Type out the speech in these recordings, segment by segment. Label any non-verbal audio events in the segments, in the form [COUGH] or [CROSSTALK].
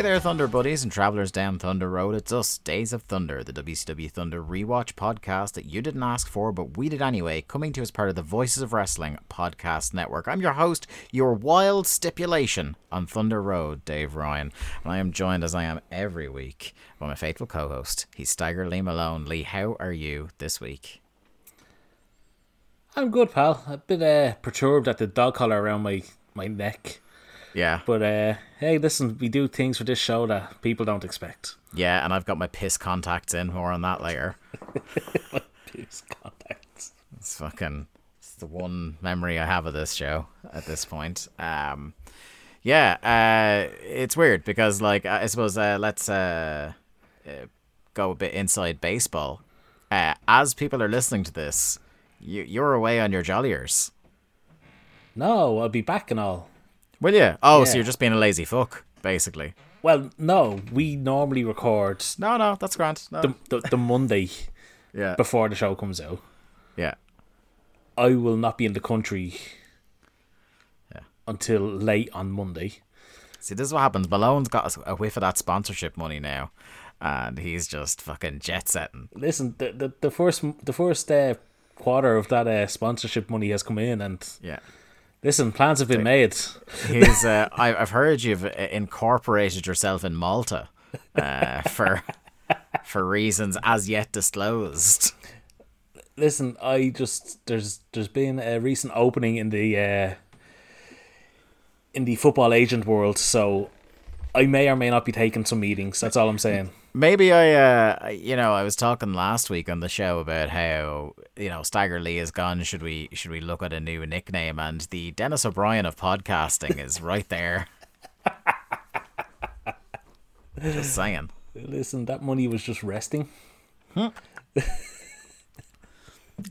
Hey there, Thunder Buddies and Travelers Down Thunder Road. It's us, Days of Thunder, the WCW Thunder rewatch podcast that you didn't ask for, but we did anyway, coming to you as part of the Voices of Wrestling podcast network. I'm your host, your wild stipulation on Thunder Road, Dave Ryan, and I am joined as I am every week by my faithful co host. He's Stagger Lee Malone. Lee, how are you this week? I'm good, pal. A bit uh, perturbed at the dog collar around my, my neck. Yeah. But uh, hey, listen, we do things for this show that people don't expect. Yeah, and I've got my piss contacts in. More on that later. [LAUGHS] Piss contacts. It's fucking it's the one memory I have of this show at this point. Um yeah, uh it's weird because like I suppose uh let's uh, uh go a bit inside baseball. Uh as people are listening to this, you you're away on your jolliers. No, I'll be back and all. Will you? Oh, so you're just being a lazy fuck, basically. Well, no, we normally record No, no, that's grand. No. the, the, the Monday yeah. before the show comes out. yeah. I will not be in the country Yeah. until late on Monday. See, this is what happens. Malone's got a whiff of that sponsorship money now, and he's just fucking jet setting. Listen, the the, the first the first uh, quarter of that uh, sponsorship money has come in, and Yeah. Listen, plans have been made. He's, uh, [LAUGHS] I, I've heard you've uh, incorporated yourself in Malta uh, for for reasons as yet disclosed. listen, I just there's there's been a recent opening in the uh, in the football agent world, so I may or may not be taking some meetings. That's all I'm saying. Maybe I, uh, you know, I was talking last week on the show about how you know Stagger Lee is gone. Should we should we look at a new nickname? And the Denis O'Brien of podcasting is right there. [LAUGHS] Just saying. Listen, that money was just resting.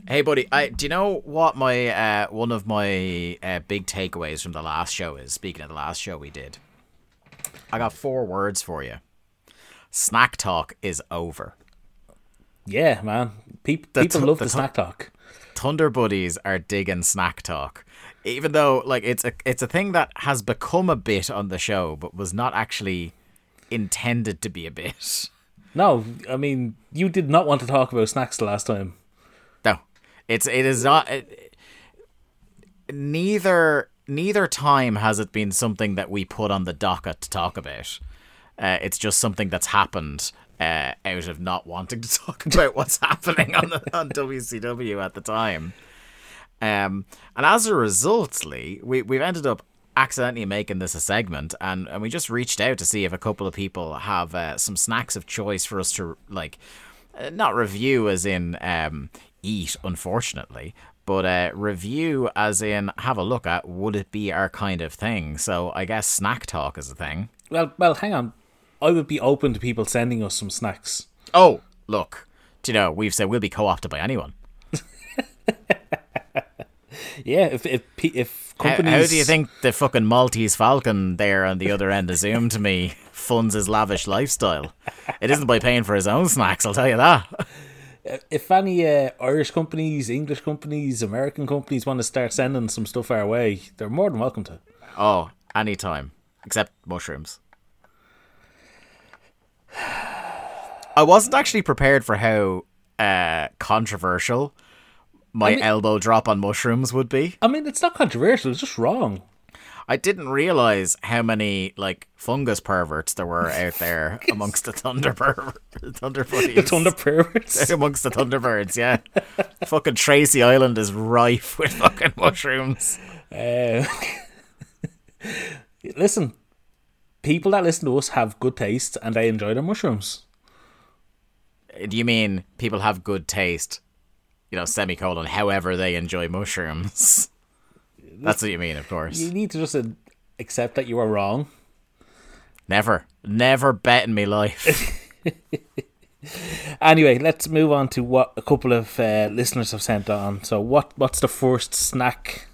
Hey, buddy. I do you know what my uh, one of my uh, big takeaways from the last show is? Speaking of the last show we did, I got four words for you. Snack talk is over. Yeah, man. The people t- love the the, snack talk. Thunder buddies are digging snack talk, even though like it's a it's a thing that has become a bit on the show, but was not actually intended to be a bit. No, I mean you did not want to talk about snacks the last time. No, it's it is not. It, neither neither time has it been something that we put on the docket to talk about. Uh, it's just something that's happened uh, out of not wanting to [LAUGHS] talk about what's happening on the, on WCW at the time. Um, and as a result, Lee, we we've ended up accidentally making this a segment, and, and we just reached out to see if a couple of people have uh, some snacks of choice for us to like, uh, not review as in um, eat, unfortunately, but uh, review as in have a look at would it be our kind of thing. So I guess snack talk is a thing. Well, well, hang on. I would be open to people sending us some snacks. Oh, look, do you know we've said we'll be co-opted by anyone. [LAUGHS] Yeah, if if if How, companies, how do you think the fucking Maltese Falcon there on the other end of Zoom to me [LAUGHS] funds his lavish lifestyle? It isn't by paying for his own snacks, I'll tell you that. [LAUGHS] if any uh, Irish companies, English companies, American companies want to start sending some stuff our way, they're more than welcome to. Oh, anytime. Except mushrooms. I wasn't actually prepared for how uh, controversial my mean- elbow drop on mushrooms would be. I mean, it's not controversial. It's just wrong. I didn't realize how many like fungus perverts there were out there [LAUGHS] amongst the thunder perver- [LAUGHS] thunder The buddies. thunder perverts. [LAUGHS] amongst the thunderbirds, yeah. fucking Tracy Island is rife with fucking mushrooms. Uh, listen, people that listen to us have good taste and they enjoy their mushrooms. Do you mean people have good taste? You know, semicolon. However, they enjoy mushrooms. [LAUGHS] That's what you mean, of course. You need to just accept that you are wrong. Never, never bet in me life. [LAUGHS] Anyway, let's move on to what a couple of uh, listeners have sent on. So, what what's the first snack?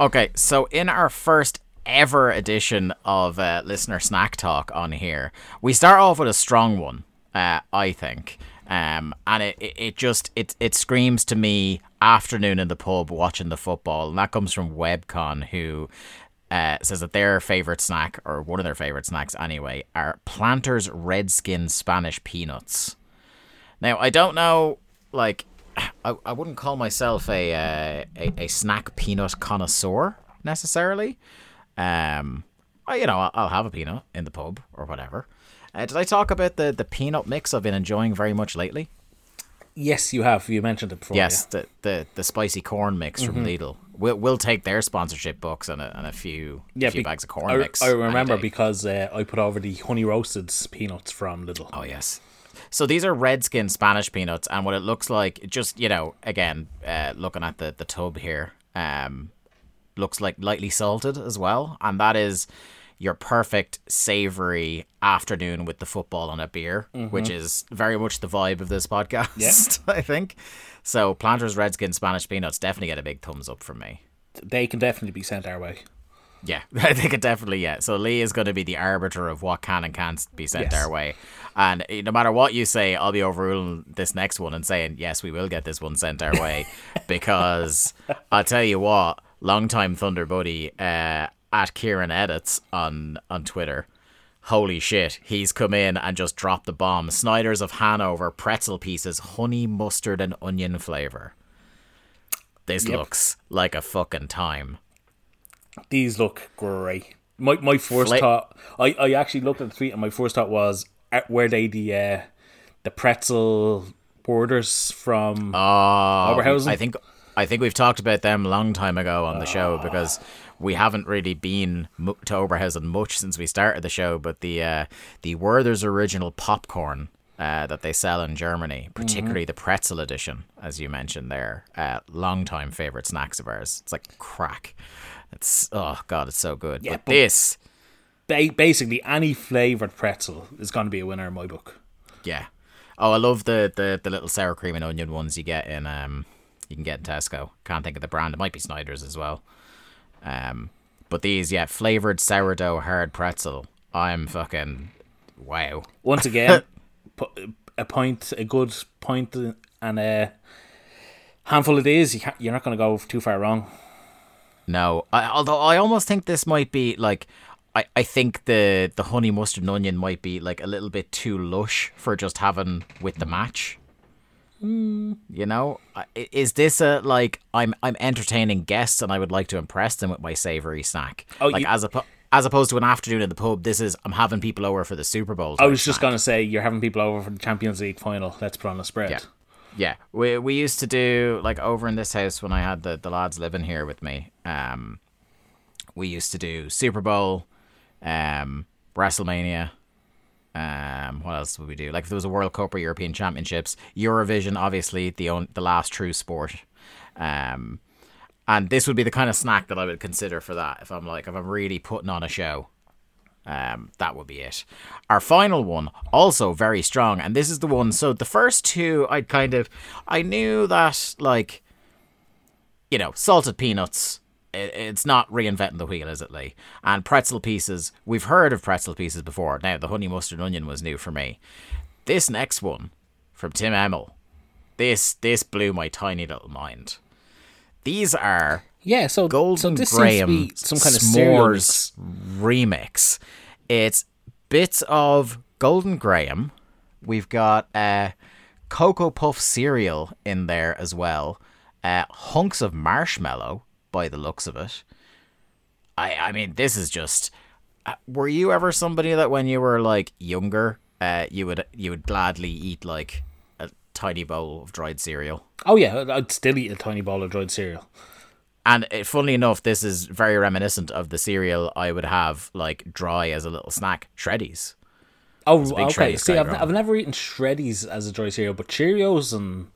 Okay, so in our first ever edition of uh, listener snack talk on here, we start off with a strong one. Uh, I think, um, and it, it, it just it it screams to me afternoon in the pub watching the football, and that comes from Webcon who. Uh, says that their favorite snack, or one of their favorite snacks anyway, are Planters Redskin Spanish peanuts. Now, I don't know, like, I, I wouldn't call myself a, uh, a a snack peanut connoisseur necessarily. Um, I, you know, I'll, I'll have a peanut in the pub or whatever. Uh, did I talk about the, the peanut mix I've been enjoying very much lately? Yes, you have. You mentioned it before. Yes, the, the the spicy corn mix from Lidl. We'll we'll take their sponsorship books and a, and a few Yeah, few be- bags of corn I, mix. I remember because uh, I put over the honey roasted peanuts from Lidl. Oh yes. So these are redskin Spanish peanuts, and what it looks like, just you know, again, uh, looking at the the tub here, um, looks like lightly salted as well, and that is your perfect savory afternoon with the football and a beer, which is very much the vibe of this podcast. yeah. [LAUGHS] I think. So Planters Redskin Spanish peanuts definitely get a big thumbs up from me. They can definitely be sent our way. Yeah, I think it definitely yeah. So Lee is going to be the arbiter of what can and can't be sent Yes. our way, and eh, no matter what you say, I'll be overruling this next one and saying yes, we will get this one sent our way [LAUGHS] because I'll tell you what, longtime Thunder buddy uh, at Kieran Edits on on Twitter. Holy shit, he's come in and just dropped the bomb. Snyder's of Hanover pretzel pieces, honey, mustard, and onion flavor. This Yep. looks like a fucking time. These look great. My my first Fla- thought, I, I actually looked at the tweet, and my first thought was, uh, were they the uh, the pretzel borders from Oh, Oberhausen? I think I think we've talked about them a long time ago on the show because we haven't really been to Oberhausen much since we started the show. But the uh, the Werther's original popcorn uh, that they sell in Germany, particularly the pretzel edition, as you mentioned there, uh, long time favorite snacks of ours. It's like crack. It's oh god, it's so good. Yeah, but, but- this, ba- basically any flavored pretzel is going to be a winner in my book. yeah. Oh, I love the, the the little sour cream and onion ones you get in um you can get in Tesco. Can't think of the brand. It might be Snyder's as well. Um, but these, yeah, flavored sourdough hard pretzel. I'm fucking wow. Once [LAUGHS] again, a point, a good point, and a handful of these. You can't, you're not going to go too far wrong. No, I, although I almost think this might be like. I, I think the, the honey mustard and onion might be like a little bit too lush for just having with the match. Hmm. You know, is this a like I'm I'm entertaining guests and I would like to impress them with my savory snack? Oh, like you- as a as opposed to an afternoon in the pub. This is I'm having people over for the Super Bowl. I was just snack. to say you're having people over for the Champions League final. Let's put on a spread. Yeah. Yeah. We we used to do like over in this house when I had the, the lads living here with me. Um we used to do Super Bowl, um, WrestleMania, um, what else would we do? Like if there was a World Cup or European Championships, Eurovision, obviously the on, the last true sport. Um and this would be the kind of snack that I would consider for that if I'm like if I'm really putting on a show. Um, that would be it. Our final one, also very strong, and this is the one. So the first two, I kind of, I knew that like, you know, salted peanuts. It, it's not reinventing the wheel, is it, Lee? And pretzel pieces. We've heard of pretzel pieces before. Now the honey mustard onion was new for me. This next one, from Tim Emmel, this this blew my tiny little mind. These are Yeah, so, Golden so Graham seems to be some kind of s'mores remix. It's bits of Golden Graham. We've got uh, Cocoa Puff cereal in there as well. uh, hunks of marshmallow by the looks of it. I I mean, this is just. Uh, were you ever somebody that when you were like younger, uh, you would you would gladly eat like a tiny bowl of dried cereal? Oh yeah, I'd still eat a tiny bowl of dried cereal. And uh, funnily enough, this is very reminiscent of the cereal I would have like dry as a little snack, Shreddies. Oh, okay. Shreddies See, I've, growing I've never eaten Shreddies as a dry cereal, but Cheerios and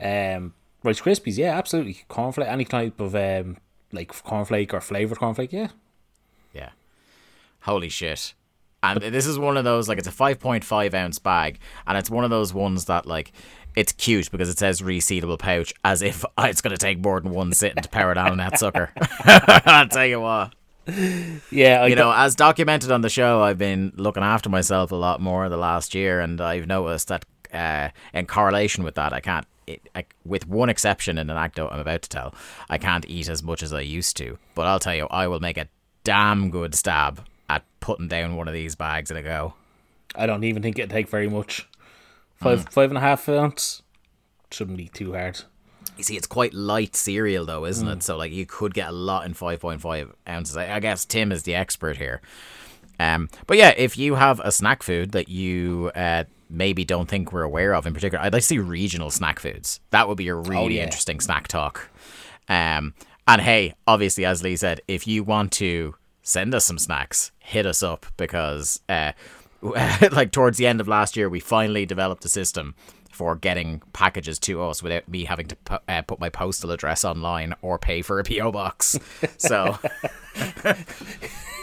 um, Rice Krispies, yeah, absolutely. Cornflake, any type of um, like cornflake or flavored cornflake, yeah. Yeah. Holy shit. And this is one of those, like, it's a 5.5 ounce bag, and it's one of those ones that, like, it's cute because it says resealable pouch, as if [LAUGHS] it's going to take more than one sitting to power down that sucker. [LAUGHS] I'll tell you what. Yeah, I You know, as documented on the show, I've been looking after myself a lot more the last year, and I've noticed that uh, in correlation with that, I can't, it, I, with one exception in an anecdote I'm about to tell, I can't eat as much as I used to. But I'll tell you, I will make a damn good stab at putting down one of these bags in a go. I don't even think it'd take very much. Five five and a half ounce shouldn't be too hard. You see, it's quite light cereal, though, isn't Mm. it? So, like, you could get a lot in 5.5 ounces. I, I guess Tim is the expert here. Um, but yeah, if you have a snack food that you uh, maybe don't think we're aware of in particular, I'd like to see regional snack foods. That would be a really Oh, yeah. interesting snack talk. Um, and hey, obviously, as Lee said, if you want to send us some snacks, hit us up because, uh, [LAUGHS] like, towards the end of last year, we finally developed a system for getting packages to us without me having to pu- uh, put my postal address online or pay for a PO box. So, [LAUGHS] [LAUGHS]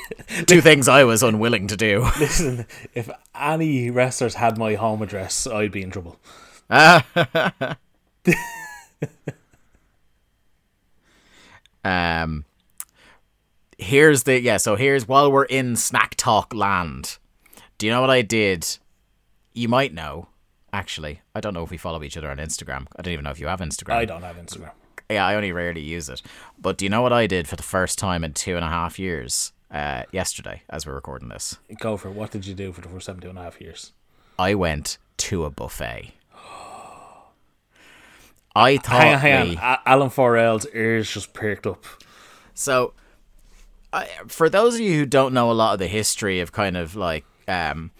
[LAUGHS] two things I was unwilling to do. [LAUGHS] Listen, if any wrestlers had my home address, I'd be in trouble. [LAUGHS] Um, here's the yeah. So here's while we're in snack talk land. Do you know what I did? You might know. Actually, I don't know if we follow each other on Instagram. I don't even know if you have Instagram. I don't have Instagram. Yeah, I only rarely use it. But do you know what I did for the first time in two and a half years? Uh, yesterday, as we're recording this, Go for it. What did you do for the first seven two and a half years? I went to a buffet. I thought Hang on, hang Lee- on. Alan Forel's ears just perked up. So, I, for those of you who don't know a lot of the history of kind of like um,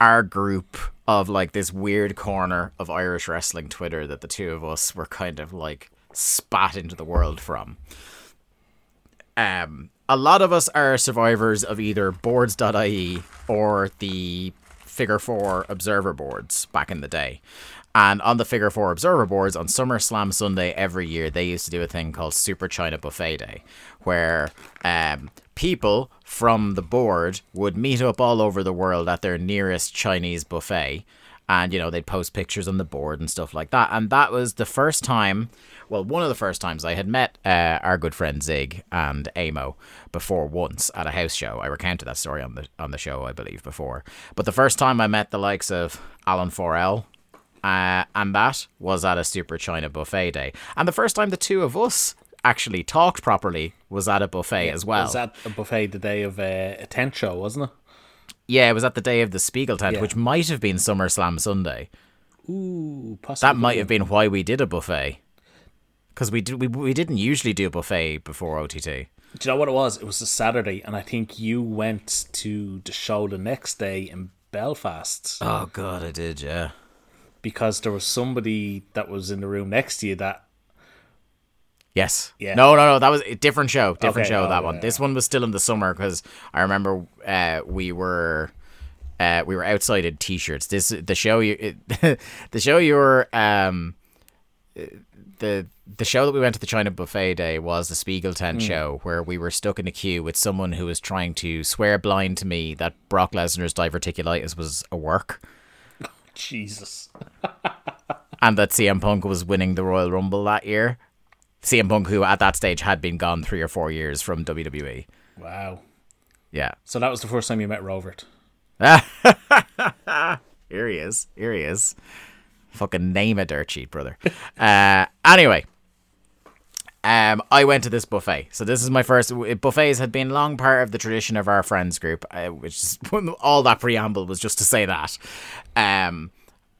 our group of like this weird corner of Irish wrestling Twitter that the two of us were kind of like spat into the world from. Um, a lot of us are survivors of either boards.ie or the Figure 4 Observer boards back in the day. And on the Figure 4 Observer boards, on Summer Slam Sunday every year, they used to do a thing called Super China Buffet Day, where um, people from the board would meet up all over the world at their nearest Chinese buffet. And, you know, they'd post pictures on the board and stuff like that. And that was the first time, well, one of the first times I had met uh, our good friend Zig and Amo before once at a house show. I recounted that story on the on the show, I believe, before. But the first time I met the likes of Alan Forel, uh, and that was at a Super China buffet day. And the first time the two of us actually talked properly was at a buffet as well. Was that a buffet the day of uh, a tent show, wasn't it? yeah, it was at the day of the Spiegel tent, Yeah. which might have been SummerSlam Sunday. Ooh, possibly. That might have been why we did a buffet. Because we, did, we, we didn't usually do a buffet before OTT. Do you know what it was? It was a Saturday, and I think you went to the show the next day in Belfast Oh, God, I did, yeah. because there was somebody that was in the room next to you that Yes. Yeah. No, no, no. That was a different show. Different Okay, show. oh, that one. yeah. This one was still in the summer because I remember uh, we were uh, we were outside in t-shirts. This the show you [LAUGHS] the show you were um the the show that we went to the China buffet day was the Spiegel tent show where we were stuck in a queue with someone who was trying to swear blind to me that Brock Lesnar's diverticulitis was a work [LAUGHS] Jesus. [LAUGHS] and that CM Punk was winning the Royal Rumble that year. CM Punk, who at that stage had been gone three or four years from WWE. Wow. Yeah. So that was the first time you met Robert. [LAUGHS] Here he is. Here he is. Fucking name a dirt sheet, brother. uh, anyway, um, I went to this buffet. So this is my first. Buffets had been long part of the tradition of our friends group, uh, which is [LAUGHS] all that preamble was just to say that. Um,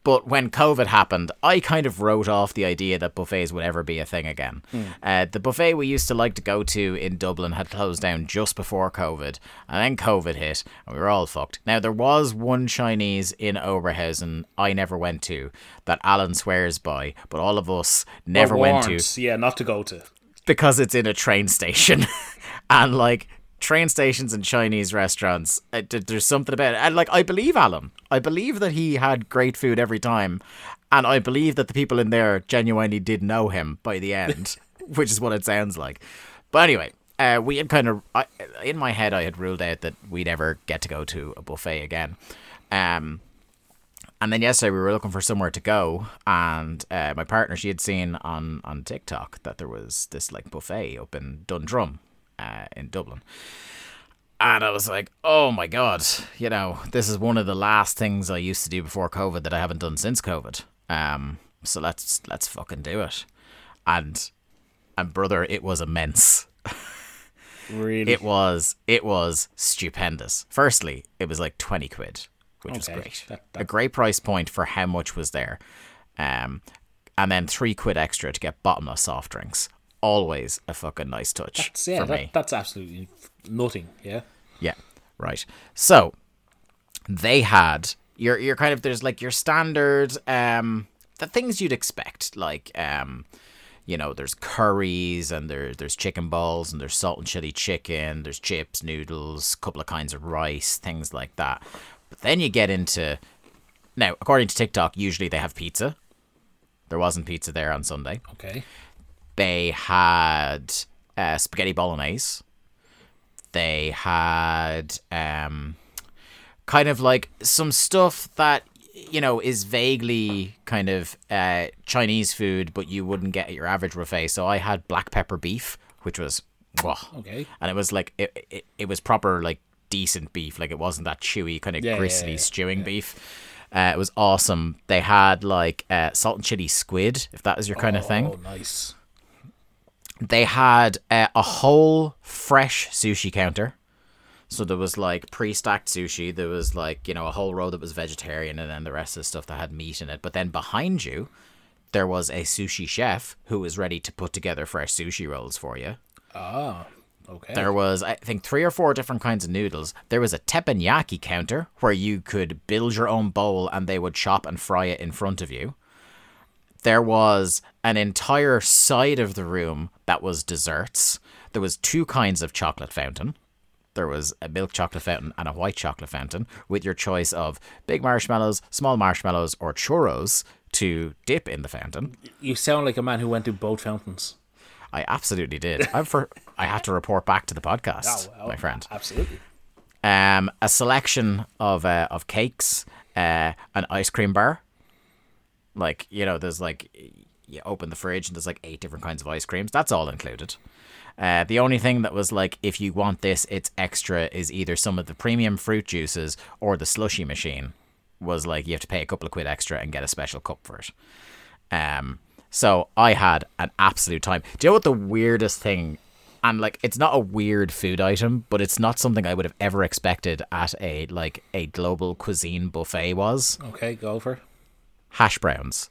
But when COVID happened, I kind of wrote off the idea that buffets would ever be a thing again. Uh, the buffet we used to like to go to in Dublin had closed down just before COVID, and then COVID hit, and we were all fucked. Now, there was one Chinese in Oberhausen I never went to that Alan swears by, but all of us never went to Yeah, not to go to. because it's in a train station [LAUGHS] and like train stations and chinese restaurants uh, th- there's something about it. And like i believe alan. I believe that he had great food every time and i believe that the people in there genuinely did know him by the end [LAUGHS] which is what it sounds like. But anyway uh, we had kind of I, in my head i had ruled out that we'd ever get to go to a buffet again. Um and then yesterday we were looking for somewhere to go, and uh, my partner she had seen on on TikTok that there was this like buffet up in Dundrum, uh, in Dublin. And I was like, oh my god, you know, this is one of the last things I used to do before COVID that I haven't done since COVID. Um, so let's let's fucking do it. And and brother, it was immense. [LAUGHS] Really? It was it was stupendous. Firstly, it was like twenty quid, which was great. that- A great price point for how much was there. Um, and then three quid extra to get bottomless soft drinks. Always a fucking nice touch That's- yeah, for that, me. that's absolutely nothing. Yeah. Yeah, right. So they had your your kind of there's like your standard um the things you'd expect like um you know there's curries and there there's chicken balls and there's salt and chili chicken there's chips noodles a couple of kinds of rice things like that but then you get into now according to TikTok usually they have pizza there wasn't pizza there on Sunday Okay. They had uh, spaghetti bolognese. They had um, kind of like some stuff that you know is vaguely kind of uh, Chinese food, but you wouldn't get at your average buffet. So I had black pepper beef, which was whoa, Okay. and it was like it, it, it was proper like decent beef. Like it wasn't that chewy kind of Yeah, yeah, gristly yeah, stewing beef. Uh, it was awesome. They had like uh, salt and chili squid, if that is your kind of thing Oh, nice. They had uh, a whole fresh sushi counter. So there was like pre-stacked sushi. There was like you know a whole row that was vegetarian, and then the rest of the stuff that had meat in it. But then behind you, there was a sushi chef who was ready to put together fresh sushi rolls for you. Ah. Okay. There was, I think, three or four different kinds of noodles. There was a teppanyaki counter where you could build your own bowl and they would chop and fry it in front of you. There was an entire side of the room that was desserts. There was two kinds of chocolate fountain. There was a milk chocolate fountain and a white chocolate fountain with your choice of big marshmallows, small marshmallows, or churros to dip in the fountain. You sound like a man who went to both fountains. I absolutely did. I for I had to report back to the podcast, Oh, my friend. Absolutely. um, a selection of uh, of cakes, uh, an ice cream bar. Like you know, there's like you open the fridge and there's like eight different kinds of ice creams. That's all included. Uh, the only thing that was like, if you want this, it's extra, is either some of the premium fruit juices or the slushy machine. Was like you have to pay a couple of quid extra and get a special cup for it. Um, so I had an absolute time. Do you know what the weirdest thing? And like, it's not a weird food item, but it's not something I would have ever expected at a like a global cuisine buffet was Okay, go for. Hash browns.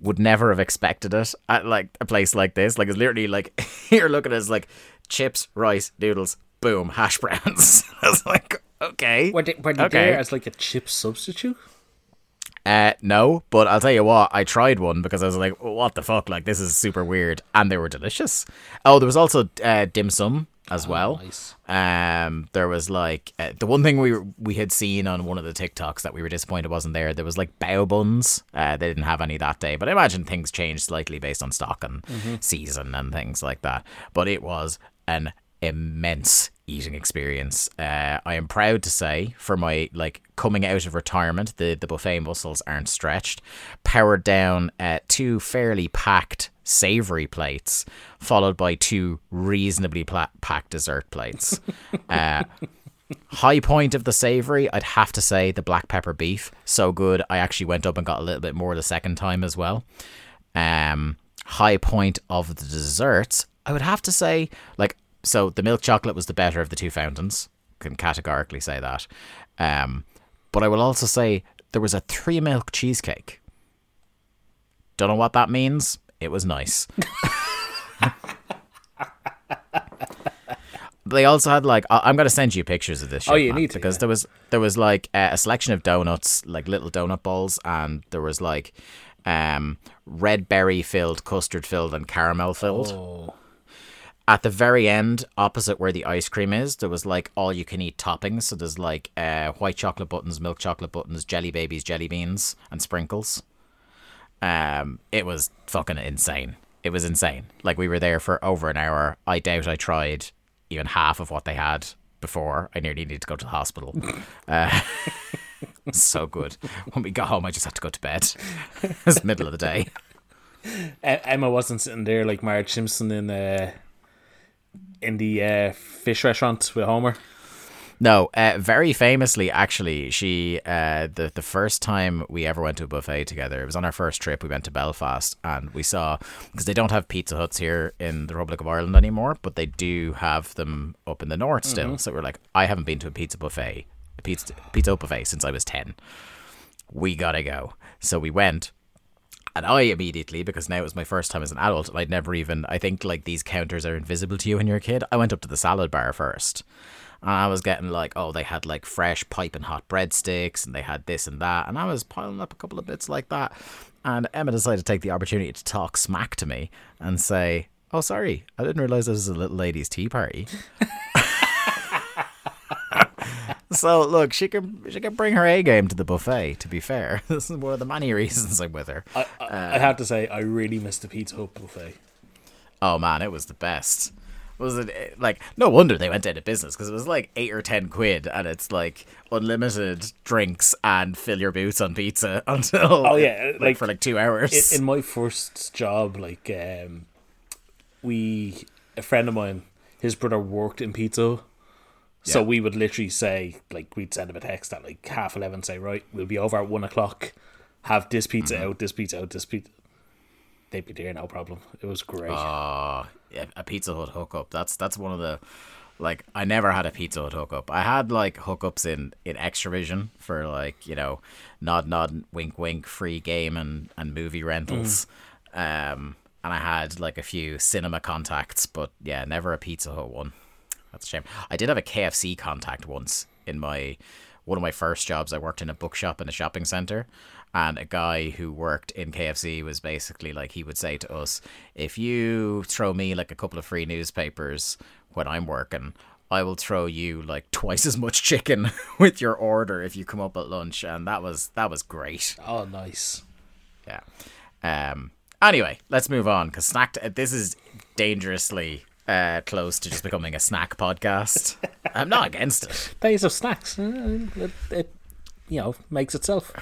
Would never have expected it at like a place like this. Like it's literally like [LAUGHS] you're looking at it as like chips, rice, noodles, boom, hash browns. [LAUGHS] I was like, okay, Were they, were they okay. there as like a chip substitute? Uh, no, but I'll tell you what, I tried one because I was like, what the fuck? Like, this is super weird. And they were delicious. Oh, there was also uh, dim sum as well. nice. Um, there was like, uh, the one thing we we had seen on one of the TikToks that we were disappointed wasn't there. There was like bao buns. Uh, they didn't have any that day, but I imagine things changed slightly based on stock and season and things like that. But it was an immense eating experience. Uh, I am proud to say, for my like coming out of retirement, the the buffet muscles aren't stretched. Powered down uh, two fairly packed savory plates, followed by two reasonably pla- packed dessert plates. [LAUGHS] uh, high point of the savory, I'd have to say the black pepper beef. So good, I actually went up and got a little bit more the second time as well. Um, high point of the desserts, I would have to say, like, so the milk chocolate was the better of the two fountains. Can categorically say that. Um, but I will also say there was a three milk cheesecake. Don't know what that means. It was nice. they also had like I- I'm gonna send you pictures of this. Shit, Oh, you man, need to, because yeah. there was there was like uh, a selection of donuts, like little donut balls, and there was like um red berry filled, custard filled, and caramel filled. Oh, At the very end, opposite where the ice cream is, there was like all you can eat toppings. So there's like uh, white chocolate buttons, milk chocolate buttons, jelly babies, jelly beans, and sprinkles. Um, it was fucking insane. It was insane. Like we were there for over an hour. I doubt I tried even half of what they had before. I nearly needed to go to the hospital. [LAUGHS] uh, [LAUGHS] so good. When we got home, I just had to go to bed. [LAUGHS] it was middle of the day. Emma wasn't sitting there like Marge Simpson in uh, in the uh, fish restaurant with Homer. No, uh, very famously, actually, she uh, the the first time we ever went to a buffet together, it was on our first trip. We went to Belfast, and we saw because they don't have Pizza Huts here in the Republic of Ireland anymore, but they do have them up in the north still. So we're like, I haven't been to a pizza buffet, a pizza pizza buffet since I was ten. We gotta go. So we went. And I immediately, because now it was my first time as an adult, and I'd never even, I think like these counters are invisible to you when you're a kid. I went up to the salad bar first. And I was getting like, oh, they had like fresh piping hot breadsticks and they had this and that. And I was piling up a couple of bits like that. And Emma decided to take the opportunity to talk smack to me and say, oh, sorry, I didn't realize this was a little ladies' tea party. [LAUGHS] so look, she can she can bring her A game to the buffet. To be fair, [LAUGHS] this is one of the many reasons I'm with her. I, I, I have to say, I really missed the Pizza Hut buffet. Oh man, it was the best. Was it like no wonder they went out of business because it was like eight or ten quid, and it's like unlimited drinks and fill your boots on pizza [LAUGHS] until Oh, yeah, like, like, for like two hours. in, my first job, like um, we a friend of mine, his brother worked in pizza, so Yeah. we would literally say like we'd send him a text at like half eleven, say right, we'll be over at one o'clock, have this pizza Mm-hmm. out, this pizza out, this pizza. They'd be there, no problem. It was great. Yeah, a Pizza Hut hookup. That's that's one of the like I never had a Pizza Hut hookup. I had like hookups in in Xtra-vision for like you know nod nod wink wink free game and and movie rentals. Um, and I had like a few cinema contacts, but yeah, never a Pizza Hut one. That's a shame. I did have a KFC contact once in my one of my first jobs. I worked in a bookshop in a shopping center, and a guy who worked in KFC was basically like he would say to us, "If you throw me like a couple of free newspapers when I'm working." I will throw you like twice as much chicken [LAUGHS] with your order if you come up at lunch, and that was that was great. oh, nice. Yeah. Um. Anyway, let's move on because snack. this is dangerously uh, close to just becoming a snack podcast. [LAUGHS] I'm not against it. Days of snacks. uh, It, it you know makes itself.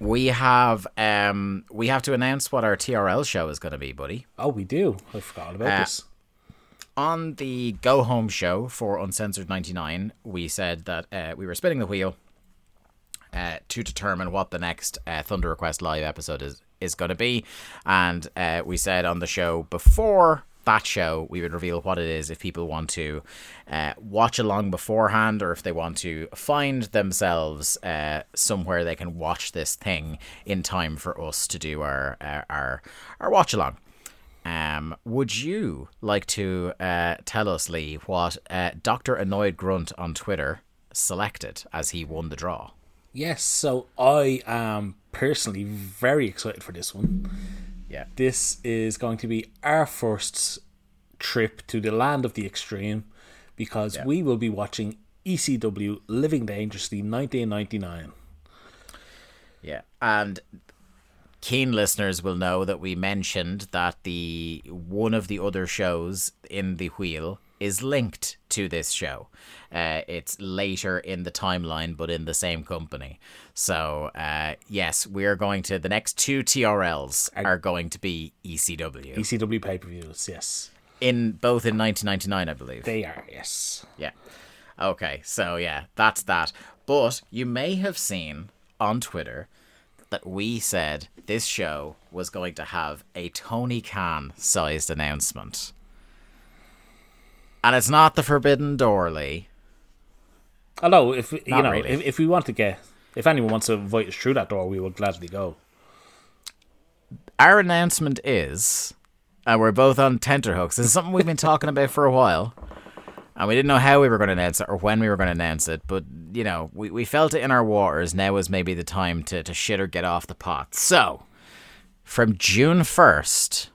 We have um we have to announce what our TRL show is going to be, buddy. Oh, we do. I forgot about Uh, this. On the Go Home show for Uncensored 99, we said that uh, we were spinning the wheel uh, to determine what the next uh, Thunder Request live episode is is going to be, and uh, we said on the show before that show we would reveal what it is if people want to uh, watch along beforehand or if they want to find themselves uh, somewhere they can watch this thing in time for us to do our our our, our watch along. Um, would you like to uh, tell us, Lee, what uh, Doctor Annoyed Grunt on Twitter selected as he won the draw? Yes, so I am personally very excited for this one. Yeah. This is going to be our first trip to the land of the extreme because we will be watching ECW Living Dangerously 1999. Yeah. And keen listeners will know that we mentioned that the one of the other shows in the wheel is linked to this show. Uh, it's later in the timeline, but in the same company. So uh, yes, we are going to the next two TRLs are going to be ECW ECW pay per views, yes. in both in 1999, I believe. They are, yes. Yeah. Okay, so yeah, that's that. But you may have seen on Twitter that we said this show was going to have a Tony Khan sized announcement. And it's not the Forbidden Door, Lee. Although, if you know, really. if, if we want to get If anyone wants to invite us through that door, we will gladly go. Our announcement is, and we're both on tenterhooks. Is something we've been [LAUGHS] talking about for a while. And we didn't know how we were going to announce it or when we were going to announce it, but you know, we, we felt it in our waters. Now is maybe the time to, to shit or get off the pot. So, from June 1st,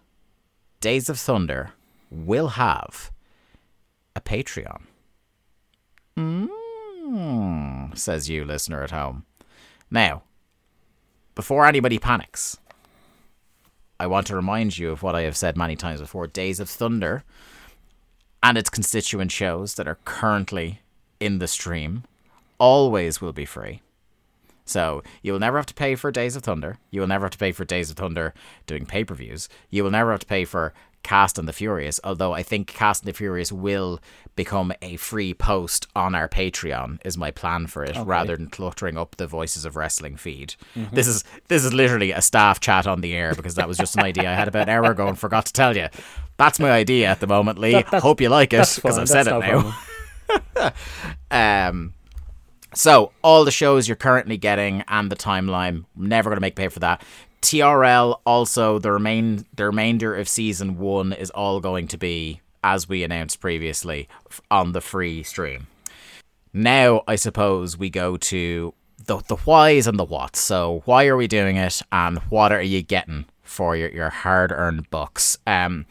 Days of Thunder will have a Patreon. Mm, says you, listener at home. Now, before anybody panics, I want to remind you of what I have said many times before Days of Thunder and its constituent shows that are currently in the stream always will be free. So you will never have to pay for Days of Thunder. You will never have to pay for Days of Thunder doing pay per views. You will never have to pay for Cast and the Furious, although I think Cast and the Furious will become a free post on our Patreon is my plan for it, rather than cluttering up the Voices of Wrestling feed. This is this is literally a staff chat on the air because that was just an idea I had about an hour ago and forgot to tell you. That's my idea at the moment, Lee. That- Hope you like it because I've said that's it no now. [LAUGHS] Um, so all the shows you're currently getting and the timeline, never going to make pay for that. TRL also the remain the remainder of season one is all going to be as we announced previously on the free stream. Now I suppose we go to the the whys and the whats. So why are we doing it and what are you getting for your, your hard earned bucks? Um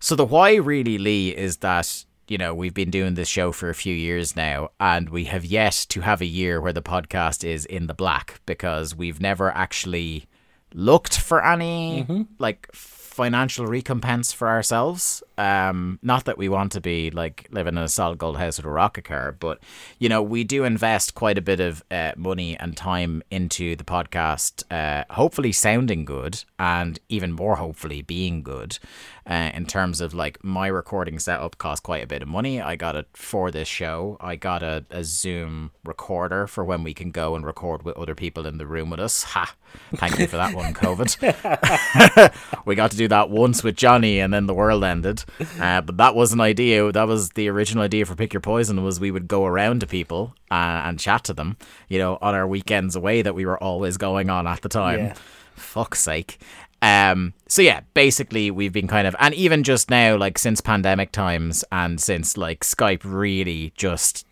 so the why really Lee is that you know we've been doing this show for a few years now and we have yet to have a year where the podcast is in the black because we've never actually looked for any mm-hmm. like financial recompense for ourselves. Um, not that we want to be like living in a solid gold house with a rocket car, but you know we do invest quite a bit of uh, money and time into the podcast. Uh, hopefully sounding good, and even more hopefully being good. Uh, in terms of like my recording setup cost quite a bit of money. I got it for this show. I got a, a Zoom recorder for when we can go and record with other people in the room with us. Ha! Thank you for that one, COVID [LAUGHS] [LAUGHS] we got to do that once with Johnny, and then the world ended. Uh, but that was an idea. That was the original idea for Pick Your Poison. Was we would go around to people uh, and chat to them, you know, on our weekends away that we were always going on at the time. Yeah. Fuck's sake. Um, so yeah, basically we've been kind of, and even just now, like since pandemic times, and since like Skype really just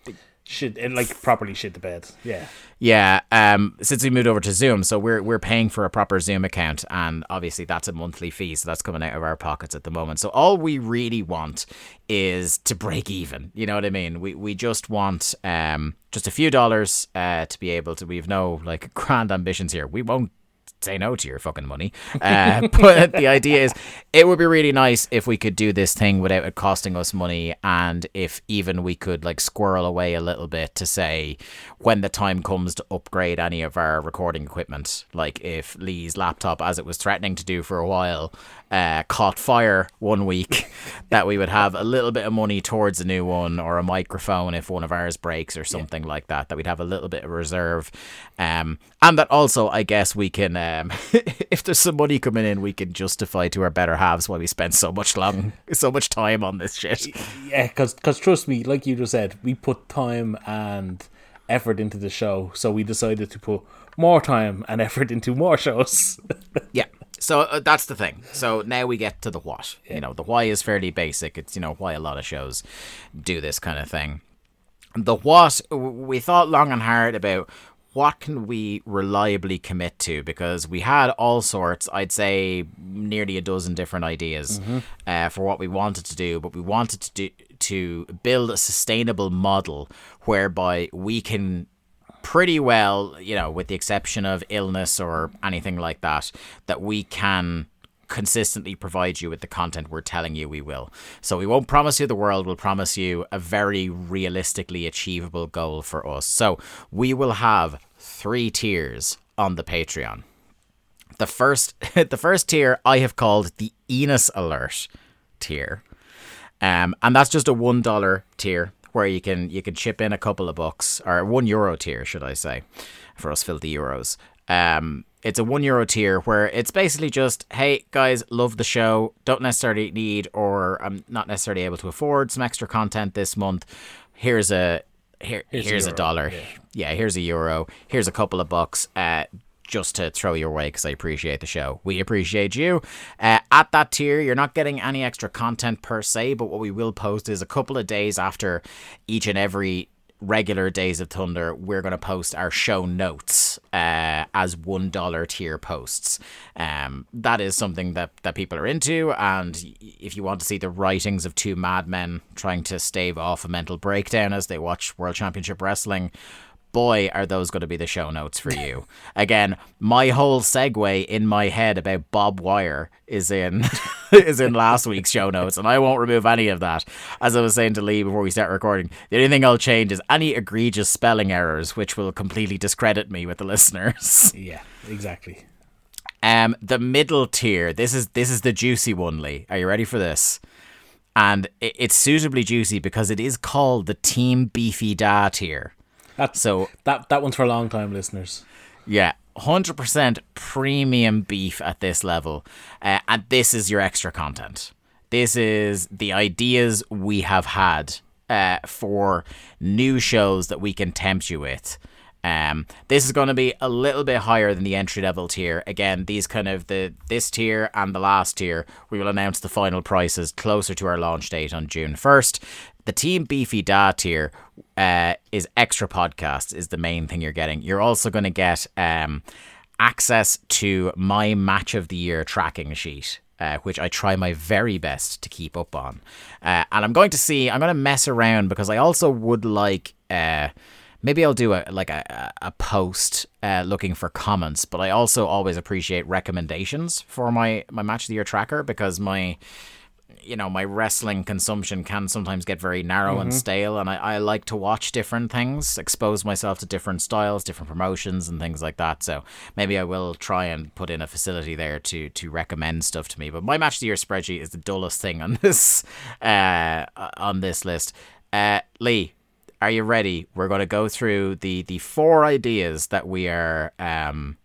Shit, and like properly shit the bed. Yeah. yeah, um, since we moved over to Zoom, so we're we're paying for a proper Zoom account, and obviously that's a monthly fee, so that's coming out of our pockets at the moment. So all we really want is to break even. You know what I mean? We we just want um just a few dollars uh to be able to. We've no like grand ambitions here. We won't say no to your fucking money. Uh, [LAUGHS] but the idea is, it would be really nice if we could do this thing without it costing us money, and if even we could like squirrel away a little bit to say when the time comes to upgrade any of our recording equipment, like if Lee's laptop, as it was threatening to do for a while, uh, caught fire one week, [LAUGHS] that we would have a little bit of money towards a new one or a microphone if one of ours breaks or something like that. That we'd have a little bit of reserve, um, and that also I guess we can, um, [LAUGHS] if there's some money coming in, we can justify to our better halves why we spend so much long, [LAUGHS] so much time on this shit. Yeah, because trust me, like you just said, we put time and effort into the show, so we decided to put more time and effort into more shows. Yeah. So uh, that's the thing. So now we get to the what. You know, the why is fairly basic. It's you know why a lot of shows do this kind of thing. The what we thought long and hard about what can we reliably commit to because we had all sorts i'd say nearly a dozen different ideas uh, for what we wanted to do but we wanted to do to build a sustainable model whereby we can pretty well, you know, with the exception of illness or anything like that, that we can consistently provide you with the content we're telling you we will. So we won't promise you the world, we'll promise you a very realistically achievable goal for us. So we will have three tiers on the Patreon. The first [LAUGHS] the first tier I have called the Enos Alert tier. Um, and that's just a one dollar tier where you can you can chip in a couple of bucks or one euro tier, should I say, for us filthy euros. Um, it's a one euro tier where it's basically just, hey guys, love the show, don't necessarily need or I'm not necessarily able to afford some extra content this month. Here's a here, Here's here's, a a, dollar. yeah. Yeah. here's a euro. Here's a couple of bucks. Uh, just to throw your way because I appreciate the show. We appreciate you. Uh, at that tier, you're not getting any extra content per se, but what we will post is a couple of days after each and every regular Days of Thunder, we're going to post our show notes uh, as $1 tier posts. Um, that is something that, that people are into, and if you want to see the writings of two madmen trying to stave off a mental breakdown as they watch World Championship Wrestling, boy, are those going to be the show notes for you. [LAUGHS] Again, my whole segue in my head about Bob Wire is in [LAUGHS] is in last week's show notes, and I won't remove any of that. As I was saying to Lee before we start recording, the only thing I'll change is any egregious spelling errors, which will completely discredit me with the [LAUGHS] listeners. Yeah, exactly. Um, the middle tier. This is this is the juicy one, Lee. Are you ready for this? And it, it's suitably juicy because it is called the Team Beefy Da tier. That's So that that one's for a long time listeners. Yeah, hundred percent premium beef at this level, uh, and this is your extra content. This is the ideas we have had uh, for new shows that we can tempt you with. Um, this is going to be a little bit higher than the entry level tier. Again, these kind of the this tier and the last tier, we will announce the final prices closer to our launch date on June first. The Team Beefy Da tier uh, is extra podcasts is the main thing you're getting. You're also going to get um, access to my match of the year tracking sheet. Uh, which I try my very best to keep up on, uh, and I'm going to see. I'm going to mess around because I also would like. Uh, maybe I'll do a like a, a a post uh, looking for comments, but I also always appreciate recommendations for my my match of the year tracker because my you know my wrestling consumption can sometimes get very narrow and stale and I, I like to watch different things expose myself to different styles different promotions and things like that. So maybe i will try and put in a facility there to to recommend stuff to me. But my match of the year spreadsheet is the dullest thing on [LAUGHS] this uh on this list. Uh lee are you ready? We're going to go through the the four ideas that we are um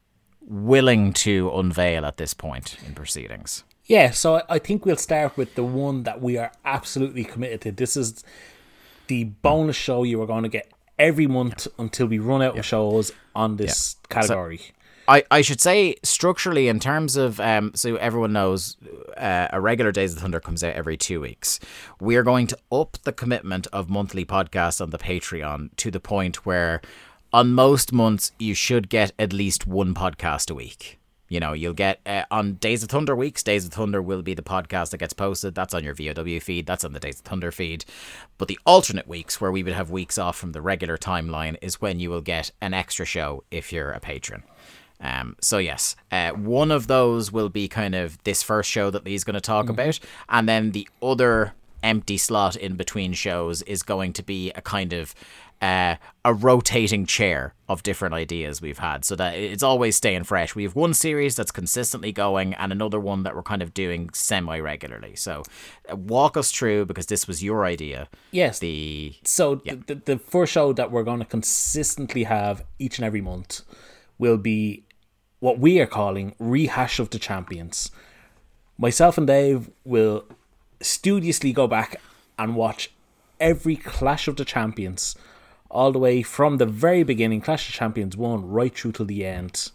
willing to unveil at this point in proceedings Yeah, so I- think we'll start with the one that we are absolutely committed to. This is the bonus show you are going to get every month until we run out of shows on this category. I, I should say structurally in terms of um so everyone knows uh, a regular Days of Thunder comes out every two weeks. We are going to up the commitment of monthly podcasts on the Patreon to the point where on most months you should get at least one podcast a week. You know, you'll get uh, on Days of Thunder weeks. Days of Thunder will be the podcast that gets posted. That's on your VOW feed. That's on the Days of Thunder feed. But the alternate weeks, where we would have weeks off from the regular timeline, is when you will get an extra show if you're a patron. Um, so yes, uh, one of those will be kind of this first show that Lee's going to talk about, and then the other empty slot in between shows is going to be a kind of uh, a rotating chair of different ideas we've had, so that it's always staying fresh. We have one series that's consistently going, and another one that we're kind of doing semi regularly. So, uh, walk us through because this was your idea. Yes. The So the, the, the first show that we're going to consistently have each and every month will be what we are calling rehash of the champions. Myself and Dave will studiously go back and watch every Clash of the Champions, all the way from the very beginning, Clash of Champions one, right through till the end.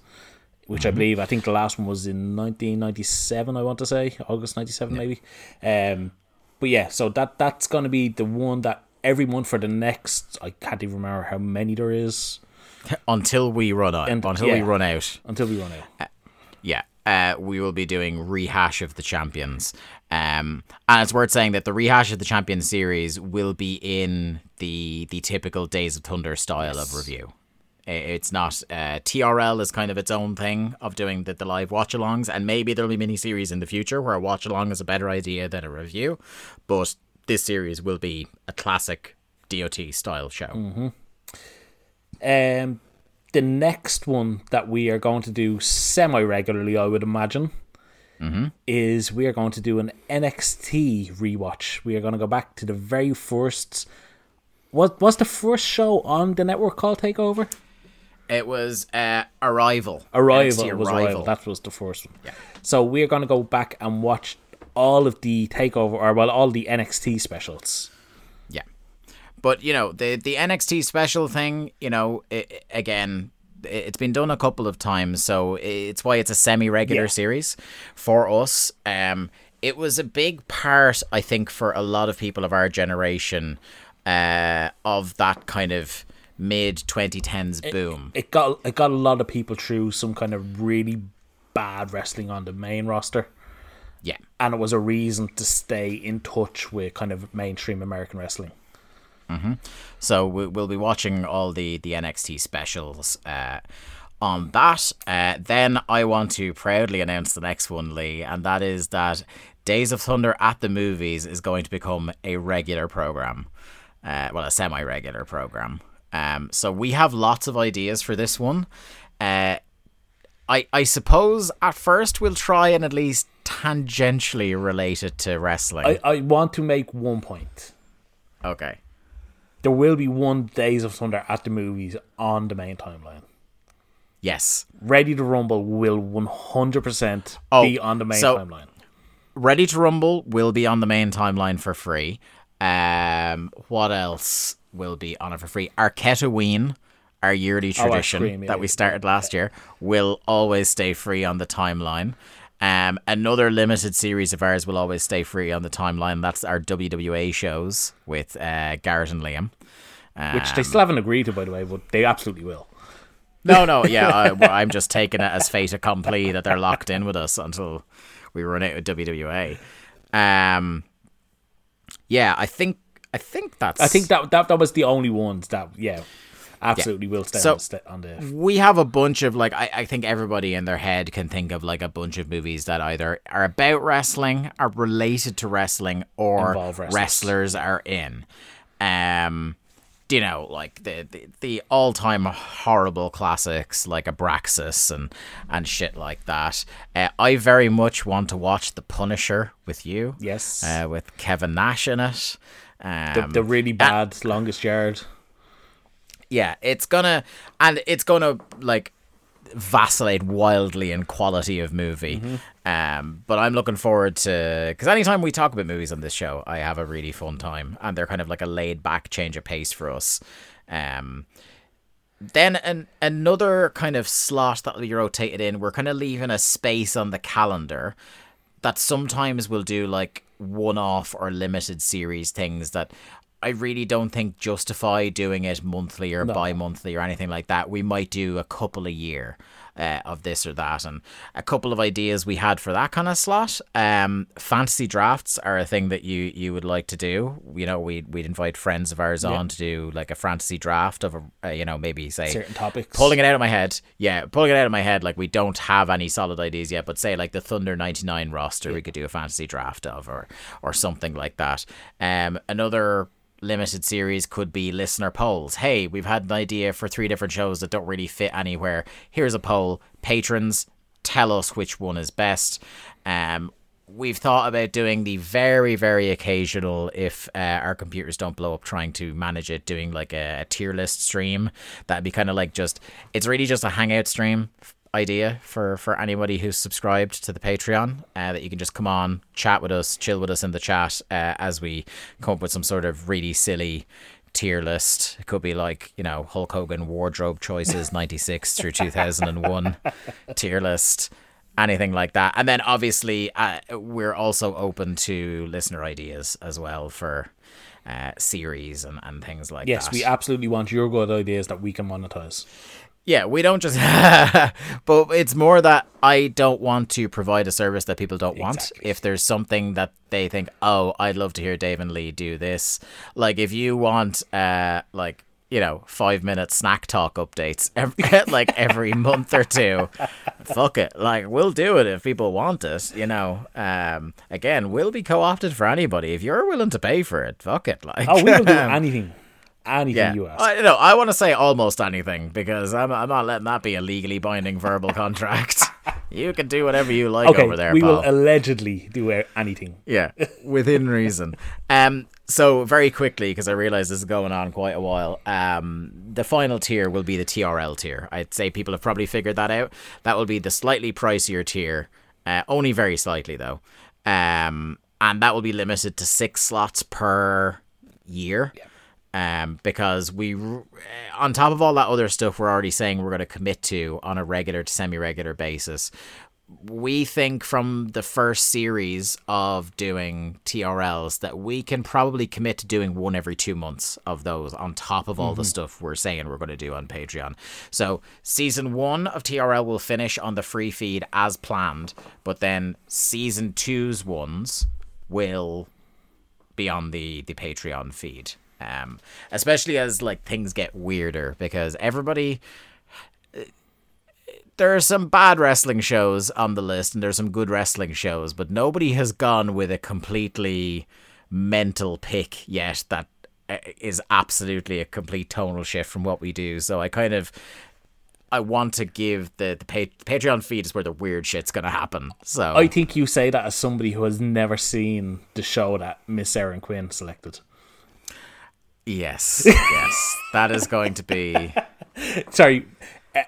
Which I believe I think the last one was in 1997. I want to say August 97 maybe. Um, but yeah, so that that's gonna be the one that every month for the next. I can't even remember how many there is [LAUGHS] until we run out, And- until we run out. until we run out. Yeah. Uh, we will be doing rehash of the champions. Um, and it's worth saying that the rehash of the champions series will be in the the typical Days of Thunder style of review. It's not uh, TRL is kind of its own thing of doing the, the live watch alongs, and maybe there'll be mini series in the future where a watch along is a better idea than a review. But this series will be a classic DOT style show. Um, the next one that we are going to do semi regularly, I would imagine, is we are going to do an NXT rewatch. We are going to go back to the very first. What was the first show on the network called Takeover? It was uh, Arrival. Arrival NXT was Arrival. Arrival. That was the first one. Yeah. So we are going to go back and watch all of the Takeover, or well, all the NXT specials. But you know the the NXT special thing, you know, i again, it's been done a couple of times, so it's why it's a semi-regular Yeah. series for us. Um, it was a big part, I think, for a lot of people of our generation, uh, of that kind of mid 2010s boom. It got it got a lot of people through some kind of really bad wrestling on the main roster, yeah, and it was a reason to stay in touch with kind of mainstream American wrestling. So we- we'll be watching all the the NXT specials uh, on that. Uh, then I want to proudly announce the next one, Lee, and that is that Days of Thunder at the movies is going to become a regular program. Uh, well, a semi-regular program. Um, so we have lots of ideas for this one. Uh, I I suppose at first we'll try and at least tangentially relate it to wrestling. I, I want to make one point. okay. There will be one Days of Thunder at the movies on the main timeline. Yes. Ready to Rumble will 100% Oh, be on the main so- timeline. Ready to Rumble will be on the main timeline for free. Um, what else will be on it for free? Arquetaween, our yearly Oh, tradition cream, yeah, that we started last year, will always stay free on the timeline. Um, another limited series of ours will always stay free on the timeline. That's our WWA shows with uh, Garrett and Liam. Which they Um, still haven't agreed to, by the way, but they absolutely will. No, no, yeah, [LAUGHS] I, I'm just taking it as fait accompli that they're locked in with us until we run out of WWA. Um, yeah, I think I think that's. I think that that, that was the only ones that, yeah, absolutely will stay So- on, the, sta- on the. we have a bunch of like I, I think everybody in their head can think of like a bunch of movies that either are about wrestling, are related to wrestling, or wrestlers. wrestlers are in. Um, you know, like the the, the all time horrible classics like Abraxas and and shit like that. Uh, I very much want to watch The Punisher with you. Yes. uh, with Kevin Nash in it. The, Um, the really bad longest yard. Yeah, it's gonna and it's gonna like vacillate wildly in quality of movie. Um, but I'm looking forward to because anytime we talk about movies on this show, I have a really fun time, and they're kind of like a laid back change of pace for us. Um, then an, another kind of slot that we rotated in, we're kind of leaving a space on the calendar that sometimes we'll do like one off or limited series things that I really don't think justify doing it monthly or bi monthly or anything like that. We might do a couple a year. Uh, of this or that, and a couple of ideas we had for that kind of slot. Um, fantasy drafts are a thing that you you would like to do. You know, we we'd invite friends of ours on to do like a fantasy draft of a uh, you know maybe say Certain topics. pulling it out of my head. Yeah, pulling it out of my head. Like we don't have any solid ideas yet, but say like the Thunder ninety nine roster, we could do a fantasy draft of, or or something like that. Um, another limited series could be listener polls. Hey, we've had an idea for three different shows that don't really fit anywhere. Here's a poll. Patrons, tell us which one is best. Um, we've thought about doing the very very occasional if uh, our computers don't blow up trying to manage it doing like a, a tier list stream that'd be kind of like just it's really just a hangout stream idea for for anybody who's subscribed to the patreon uh, that you can just come on chat with us chill with us in the chat uh, as we come up with some sort of really silly tier list it could be like you know hulk hogan wardrobe choices [LAUGHS] 96 through 2001 [LAUGHS] tier list anything like that. And then obviously, uh, we're also open to listener ideas as well for uh, series and, and things like Yes, that. Yes, we absolutely want your good ideas that we can monetize. Yeah, we don't just, [LAUGHS] but it's more that I don't want to provide a service that people don't want. Exactly. If there's something that they think, oh, I'd love to hear Dave and Lee do this. Like if you want, uh, like you know, five minute snack talk updates [LAUGHS] every, like every month or two. Fuck it. Like, we'll do it if people want it, you know. Um, again, we'll be co opted for anybody. If you're willing to pay for it, fuck it. Like, Oh, we will do [LAUGHS] um, anything. Anything yeah. you ask. I, no, I want to say almost anything because I'm, I'm not letting that be a legally binding verbal [LAUGHS] contract. you can do whatever you like okay, over there, we pal. will allegedly do anything. Yeah, within reason. Um, so very quickly, because I realize this is going on quite a while. Um, the final tier will be the TRL tier. I'd say people have probably figured that out. That will be the slightly pricier tier, uh, only very slightly though. Um, and that will be limited to six slots per year. Um, because we, on top of all that other stuff, we're already saying we're going to commit to on a regular to semi-regular basis. We think from the first series of doing TRLs that we can probably commit to doing one every two months of those on top of all the stuff we're saying we're going to do on Patreon. So season one of TRL will finish on the free feed as planned, but then season two's ones will be on the the Patreon feed. Um, especially as like things get weirder because everybody there are some bad wrestling shows on the list and there's some good wrestling shows, but nobody has gone with a completely mental pick yet that uh, absolutely a complete tonal shift from what we do. So I kind of I want to give the the pa- Patreon feed is where the weird shit's gonna happen. So I think you say that as somebody who has never seen the show that Miss Erin Quinn selected. Yes, [LAUGHS] yes, that is going to be Sorry,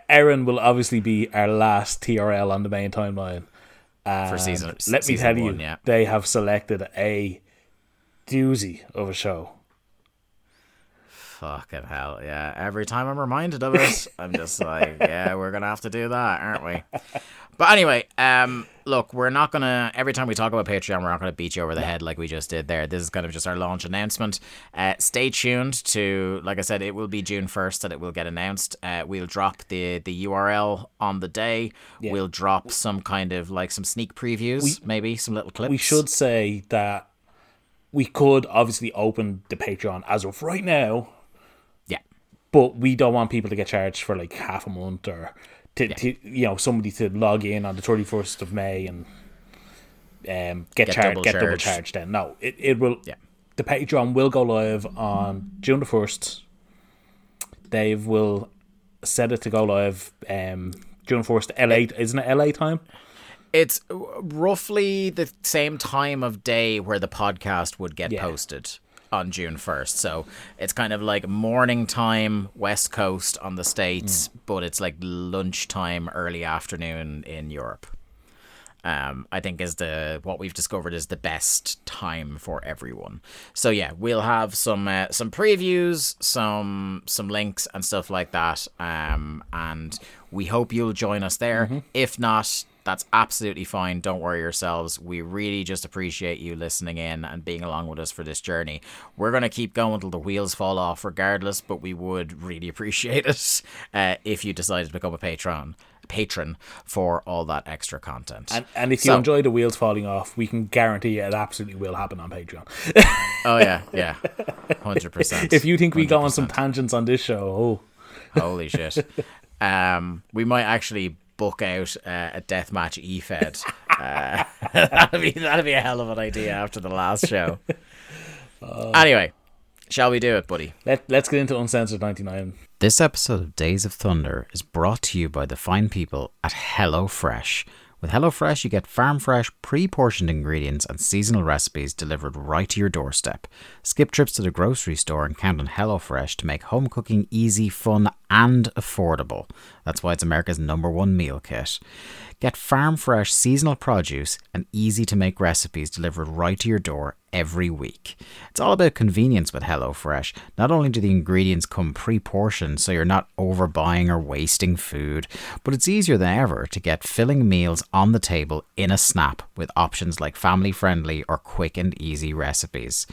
Aaron will obviously be our last TRL on the main timeline. for And season. Let me season tell one, you, yeah. they have selected a doozy of a show. Fucking hell, yeah. Every time I'm reminded of it, I'm just like, yeah, we're gonna have to do that, aren't we? [LAUGHS] But anyway, um, look, we're not gonna. Every time we talk about Patreon, we're not gonna beat you over the head like we just did there. This is kind of just our launch announcement. Uh, stay tuned to, like I said, it will be June first that it will get announced. Uh, we'll drop the the URL on the day. We'll drop some kind of like some sneak previews, maybe some little clips. We should say that we could obviously open the Patreon as of right now, yeah. but we don't want people to get charged for like half a month or to, to you know somebody to log in on the 31st of May and um, get, Get charged double get double charged. charged then no it, it will Yeah. the Patreon will go live on June the 1st Dave will set it to go live um, June 1st LA isn't it LA time It's roughly the same time of day where the podcast would get Yeah. posted on June 1st. So it's kind of like morning time, West Coast on the States, but it's like lunchtime, early afternoon in Europe. Um, I think is the what we've discovered is the best time for everyone. So yeah, we'll have some uh, some previews, some some links and stuff like that. Um, and we hope you'll join us there. If not, that's absolutely fine. Don't worry yourselves. We really just appreciate you listening in and being along with us for this journey. We're gonna keep going till the wheels fall off, regardless. But we would really [LAUGHS] appreciate it uh, if you decided to become a patron patron for all that extra content. and, and if you So- enjoy the wheels falling off we can guarantee it absolutely will happen on Patreon [LAUGHS] Oh yeah, yeah, [LAUGHS] hundred percent. if you think we go on some tangents on this show oh holy shit, um, we might actually book out uh, a deathmatch e-fed. [LAUGHS] Uh, [LAUGHS] that'd be that'd be a hell of an idea after the last show. anyway, shall we do it, buddy? let, let's get into uncensored 99 This episode of Days of Thunder is brought to you by the fine people at HelloFresh. With HelloFresh, you get farm fresh, pre portioned ingredients and seasonal recipes delivered right to your doorstep. Skip trips to the grocery store and count on HelloFresh to make home cooking easy, fun, and affordable. That's why it's America's number one meal kit. Get farm fresh seasonal produce and easy to make recipes delivered right to your door every week. It's all about convenience with HelloFresh. Not only do the ingredients come pre portioned so you're not overbuying or wasting food, but it's easier than ever to get filling meals on the table in a snap with options like family friendly or quick and easy recipes.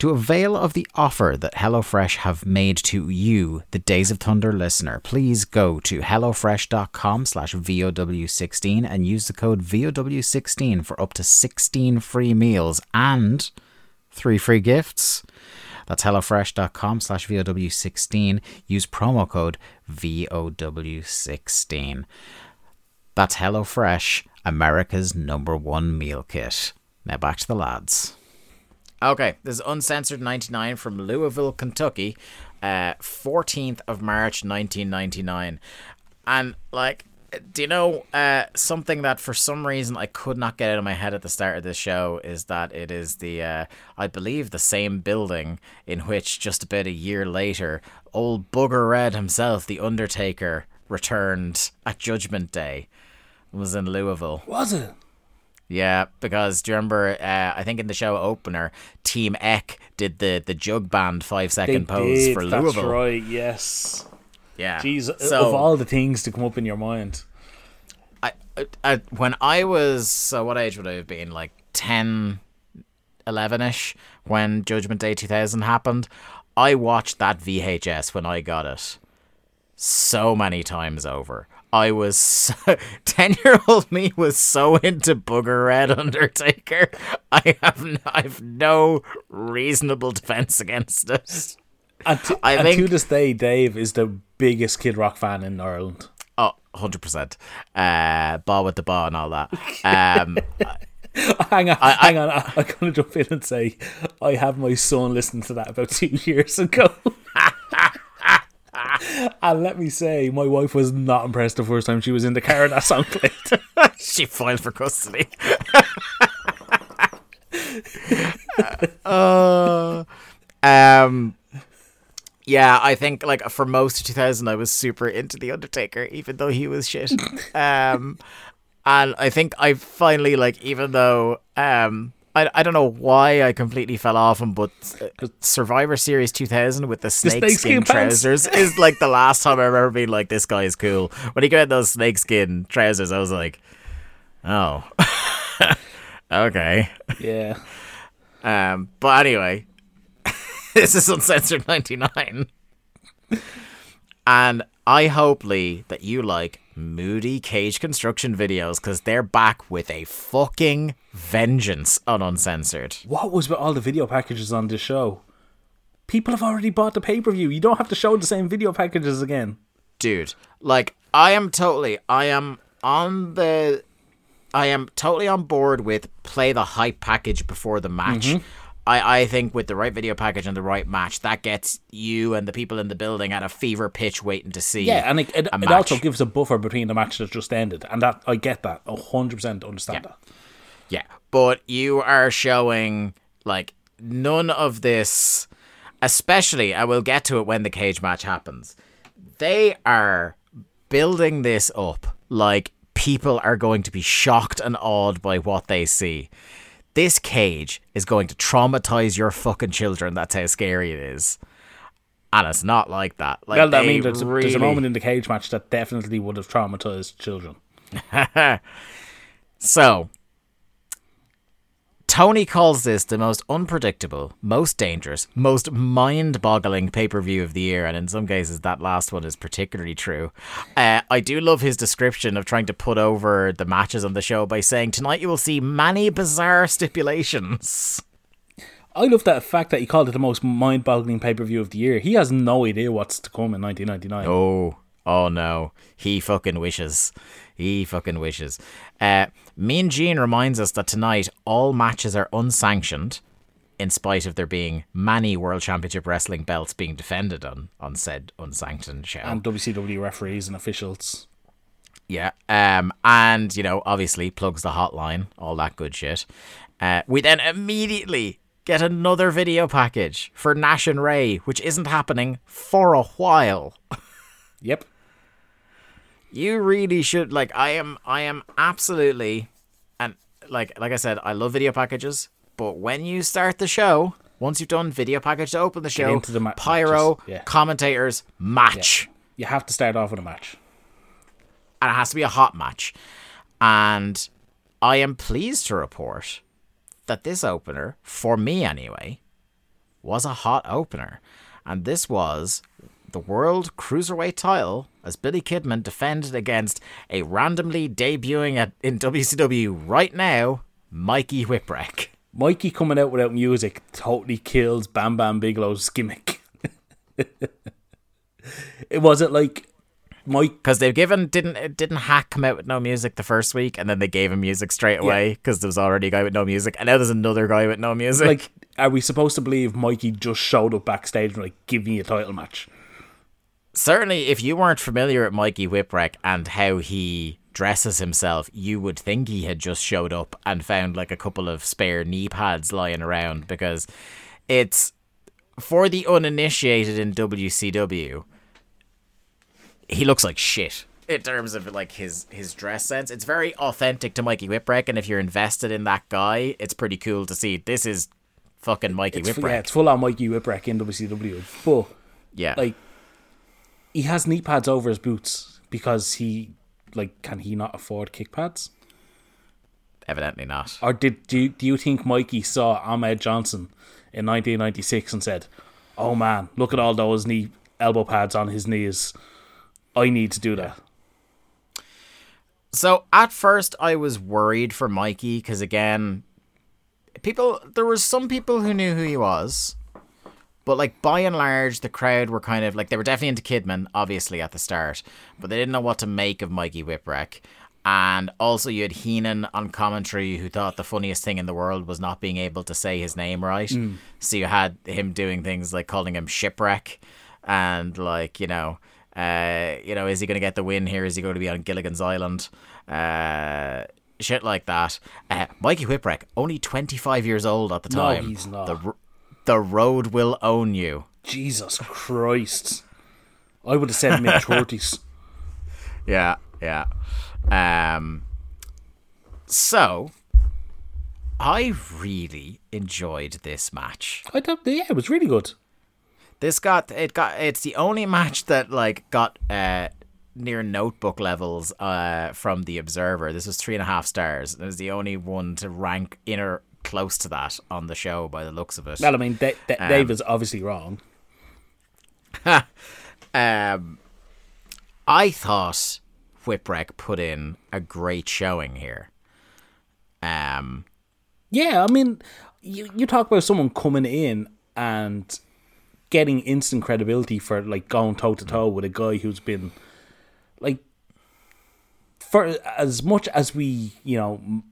To avail of the offer that HelloFresh have made to you, the Days of Thunder listener, please go to hellofresh.com slash VOW16 and use the code VOW16 for up to 16 free meals and three free gifts. That's hellofresh.com slash VOW16. Use promo code VOW16. That's HelloFresh, America's number one meal kit. Now back to the lads. Okay, this is Uncensored 99 from Louisville, Kentucky, uh, 14th of March 1999. And, like, do you know uh, something that for some reason I could not get out of my head at the start of this show is that it is the, uh, I believe, the same building in which just about a year later, old Booger Red himself, The Undertaker, returned at Judgment Day. It was in Louisville. was it Yeah, because do you remember? Uh, I think in the show opener, Team Eck did the the jug band five second They pose did, for that's Louisville. right. Yes. Yeah. Jeez, so of all the things to come up in your mind, I, I, when I was so what age would I have been? Like 10, 11 ish when Judgment Day two thousand happened. I watched that VHS when I got it so many times over. I was [LAUGHS] ten year old me was so into Booger Red [LAUGHS] Undertaker. I have no, I have no reasonable defense against it. and, to, I and think- to this day, Dave is the biggest Kid Rock fan in Ireland. Oh, 100%. Uh, ball with the ball and all that. Um, hang [LAUGHS] on, hang on. I, I'm gonna jump in and say I have my son listen to that about two years ago. [LAUGHS] and let me say, my wife was not impressed the first time she was in the car and that song played. she filed for custody. [LAUGHS] uh, um, yeah, I think like for most of 2000, I was super into the Undertaker, even though he was shit. [LAUGHS] Um, and I think I finally like, even though um. I, I don't know why I completely fell off him, but uh, Survivor Series 2000 with the snakeskin snakeskin pants. trousers [LAUGHS] is like the last time I remember being like, this guy is cool. When he got those snakeskin trousers, I was like, oh, [LAUGHS] okay. yeah. Um, but anyway, [LAUGHS] this is Uncensored 99. And I hope, Lee, that you like moody cage construction videos because they're back with a fucking vengeance on Uncensored. What was with all the video packages on this show? People have already bought the pay per view. You don't have to show the same video packages again. dude like i am totally i am on the i am totally on board with play the hype package before the match mm-hmm. I, I think with the right video package and the right match that gets you and the people in the building at a fever pitch waiting to see Yeah, and it, it, it also gives a buffer between the match that just ended, and that I get that hundred percent understand that. Yeah, but you are showing like none of this, especially. I will get to it when the cage match happens. They are building this up like people are going to be shocked and awed by what they see. This cage is going to traumatize your fucking children. That's how scary it is. And it's not like that. Like Well, I mean, there's, a- there's a moment in the cage match that definitely would have traumatized children. [LAUGHS] So, Tony calls this the most unpredictable, most dangerous, most mind boggling pay per view of the year, and in some cases, that last one is particularly true. Uh, I do love his description of trying to put over the matches on the show by saying, Tonight you will see many bizarre [LAUGHS] stipulations. I love that fact that he called it the most mind-boggling pay-per-view of the year. He has no idea what's to come in 1999. Oh, oh no. He fucking wishes. He fucking wishes. Uh, mean Gene reminds us that tonight all matches are unsanctioned, in spite of there being many World Championship Wrestling belts being defended on, on said unsanctioned show. And WCW referees and officials. Yeah. Um, and, you know, obviously plugs the hotline, all that good shit. Uh, we then immediately get another video package for Nash and Rey, which isn't happening for a while. [LAUGHS] Yep. You really should like i am i am absolutely and like like i said i love video packages but when you start the show once you've done video package to open the show into the ma- pyro matches, yeah. commentators match. You have to start off with a match. and it has to be a hot match. And i am pleased to report that this opener for me anyway was a hot opener. And this was the world cruiserweight title as Billy Kidman defended against a randomly debuting at, in WCW right now, Mikey Whipwreck. Mikey coming out without music totally kills Bam Bam Bigelow's gimmick. [LAUGHS] it wasn't like Mike. Because they've given didn't it didn't Hak come out with no music the first week, and then they gave him music straight away because there was already a guy with no music, and now there's another guy with no music. Like, are we supposed to believe Mikey just showed up backstage and like, give me a title match? Certainly if you weren't familiar with Mikey Whipwreck and how he dresses himself, you would think he had just showed up and found like a couple of spare knee pads lying around because it's for the uninitiated in WCW. He looks like shit. in terms of like his his dress sense. It's very authentic to Mikey Whipwreck, and if you're invested in that guy, it's pretty cool to see. This is fucking Mikey It's, Whipwreck. yeah, it's full on Mikey Whipwreck in WCW. But yeah, like he has knee pads over his boots because he like can he not afford kick pads? evidently not. Or did do you, do you think Mikey saw Ahmed Johnson in 1996 and said, "Oh man, look at all those knee elbow pads on his knees. I need to do that." So at first I was worried for Mikey because again, people there were some people who knew who he was, but like by and large the crowd were kind of like they were definitely into Kidman obviously at the start, but they didn't know what to make of Mikey Whipwreck. And also you had Heenan on commentary who thought the funniest thing in the world was not being able to say his name right. So you had him doing things like calling him shipwreck and like, you know, uh, you know, is he going to get the win here? Is he going to be on Gilligan's Island? Uh, shit like that. Uh, Mikey Whipwreck, only 25 years old at the time. No, he's not. The, the road will own you. Jesus Christ! I would have said mid thirties. [LAUGHS] Yeah, yeah. Um, so, I really enjoyed this match. I thought, yeah, it was really good. This got it got it's the only match that like got uh near notebook levels uh from the Observer. This was three and a half stars. It was the only one to rank inner close to that on the show by the looks of it. Well, I mean, Da- Da- Dave is obviously wrong. [LAUGHS] Um, I thought Whipwreck put in a great showing here. Um, Yeah, I mean, you you talk about someone coming in and getting instant credibility for like going toe to toe with a guy who's been like for as much as we you know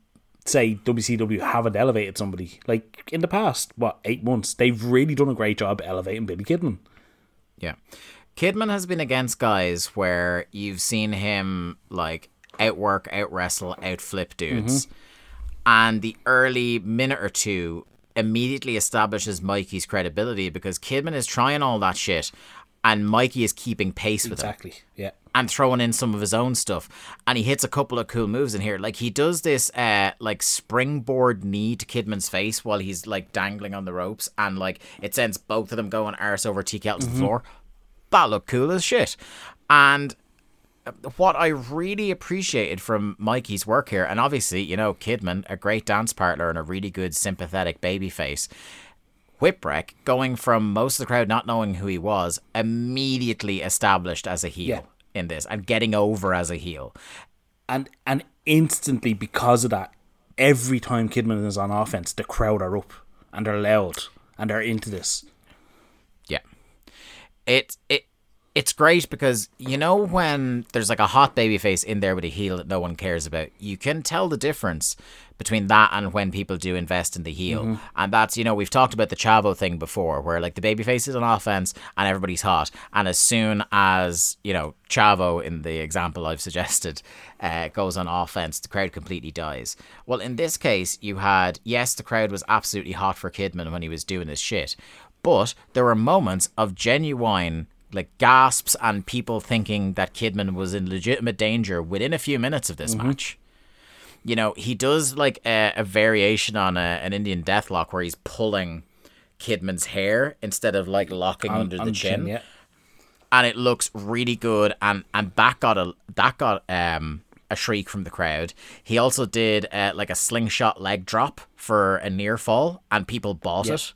say WCW haven't elevated somebody like in the past what eight months they've really done a great job elevating Billy Kidman. Yeah. Kidman has been against guys where you've seen him like outwork, out wrestle, out flip dudes. Mm-hmm. And the early minute or two immediately establishes Mikey's credibility because Kidman is trying all that shit and Mikey is keeping pace with him Exactly. Yeah. And throwing in some of his own stuff. And he hits a couple of cool moves in here. Like he does this uh like springboard knee to Kidman's face while he's like dangling on the ropes and like it sends both of them going arse over TKL to the floor. That looked cool as shit. And uh, what I really appreciated from Mikey's work here, and obviously, you know, Kidman, a great dance partner and a really good sympathetic baby babyface. Whipwreck, going from most of the crowd not knowing who he was, immediately established as a heel Yeah. In this and getting over as a heel. and and instantly because of that, every time Kidman is on offense, the crowd are up and they're loud and they're into this. Yeah. It it it's great because you know when there's like a hot baby face in there with a heel that no one cares about, you can tell the difference between that and when people do invest in the heel. And that's, you know, we've talked about the Chavo thing before, where like the baby face is on offense and everybody's hot. And as soon as, you know, Chavo in the example I've [LAUGHS] suggested uh, goes on offense, the crowd completely dies. Well, in this case, you had, yes, the crowd was absolutely hot for Kidman when he was doing this shit. But there were moments of genuine like gasps and people thinking that Kidman was in legitimate danger within a few minutes of this match. You know, he does like a, a variation on a, an Indian deathlock where he's pulling Kidman's hair instead of like locking under the chin, yeah. and it looks really good. And and that got a that got um a shriek from the crowd. He also did uh, like a slingshot leg drop for a near fall, and people bought it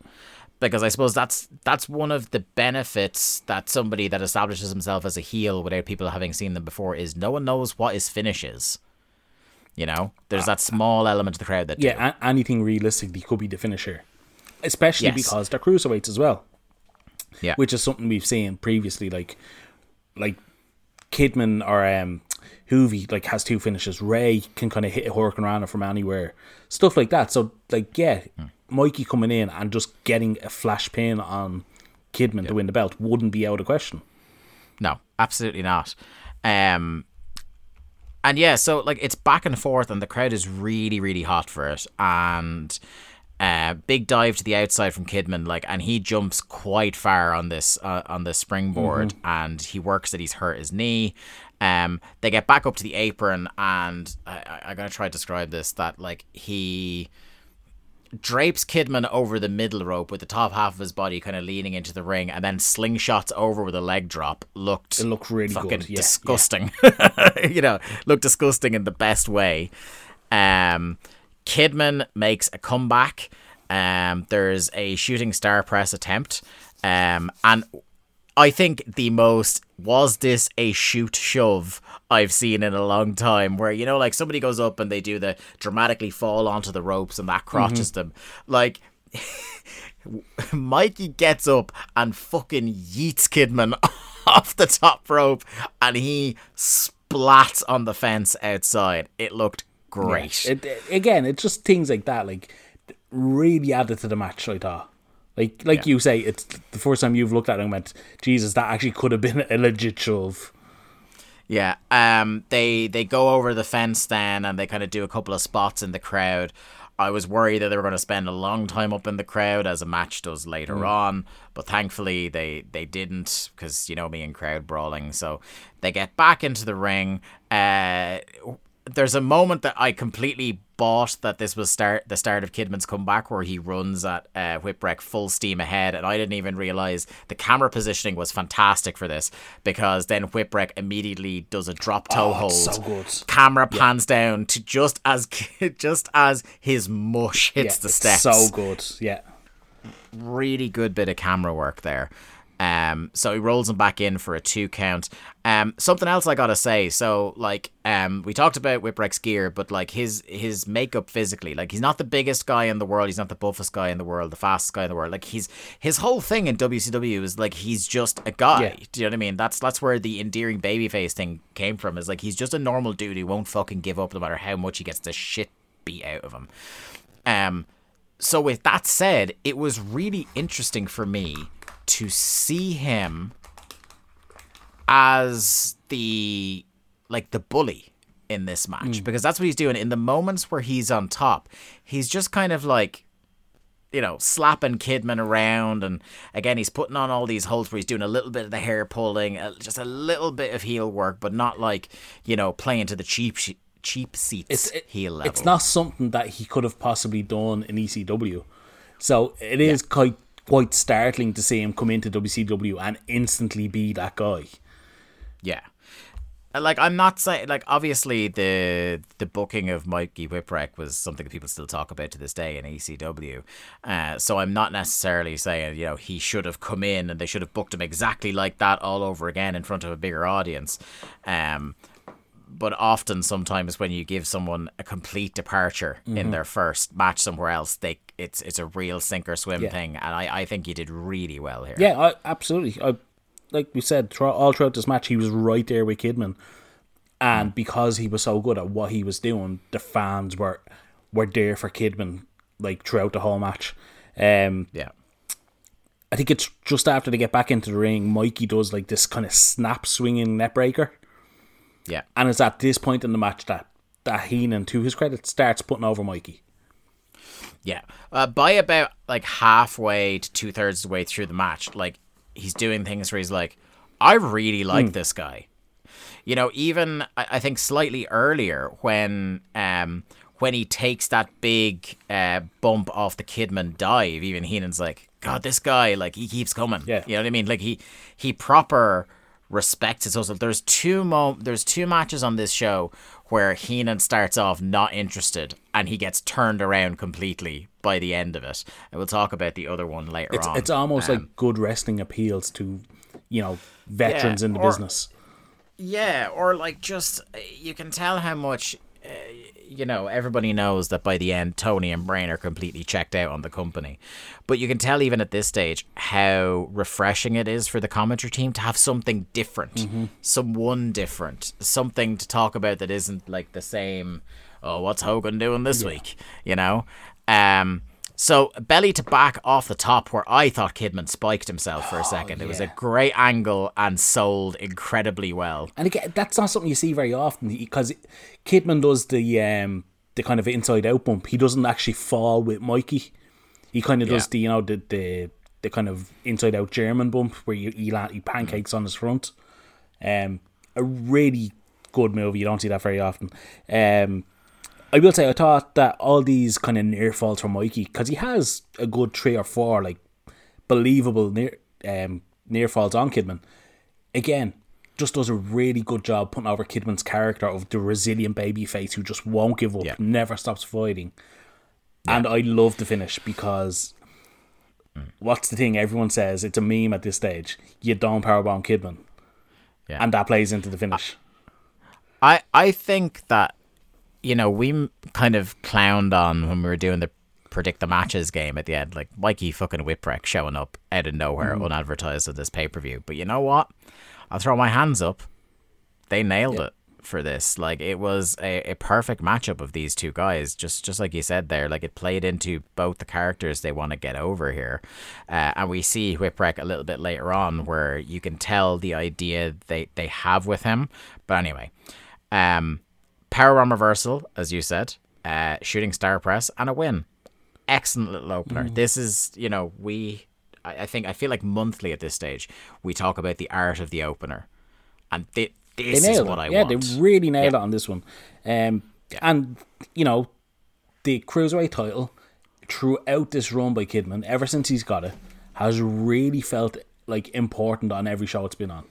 because I suppose that's that's one of the benefits that somebody that establishes himself as a heel without people having seen them before is no one knows what his finish is. You know, there's that small element of the crowd that do. Yeah, a- anything realistically could be the finisher, especially Yes. because they're cruiserweights as well, yeah, which is something we've seen previously. Like, like Kidman or um, Juvi like has two finishes. Rey can kind of hit a hurricanrana from anywhere, stuff like that. So like, yeah, Mikey coming in and just getting a flash pin on Kidman to win the belt wouldn't be out of question. No, absolutely not. Um, and yeah, so like it's back and forth, and the crowd is really, really hot for it. And Uh, big dive to the outside from Kidman, like, and he jumps quite far on this uh, on this springboard, and he works that he's hurt his knee. Um, they get back up to the apron, and I, I, I gotta try to describe this that like he drapes Kidman over the middle rope with the top half of his body kind of leaning into the ring, and then slingshots over with a leg drop. Looked It looked really fucking good, yeah, disgusting. [LAUGHS] you know, looked disgusting in the best way. Um, Kidman makes a comeback. Um, there's a shooting star press attempt. Um, and I think the most was this a shoot shove I've seen in a long time where you know like somebody goes up and they do the dramatically fall onto the ropes and that crotches mm-hmm. them like [LAUGHS] Mikey gets up and fucking yeets Kidman [LAUGHS] off the top rope and he splats on the fence outside it looked great It, it- again, it's just things like that, like really added to the match. I thought, like like Yeah. you say, it's the first time you've looked at it and went, Jesus, that actually could have been a legit shove. Yeah, um, they they go over the fence then, and they kind of do a couple of spots in the crowd. I was worried that they were going to spend a long time up in the crowd, as a match does later on, but thankfully they they didn't, because you know me and crowd brawling. So they get back into the ring. Uh, there's a moment that I completely bought that this was start the start of Kidman's comeback where he runs at uh, Whipwreck full steam ahead and I didn't even realize the camera positioning was fantastic for this because then Whipwreck immediately does a drop toe Oh, hold so good. camera pans down to just as [LAUGHS] just as his mush hits Yeah, the steps So good, yeah. really good bit of camera work there. Um, so he rolls him back in for a two count. Um, something else I gotta say. So like, um, we talked about Whipwreck's gear, but like his his makeup physically, like he's not the biggest guy in the world. He's not the buffest guy in the world, the fastest guy in the world. Like he's his whole thing in WCW is like he's just a guy. Yeah. Do you know what I mean? That's that's where the endearing babyface thing came from. Is like he's just a normal dude who won't fucking give up no matter how much he gets the shit beat out of him. Um, so with that said, it was really interesting for me to see him as the like the bully in this match because that's what he's doing in the moments where he's on top. He's just kind of like you know, slapping Kidman around, and again, he's putting on all these holds where he's doing a little bit of the hair pulling, uh, just a little bit of heel work, but not like you know playing to the cheap cheap seats It's it- heel level. It's not something that he could have possibly done in ECW. So it is quite quite startling to see him come into WCW and instantly be that guy. Yeah. Uh, Like I'm not saying like obviously the the booking of Mikey Whipwreck was something that people still talk about to this day in ECW. Uh, so I'm not necessarily saying you know he should have come in and they should have booked him exactly like that all over again in front of a bigger audience. Um, but often sometimes when you give someone a complete departure in their first match somewhere else, they it's it's a real sink or swim Yeah. thing, and I, I think he did really well here. Yeah, I, absolutely. I, like we said, thro- all throughout this match, he was right there with Kidman, and because he was so good at what he was doing, the fans were were there for Kidman like throughout the whole match. Um, yeah, I think it's just after they get back into the ring, Mikey does like this kind of snap swinging neckbreaker, yeah. and it's at this point in the match that that Heenan, to his credit, starts putting over Mikey. Yeah. Uh, by about like halfway to two thirds of the way through the match, like he's doing things where he's like, I really like this guy. You know, even I, I think slightly earlier when um when he takes that big uh, bump off the Kidman dive, even Heenan's like, God, this guy, like he keeps coming. Yeah. You know what I mean? Like he he proper respects his hustle. There's two mo there's two matches on this show where Heenan starts off not interested and he gets turned around completely by the end of it. And we'll talk about the other one later It's on. it's almost Um, like good wrestling appeals to, you know, veterans Yeah, in the or- business. Yeah, or like just you can tell how much uh, you know. Everybody knows that by the end, Tony and Brain are completely checked out on the company, but you can tell even at this stage how refreshing it is for the commentary team to have something different, someone different, something to talk about that isn't like the same. Oh, what's Hogan doing this week? You know. Um. So belly to back off the top, where I thought Kidman spiked himself for a second. It was a great angle and sold incredibly well. And again, that's not something you see very often because Kidman does the um the kind of inside out bump. He doesn't actually fall with Mikey. He kind of does Yeah. the you know the the the kind of inside out German bump where you land, you pancakes on his front. Um, a really good movie. You don't see that very often. Um, I will say I thought that all these kind of near falls from Mikey because he has a good three or four like believable near um near falls on Kidman. Again, just does a really good job putting over Kidman's character of the resilient baby face who just won't give up, Yeah. never stops fighting. And I love the finish because what's the thing everyone says? It's a meme at this stage. You don't powerbomb Kidman. Yeah. And that plays into the finish. I I think that you know we kind of clowned on when we were doing the predict the matches game at the end, like Mikey fucking Whipwreck showing up out of nowhere, unadvertised at this pay per view. But you know what? I'll throw my hands up. They nailed it for this. Like it was a, a perfect matchup of these two guys. Just just like you said there, like it played into both the characters they want to get over here, uh, and we see Whipwreck a little bit later on where you can tell the idea they they have with him. But anyway, um, power arm reversal, as you said, uh, shooting star press and a win. Excellent little opener. This is you know we. I I think I feel like monthly at this stage we talk about the art of the opener, and They this is what it. I yeah, want. Yeah, they really nailed Yeah. it on this one. Um, And, you know, the Cruiserweight title throughout this run by Kidman, ever since he's got it, has really felt like important on every show it's been on.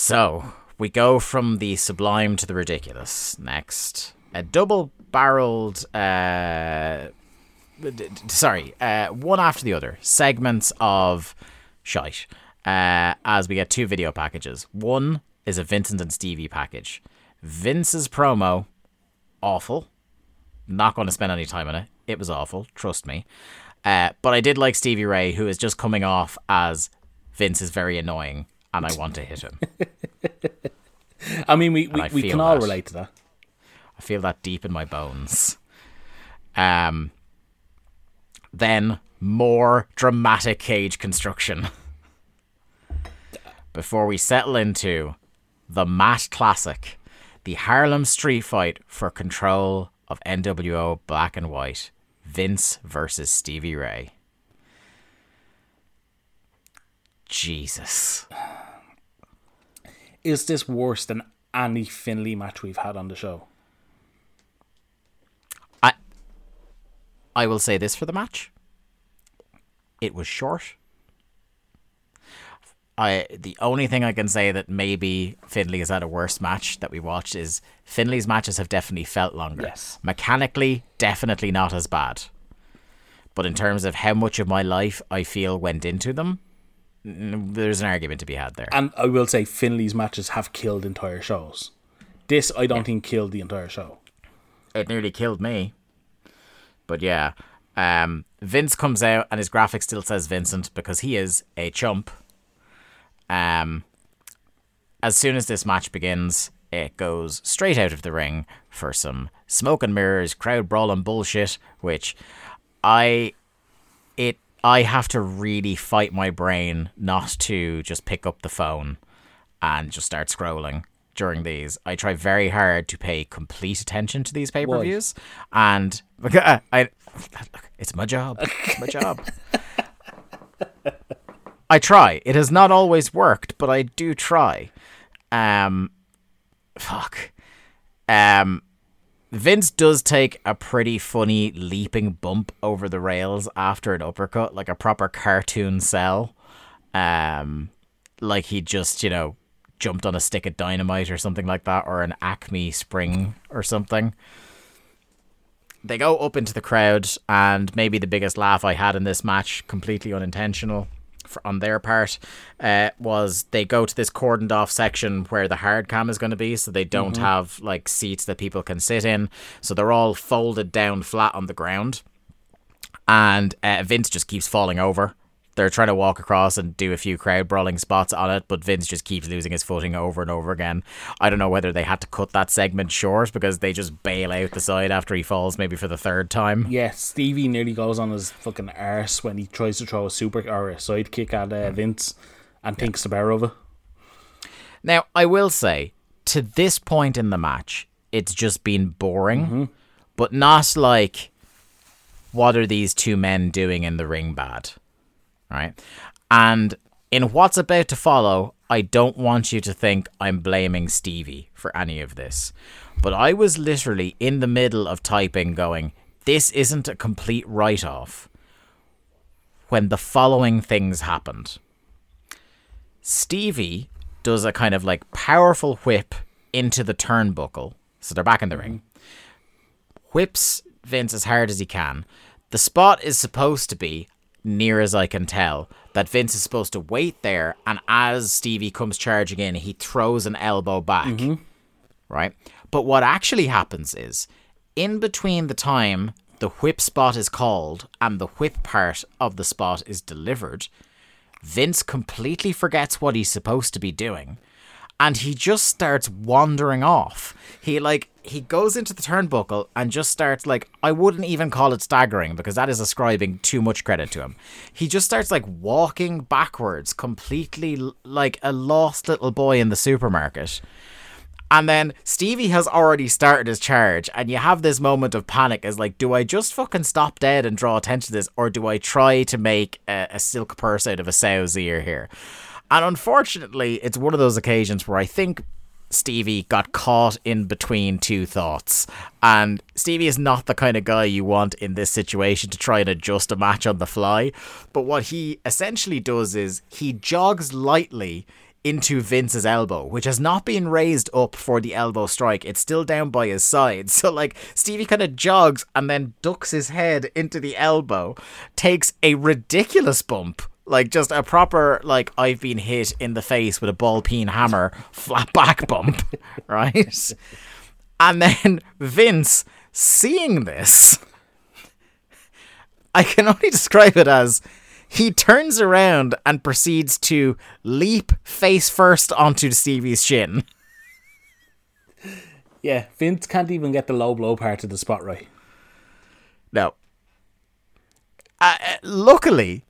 So we go from the sublime to the ridiculous. Next, a double-barreled. Uh, d- d- sorry, uh, one after the other segments of shite. Uh, as we get two video packages. One is a Vincent and Stevie package. Vince's promo, awful. Not going to spend any time on it. It was awful. Trust me. Uh, but I did like Stevie Ray, who is just coming off as Vince is very annoying, and I want to hit him. [LAUGHS] I mean, we, we, we can all that. relate to that. I feel that deep in my bones. Um. Then more dramatic cage construction. [LAUGHS] Before we settle into the Matt Classic, the Harlem Street Fight for control of NWO Black and White, Vince versus Stevie Ray. Jesus. Is this worse than any Finlay match we've had on the show? I I will say this for the match. It was short. I the only thing I can say that maybe Finlay has had a worse match that we watched is Finlay's matches have definitely felt longer. Yes. Mechanically, definitely not as bad. But in terms of how much of my life I feel went into them, there's an argument to be had there. And I will say Finlay's matches have killed entire shows. This, I don't think, killed the entire show. it nearly killed me. But yeah, um, Vince comes out and his graphic still says Vincent because he is a chump. Um, as soon as this match begins, it goes straight out of the ring for some smoke and mirrors, crowd brawling bullshit, which I I have to really fight my brain not to just pick up the phone and just start scrolling during these. I try very hard to pay complete attention to these pay-per-views and [LAUGHS] I, I it's my job. It's my job. [LAUGHS] I try. It has not always worked, but I do try. Um fuck. Um Vince does take a pretty funny leaping bump over the rails after an uppercut, like a proper cartoon cell. Um, like he just, you know, jumped on a stick of dynamite or something like that, or an Acme spring or something. They go up into the crowd, and maybe the biggest laugh I had in this match, completely unintentional for, on their part, uh, was they go to this cordoned off section where the hard cam is going to be, so they don't have like seats that people can sit in. So they're all folded down flat on the ground, and uh, Vince just keeps falling over. They're trying to walk across and do a few crowd brawling spots on it, but Vince just keeps losing his footing over and over again. I don't know whether they had to cut that segment short because they just bail out the side after he falls, maybe for the third time. Yeah, Stevie nearly goes on his fucking arse when he tries to throw a super or a sidekick at uh, Vince and thinks the better of it. Now, I will say, to this point in the match, it's just been boring. but not like what are these two men doing in the ring bad, right? And in what's about to follow, I don't want you to think I'm blaming Stevie for any of this. But I was literally in the middle of typing going, this isn't a complete write off when the following things happened. Stevie does a kind of like powerful whip into the turnbuckle. So they're back in the ring. Whips Vince as hard as he can. The spot is supposed to be, near as I can tell, that Vince is supposed to wait there, and as Stevie comes charging in, he throws an elbow back. Mm-hmm. Right? But what actually happens is, in between the time the whip spot is called and the whip part of the spot is delivered, Vince completely forgets what he's supposed to be doing and he just starts wandering off. He like he goes into the turnbuckle and just starts like I wouldn't even call it staggering because that is ascribing too much credit to him. He just starts like walking backwards completely like a lost little boy in the supermarket. And then Stevie has already started his charge, and you have this moment of panic as like, do I just fucking stop dead and draw attention to this, or do I try to make a, a silk purse out of a sow's ear here? And unfortunately, it's one of those occasions where I think Stevie got caught in between two thoughts. And Stevie is not the kind of guy you want in this situation to try and adjust a match on the fly. But what he essentially does is he jogs lightly into Vince's elbow, which has not been raised up for the elbow strike. It's still down by his side. [LAUGHS] So, like, Stevie kind of jogs and then ducks his head into the elbow, takes a ridiculous bump. Like just a proper like I've been hit in the face with a ball peen hammer flat [LAUGHS] back bump, [LAUGHS] right? And then Vince seeing this I can only [LAUGHS] describe it as he turns around and proceeds to leap face first onto Stevie's shin. Yeah, Vince can't even get the low blow part of the spot right. No. Uh, uh, luckily,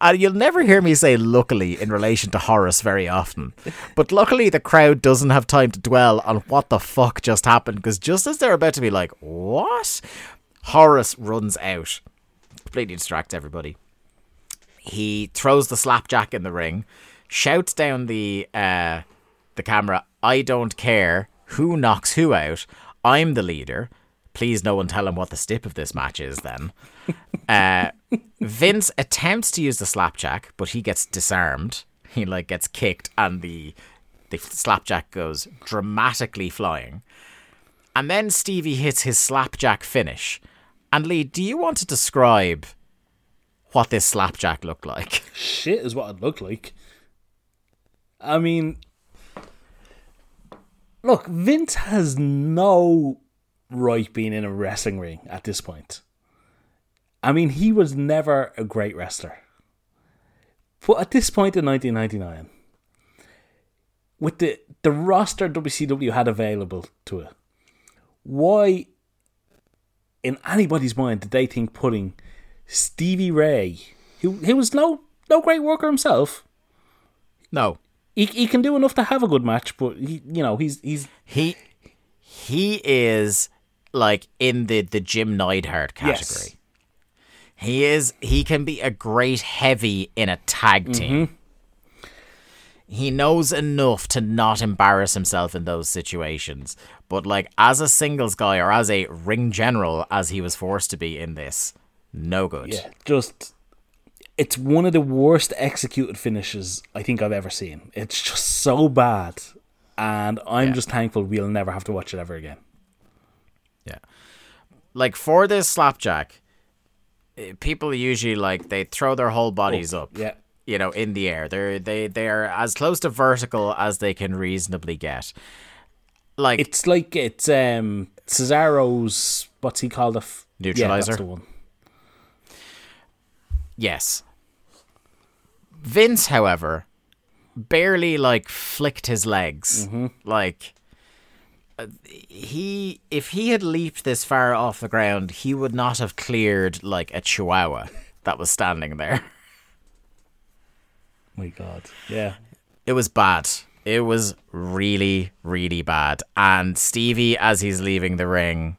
uh, you'll never hear me say luckily in relation to Horace very often, but luckily the crowd doesn't have time to dwell on what the fuck just happened because just as they're about to be like, what? Horace runs out, completely distracts everybody. He throws the slapjack in the ring, shouts down the uh, the camera, "I don't care who knocks who out. I'm the leader." Please, no one tell him what the stip of this match is. Then, [LAUGHS] uh, Vince attempts to use the slapjack, but he gets disarmed. He like gets kicked, and the the slapjack goes dramatically flying. And then Stevie hits his slapjack finish. And Lee, do you want to describe what this slapjack looked like? [LAUGHS] Shit is what it looked like. I mean, look, Vince has no right being in a wrestling ring at this point. I mean, he was never a great wrestler. But at this point in 1999, with the, the roster WCW had available to it, why, in anybody's mind, did they think putting Stevie Ray, who, who was no, no great worker himself, No. he, he can do enough to have a good match, but he, you know he's he's He he is like in the the Jim Neidhart category. Yes. He is he can be a great heavy in a tag mm-hmm. team. He knows enough to not embarrass himself in those situations. But like as a singles guy or as a ring general as he was forced to be in this, no good. yeah just it's one of the worst executed finishes I think I've ever seen. It's just so bad, and I'm Yeah. just thankful we'll never have to watch it ever again. Yeah. Like for this slapjack, people usually like they throw their whole bodies up. Yeah, You know, in the air. They're they they are as close to vertical as they can reasonably get. Like it's like it's um Cesaro's what's he called a f- Yeah, Neutralizer? that's the one. yes. Vince, however, barely like flicked his legs. Like uh, he if he had leaped this far off the ground, he would not have cleared like a chihuahua that was standing there. My God, yeah. It was bad. It was really, really bad. And Stevie, as he's leaving the ring,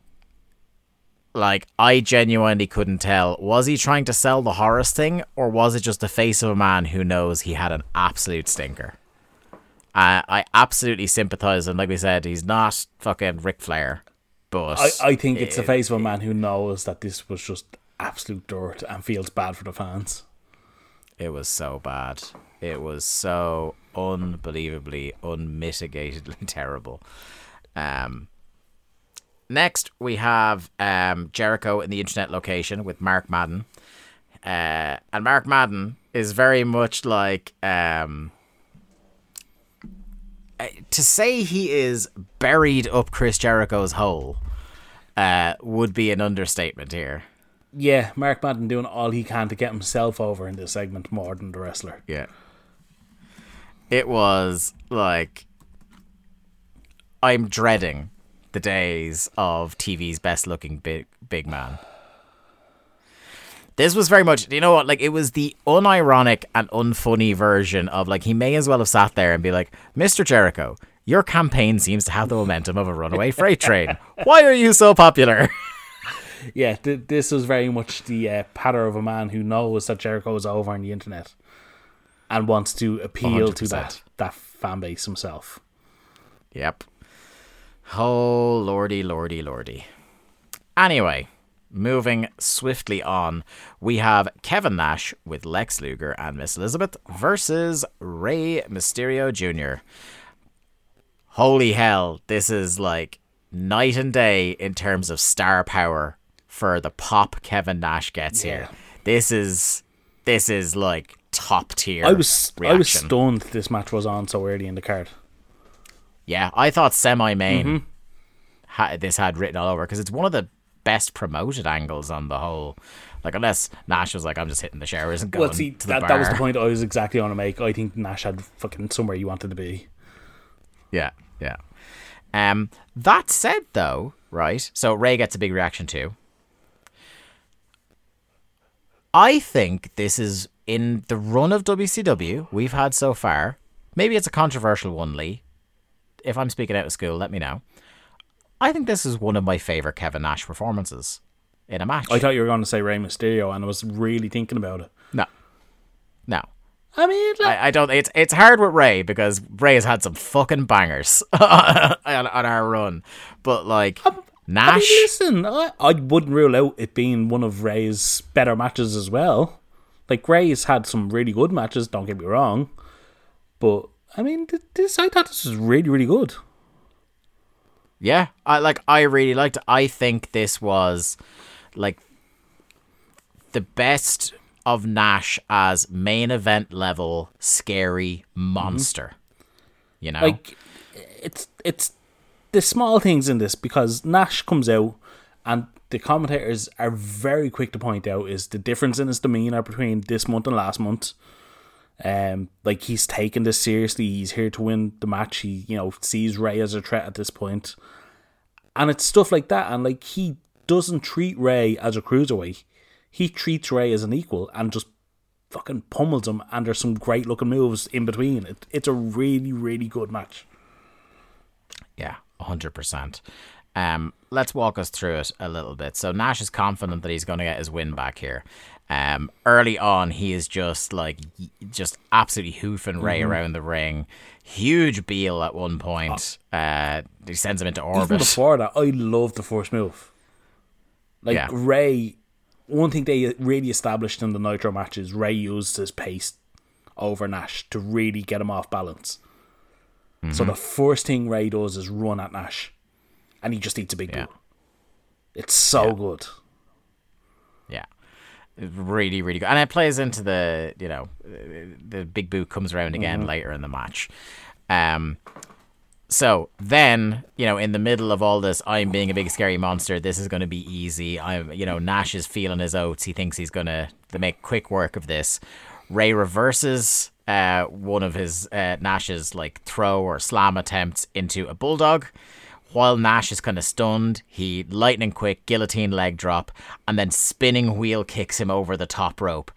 like I genuinely couldn't tell. Was he trying to sell the Horace thing, or was it just the face of a man who knows he had an absolute stinker? Uh, I absolutely sympathize, and like we said, he's not fucking Ric Flair, but I, I think it's the face of a man who knows that this was just absolute dirt and feels bad for the fans. It was so bad. It was so unbelievably, unmitigatedly [LAUGHS] terrible. Um, next, we have um, Jericho in the internet location with Mark Madden. Uh, and Mark Madden is very much like. Um, to say he is buried up Chris Jericho's hole uh, would be an understatement here. Yeah, Mark Madden doing all he can to get himself over in this segment more than the wrestler. Yeah. It was like I'm dreading the days of TV's best looking big big man. This was very much, you know what? Like it was the unironic and unfunny version of like he may as well have sat there and be like, "Mr. Jericho, your campaign seems to have the momentum of a runaway freight train. Why are you so popular?" [LAUGHS] Yeah, th- this was very much the uh, patter of a man who knows that Jericho is over on the internet and wants to appeal to 100%. that that fan base himself. Yep. Oh, lordy, lordy, lordy. Anyway, moving swiftly on, we have Kevin Nash with Lex Luger and Miss Elizabeth versus Rey Mysterio Jr. Holy hell, this is like night and day in terms of star power for the pop Kevin Nash gets here. This is this is like top tier. I was I was reaction. stunned this match was on so early in the card. Yeah, I thought semi main Mm-hmm. ha- this had written all over because it's one of the best promoted angles on the whole. Like unless Nash was like, I'm just hitting the showers and going Well, see, to the that, bar. that was the point I was exactly on to make. I think Nash had fucking somewhere you wanted to be. Yeah, yeah. Um, that said, though, right? So Rey gets a big reaction too. I think this is in the run of WCW we've had so far. Maybe it's a controversial one, Lee. If I'm speaking out of school, let me know. I think this is one of my favorite Kevin Nash performances in a match. I thought you were going to say Rey Mysterio, and I was really thinking about it. no, no. I mean, like, I, I don't. It's it's hard with Rey because Rey has had some fucking bangers [LAUGHS] on, on our run, but like um, I Nash. mean, listen, I, I wouldn't rule out it being one of Rey's better matches as well. Like Rey's had some really good matches. Don't get me wrong, but I mean, this I thought this was really, really good. Yeah, I like. I really liked. it. I think this was like the best of Nash as main event level scary mm-hmm. monster. You know, Like it's it's the small things in this because Nash comes out and the commentators are very quick to point out is the difference in his demeanor between this month and last month. Um, like he's taking this seriously. He's here to win the match. He, you know, sees Rey as a threat at this point, and it's stuff like that. And like he doesn't treat Rey as a cruiserweight. He treats Rey as an equal and just fucking pummels him. And there's some great looking moves in between. It, it's a really, really good match. Yeah, hundred percent. Um, let's walk us through it a little bit. So Nash is confident that he's going to get his win back here. Um, early on, he is just like just absolutely hoofing Rey Mm-hmm. around the ring. Huge biel at one point. Uh, he sends him into Even orbit. before that, I love the first move. Like Yeah. Rey, one thing they really established in the Nitro matches, Rey used his pace over Nash to really get him off balance. Mm-hmm. So the first thing Rey does is run at Nash, and he just eats a big Yeah. boot. It's so good. Really, really good. And it plays into the, you know, the big boot comes around again later in the match. Um, so then, you know, in the middle of all this, I'm being a big scary monster. This is going to be easy. I'm, you know, Nash is feeling his oats. He thinks he's going to make quick work of this. Rey reverses uh, one of his uh, Nash's like throw or slam attempts into a bulldog. While Nash is kind of stunned, he lightning quick guillotine leg drop and then spinning wheel kicks him over the top rope.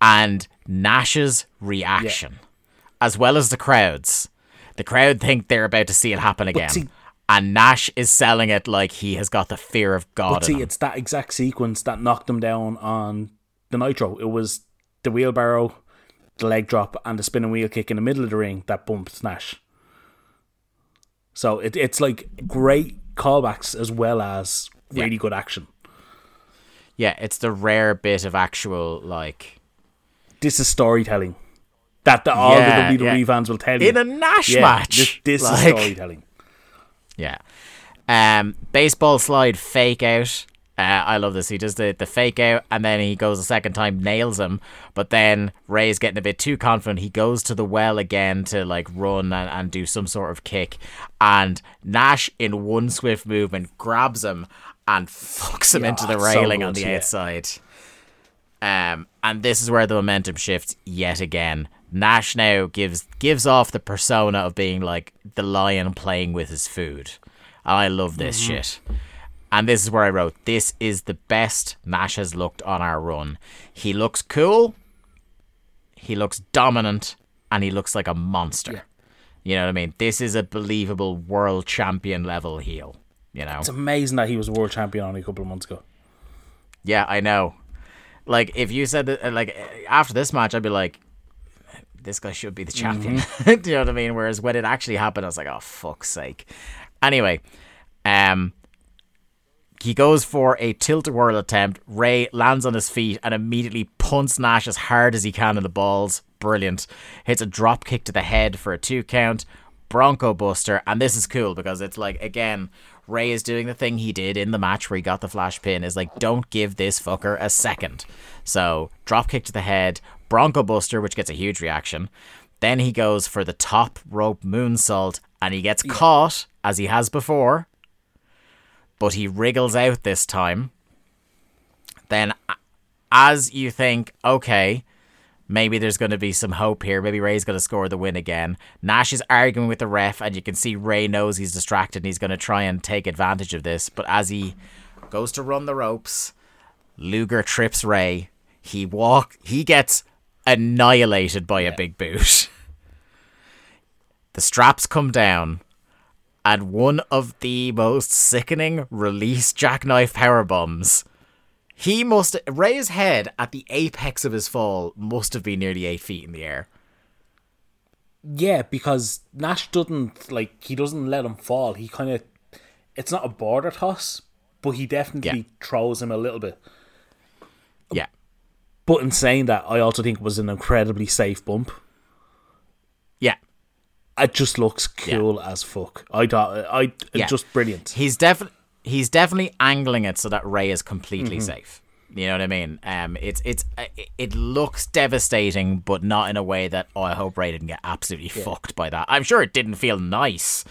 And Nash's reaction, as well as the crowds, the crowd think they're about to see it happen again. see, and Nash is selling it like he has got the fear of God. But see, it's that exact sequence that knocked him down on the Nitro. It was the wheelbarrow, the leg drop, and the spinning wheel kick in the middle of the ring that bumped Nash. So it, it's like great callbacks as well as really Yeah. good action. yeah, it's the rare bit of actual like This is storytelling that the, all Yeah, the WWE yeah. fans will tell you in a Nash match. This, this like, is storytelling. Yeah. Um, baseball slide fake out. Uh, I love this. He does the, the fake out and then he goes a second time, nails him. But then Rey's getting a bit too confident. He goes to the well again to like run and, and do some sort of kick. And Nash, in one swift movement, grabs him and fucks him Yeah, into the it's so railing on the yeah. outside. Um, and this is where the momentum shifts yet again. Nash now gives gives off the persona of being like the lion playing with his food. And I love this Mm-hmm. shit. And this is where I wrote, this is the best Nash has looked on our run. He looks cool, he looks dominant, and he looks like a monster. You know what I mean? This is a believable world champion level heel. You know? It's amazing that he was world champion only a couple of months ago. Yeah, I know. Like if you said that, uh, like uh, after this match, I'd be like, this guy should be the champion. [LAUGHS] Do you know what I mean? Whereas when it actually happened, I was like, oh fuck's sake. Anyway, um, he goes for a tilt a whirl attempt. Rey lands on his feet and immediately punts Nash as hard as he can in the balls. Brilliant. Hits a drop kick to the head for a two count. Bronco Buster, and this is cool because it's like again, Rey is doing the thing he did in the match where he got the flash pin. Is like, don't give this fucker a second. So drop kick to the head, Bronco Buster, which gets a huge reaction. Then he goes for the top rope moonsault, and he gets caught as he has before but he wriggles out this time. Then, as you think, okay, maybe there's going to be some hope here. Maybe Rey's going to score the win again. Nash is arguing with the ref, and you can see Rey knows he's distracted and he's going to try and take advantage of this. But as he goes to run the ropes, Luger trips Rey. He walk. He gets annihilated by a big boot. [LAUGHS] The straps come down and one of the most sickening release jackknife power bombs. He must Rey's head at the apex of his fall must have been nearly eight feet in the air. Yeah, because Nash doesn't like he doesn't let him fall. He kind of it's not a border toss, but he definitely Yeah. throws him a little bit. Yeah, But in saying that, I also think it was an incredibly safe bump. yeah, It just looks cool as fuck. I thought I it's yeah. just brilliant. He's definitely he's definitely angling it so that Rey is completely safe. You know what I mean? Um, it's it's it, it looks devastating, but not in a way that oh, I hope Rey didn't get absolutely fucked by that. I'm sure it didn't feel nice,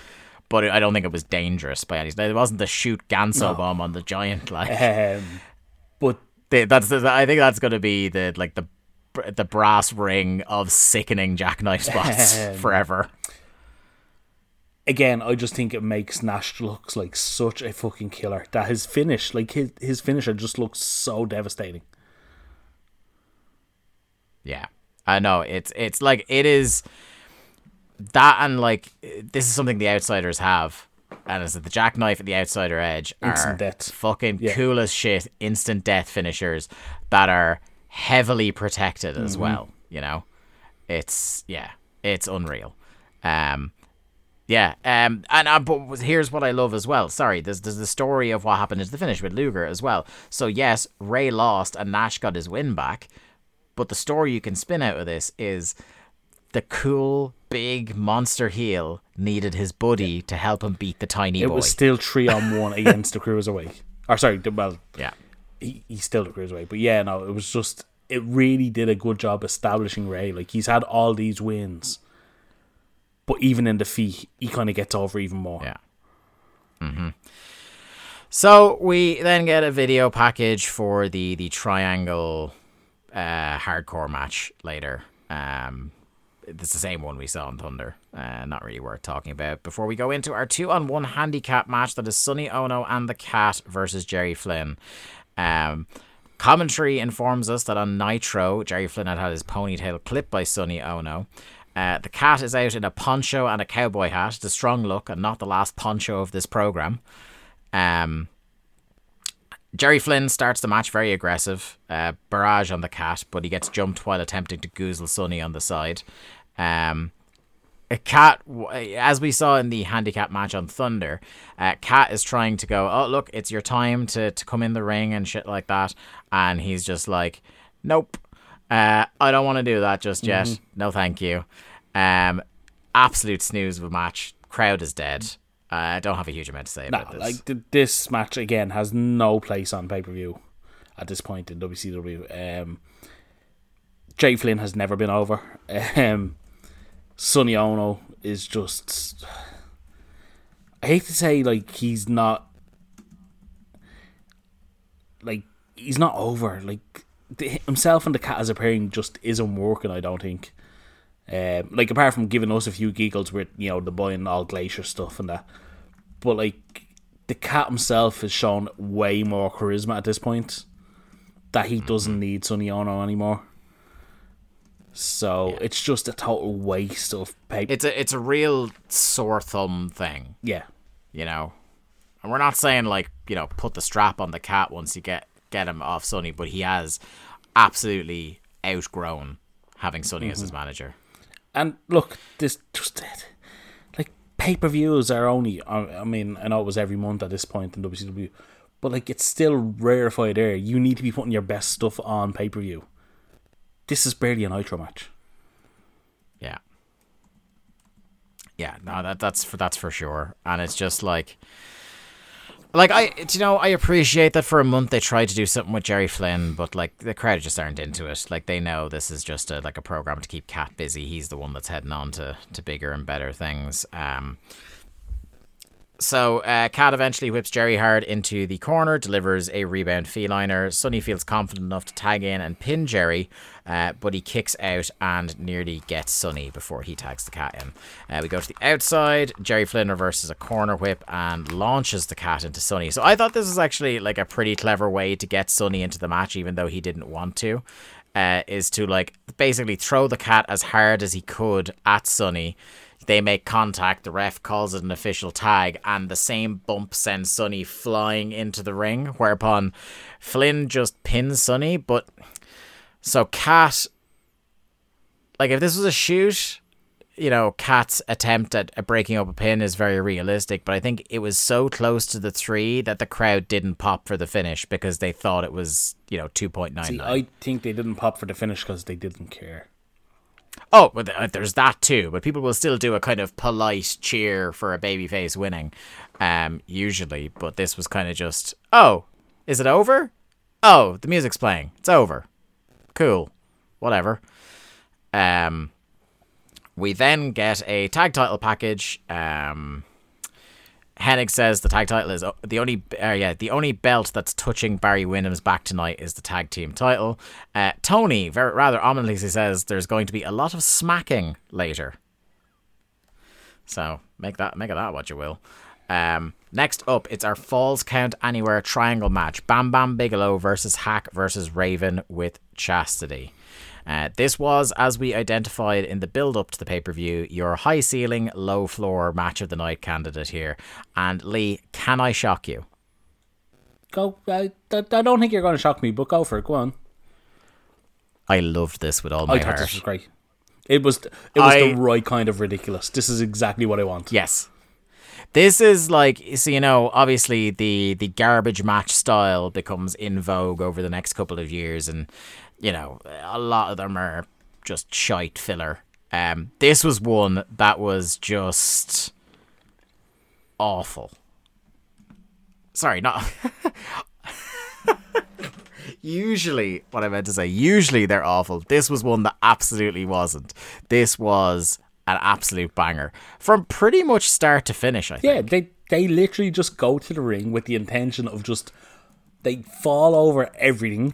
but I don't think it was dangerous by any. It wasn't the shoot Ganso bomb on the giant [LAUGHS] like. Um, but that's the, I think that's going to be the like the the brass ring of sickening jackknife spots [LAUGHS] forever. Again, I just think it makes Nash looks like such a fucking killer. That his finish, like his his finisher, just looks so devastating. Yeah, I know it's it's like it is that and like this is something the outsiders have, and it's that the jackknife and the outsider edge are fucking Yeah. cool as shit, instant death finishers that are heavily protected as Mm-hmm. well. You know, it's yeah, it's unreal. Um, Yeah, um, and uh, but here's what I love as well. Sorry, there's there's the story of what happened at the finish with Luger as well. So yes, Rey lost and Nash got his win back, but the story you can spin out of this is the cool big monster heel needed his buddy to help him beat the tiny It boy. was still three on one against the cruiserweight. [LAUGHS] Or sorry, well, yeah, he, he's still the cruiserweight, but yeah, no, it was just it really did a good job establishing Rey. Like he's had all these wins, but even in defeat, he kind of gets over even more. yeah. hmm So we then get a video package for the the triangle uh, hardcore match later. Um, it's the same one we saw in Thunder. Uh, not really worth talking about. Before we go into our two on one handicap match, that is Sonny Ono and the Cat versus Jerry Flynn. Um, commentary informs us that on Nitro, Jerry Flynn had had his ponytail clipped by Sonny Ono. Uh, the cat is out in a poncho and a cowboy hat. It's a strong look and not the last poncho of this program. Um, Jerry Flynn starts the match very aggressive, uh, barrage on the cat, but he gets jumped while attempting to goozle Sonny on the side. Um, a cat, as we saw in the handicap match on Thunder, uh, Cat is trying to go. Oh, look, it's your time to to come in the ring and shit like that, and he's just like, nope, uh, I don't want to do that just yet. No, thank you. Um, absolute snooze of a match. Crowd is dead. Uh, I don't have a huge amount to say about this. like th- this match again has no place on pay per view at this point in WCW. Um, Jay Flynn has never been over. Um, Sonny Ono is just. I hate to say like he's not. Like he's not over. Like the, himself and the cat as a pairing just isn't working. I don't think. Um, like apart from giving us a few giggles with you know the boy and all glacier stuff and that, but like the cat himself has shown way more charisma at this point that he doesn't need Sonny Ono anymore. So it's just a total waste of paper. it's a it's a real sore thumb thing, yeah, you know. And we're not saying like you know put the strap on the cat once you get get him off Sonny, but he has absolutely outgrown having Sonny as his manager. And look, this just like pay per views are only. I mean, I know it was every month at this point in WCW, but like it's still rarefied air. You need to be putting your best stuff on pay per view. This is barely a Nitro match. Yeah. Yeah, no, that that's for that's for sure. And it's just like like I you know, I appreciate that for a month they tried to do something with Jerry Flynn, but like the crowd just aren't into it. Like they know this is just a like a program to keep Cat busy. He's the one that's heading on to, to bigger and better things. Um so uh, Cat eventually whips Jerry hard into the corner, delivers a rebound feliner. Sonny feels confident enough to tag in and pin Jerry, uh, but he kicks out and nearly gets Sonny before he tags the cat in. Uh, we go to the outside. Jerry Flynn reverses a corner whip and launches the cat into Sonny. So I thought this was actually like a pretty clever way to get Sonny into the match, even though he didn't want to. Uh, is to like basically throw the cat as hard as he could at Sonny. They make contact, the ref calls it an official tag, and the same bump sends Sonny flying into the ring, whereupon Flynn just pins Sonny. But so Cat, like if this was a shoot, you know, Cat's attempt at, at breaking up a pin is very realistic, but I think it was so close to the three that the crowd didn't pop for the finish because they thought it was, you know, 2.99. See, I think they didn't pop for the finish because they didn't care. Oh, but th- there's that too. But people will still do a kind of polite cheer for a babyface winning, um, usually. But this was kind of just, oh, is it over? Oh, the music's playing. It's over. Cool. Whatever. Um, we then get a tag title package. Um, Hennig says the tag title is the only uh, yeah the only belt that's touching Barry Windham's back tonight is the tag team title. Uh, Tony very rather ominously says there's going to be a lot of smacking later. So make that make of that what you will. Um, next up, it's our Falls Count Anywhere triangle match: Bam Bam Bigelow versus Hak versus Raven with Chastity. Uh, this was, as we identified in the build up to the pay per view, your high ceiling, low floor match of the night candidate here. And Lee, can I shock you? Go. I, I don't think you're going to shock me, but go for it. Go on. I loved this with all my I thought heart. this was great. It was. It was I- the right kind of ridiculous. This is exactly what I want. Yes. This is like so you know obviously the the garbage match style becomes in vogue over the next couple of years and you know a lot of them are just shite filler. Um this was one that was just awful. Sorry, not [LAUGHS] Usually, what I meant to say, usually they're awful. This was one that absolutely wasn't. This was an absolute banger from pretty much start to finish. I think. Yeah, they they literally just go to the ring with the intention of just they fall over everything.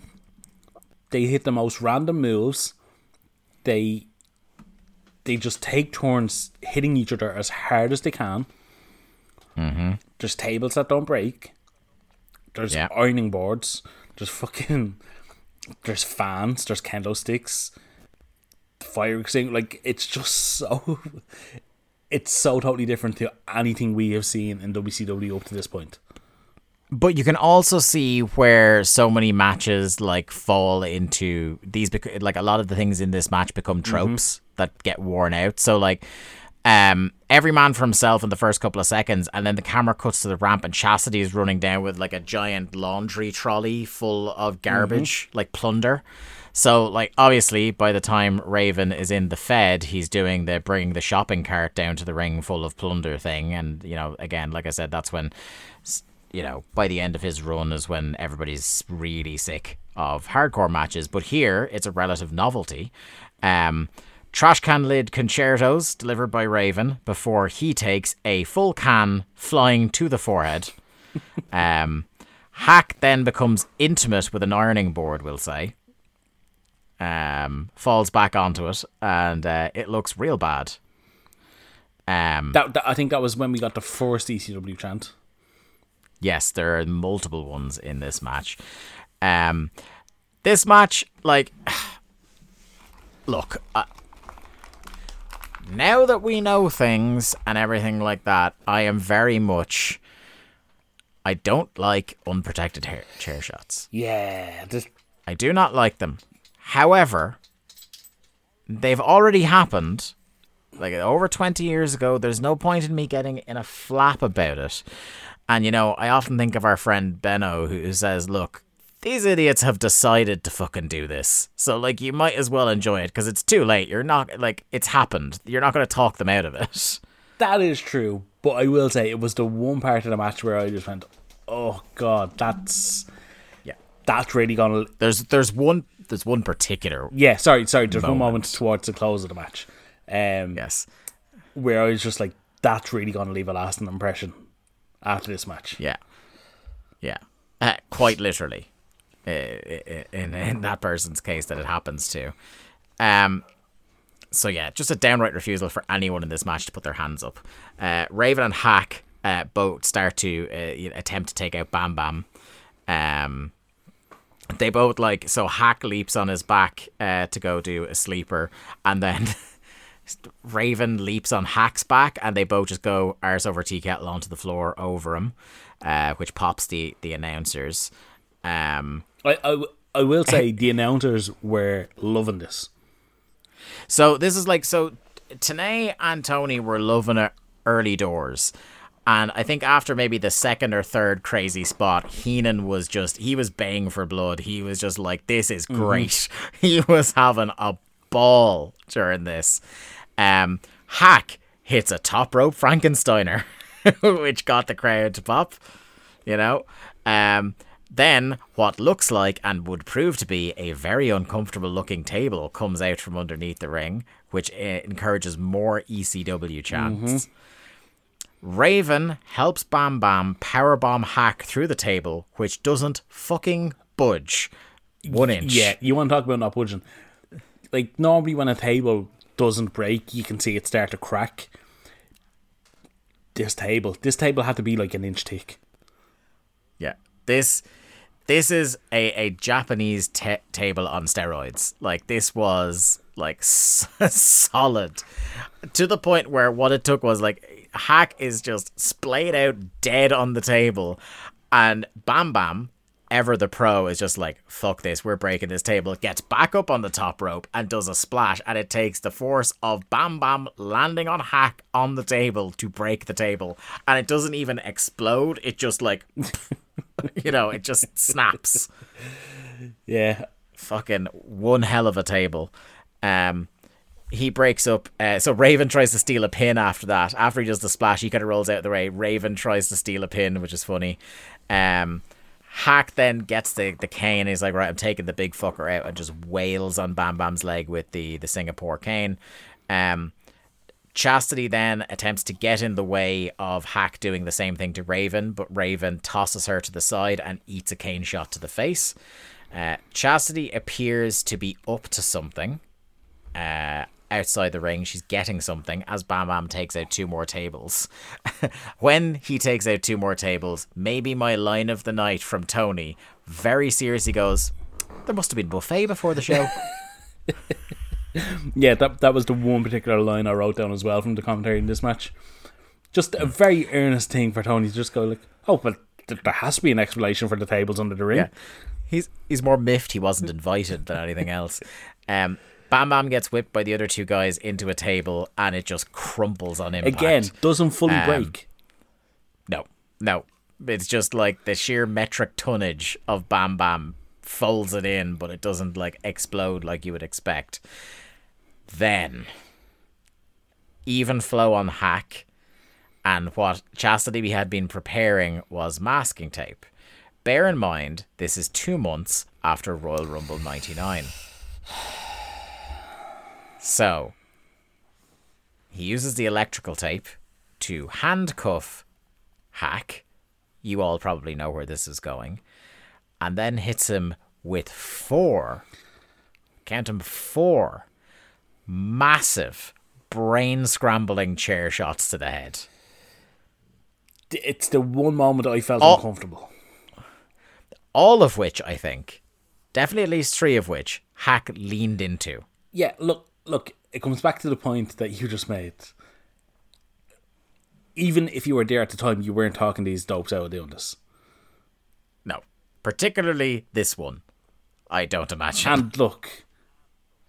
They hit the most random moves. They they just take turns hitting each other as hard as they can. Mm-hmm. There's tables that don't break. There's Yeah. ironing boards. There's fucking. There's fans. There's candlesticks. Fire extinguisher. Like it's just so. [LAUGHS] It's so totally different to anything we have seen in WCW up to this point. But you can also see where so many matches like fall into these bec- like a lot of the things in this match become tropes that get worn out. So like um every man for himself in the first couple of seconds and then the camera cuts to the ramp and Chastity is running down with like a giant laundry trolley full of garbage like plunder. So like obviously by the time Raven is in the Fed, he's doing the bringing the shopping cart down to the ring full of plunder thing and you know again like I said that's when you know, by the end of his run is when everybody's really sick of hardcore matches. But here, it's a relative novelty. Um, trash can lid concertos delivered by Raven before he takes a full can flying to the forehead. [LAUGHS] um, Hak then becomes intimate with an ironing board, we'll say. Um, falls back onto it, and uh, it looks real bad. Um, That, that I think that was when we got the first ECW chant. yes, there are multiple ones in this match. Um, this match, like, [SIGHS] look, uh, now that we know things and everything like that, I am very much. I don't like unprotected hair, chair shots. Yeah, this, I do not like them. However, they've already happened. Like over 20 years ago, there's no point in me getting in a flap about it. And, you know, I often think of our friend Benno who says, look, these idiots have decided to fucking do this. So, like, you might as well enjoy it because it's too late. You're not, like, it's happened. You're not going to talk them out of it. [LAUGHS] that is true. But I will say it was the one part of the match where I just went, "Oh God, that's Yeah. that's really gonna." There's, there's one, there's one particular. Yeah, sorry, sorry. There's one Moment. moment towards the close of the match, um, Yes. where I was just like, "That's really gonna leave a lasting impression." After this match, Yeah. Yeah. Uh, quite literally. uh, In, in that person's case that it happens to. Um, so yeah, just a downright refusal for anyone in this match to put their hands up. Uh, Raven and Hak uh, both start to uh, attempt to take out Bam Bam. Um, they both like so Hak leaps on his back uh, to go do a sleeper, and then [LAUGHS] Raven leaps on Hak's back, and they both just go arse over tea kettle onto the floor over him, uh, which pops the the announcers. Um, I, I, I will say the announcers were loving this. So this is like so. Tenay and Tony were loving it early doors, and I think after maybe the second or third crazy spot, Heenan was just he was baying for blood. He was just like, "This is great." [LAUGHS] He was having a ball during this. Um, Hak hits a top rope Frankensteiner, [LAUGHS] which got the crowd to pop. You know, um. Then, what looks like and would prove to be a very uncomfortable looking table comes out from underneath the ring, which uh, encourages more ECW chants. Raven helps Bam Bam powerbomb Hak through the table, which doesn't fucking budge one inch. Yeah, you want to talk about not budging? Like normally, when a table doesn't break, you can see it start to crack. This table, this table had to be like an inch thick. Yeah. This this is a, a Japanese ta table on steroids. Like this was like s- [LAUGHS] solid to the point where what it took was like Hak is just splayed out dead on the table and Bam Bam ever the pro is just like fuck this we're breaking this table gets back up on the top rope and does a splash and it takes the force of Bam Bam landing on Hak on the table to break the table and it doesn't even explode it just like [LAUGHS] you know, it just snaps. Yeah, Fucking one hell of a table. Um, he breaks up. Uh, so Raven tries to steal a pin after that. After he does the splash, he kind of rolls out of the way. Raven tries to steal a pin, which is funny. Um, Hak then gets the, the cane. He's like, right, I'm taking the big fucker out and just wails on Bam Bam's leg with the, the Singapore cane. Um, Chastity then attempts to get in the way of Hak doing the same thing to Raven, but Raven tosses her to the side and eats a cane shot to the face. Uh, Chastity appears to be up to something uh, outside the ring. She's getting something as Bam Bam takes out two more tables. [LAUGHS] when he takes out two more tables, maybe my line of the night from Tony very seriously goes, There must have been buffet before the show. [LAUGHS] yeah, that that was the one particular line I wrote down as well from the commentary in this match. Just a very earnest thing for Tony to just go like, "Oh, but th- there has to be an explanation for the tables under the ring." Yeah. He's he's more miffed he wasn't invited than anything else. Um, Bam Bam gets whipped by the other two guys into a table and it just crumples on impact. Again, doesn't fully Um, break. No, no. It's just like the sheer metric tonnage of Bam Bam folds it in, but it doesn't like explode like you would expect. Then, even flow on Hak, and what Chastity we had been preparing was masking tape. Bear in mind, this is two months after Royal Rumble 99. So, he uses the electrical tape to handcuff Hak. You all probably know where this is going. And then hits him with four, count them four, massive, brain scrambling chair shots to the head. It's the one moment I felt Oh. uncomfortable. All of which, I think, definitely at least three of which, Hak leaned into. Yeah, look, look. It comes back to the point that you just made. Even if you were there at the time, you weren't talking these dopes out of doing this. No, particularly this one. I don't imagine. And look,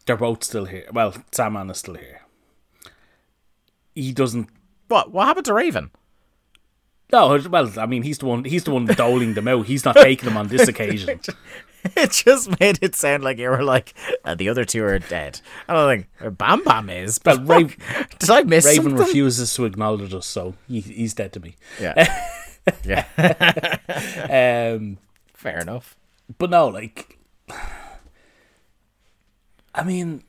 they're both still here. Well, Sandman is still here. He doesn't. what? What happened to Raven? No, well, I mean, he's the one. He's the one doling them out. He's not taking them on this occasion. [LAUGHS] It just made it sound like you were like, uh, the other two are dead. And I'm like, uh, Bam Bam is. Well, But Raven- [LAUGHS] did I miss Raven something? refuses to acknowledge us, so he, he's dead to me. Yeah. [LAUGHS] yeah. Um, Fair enough. but no, like, I mean,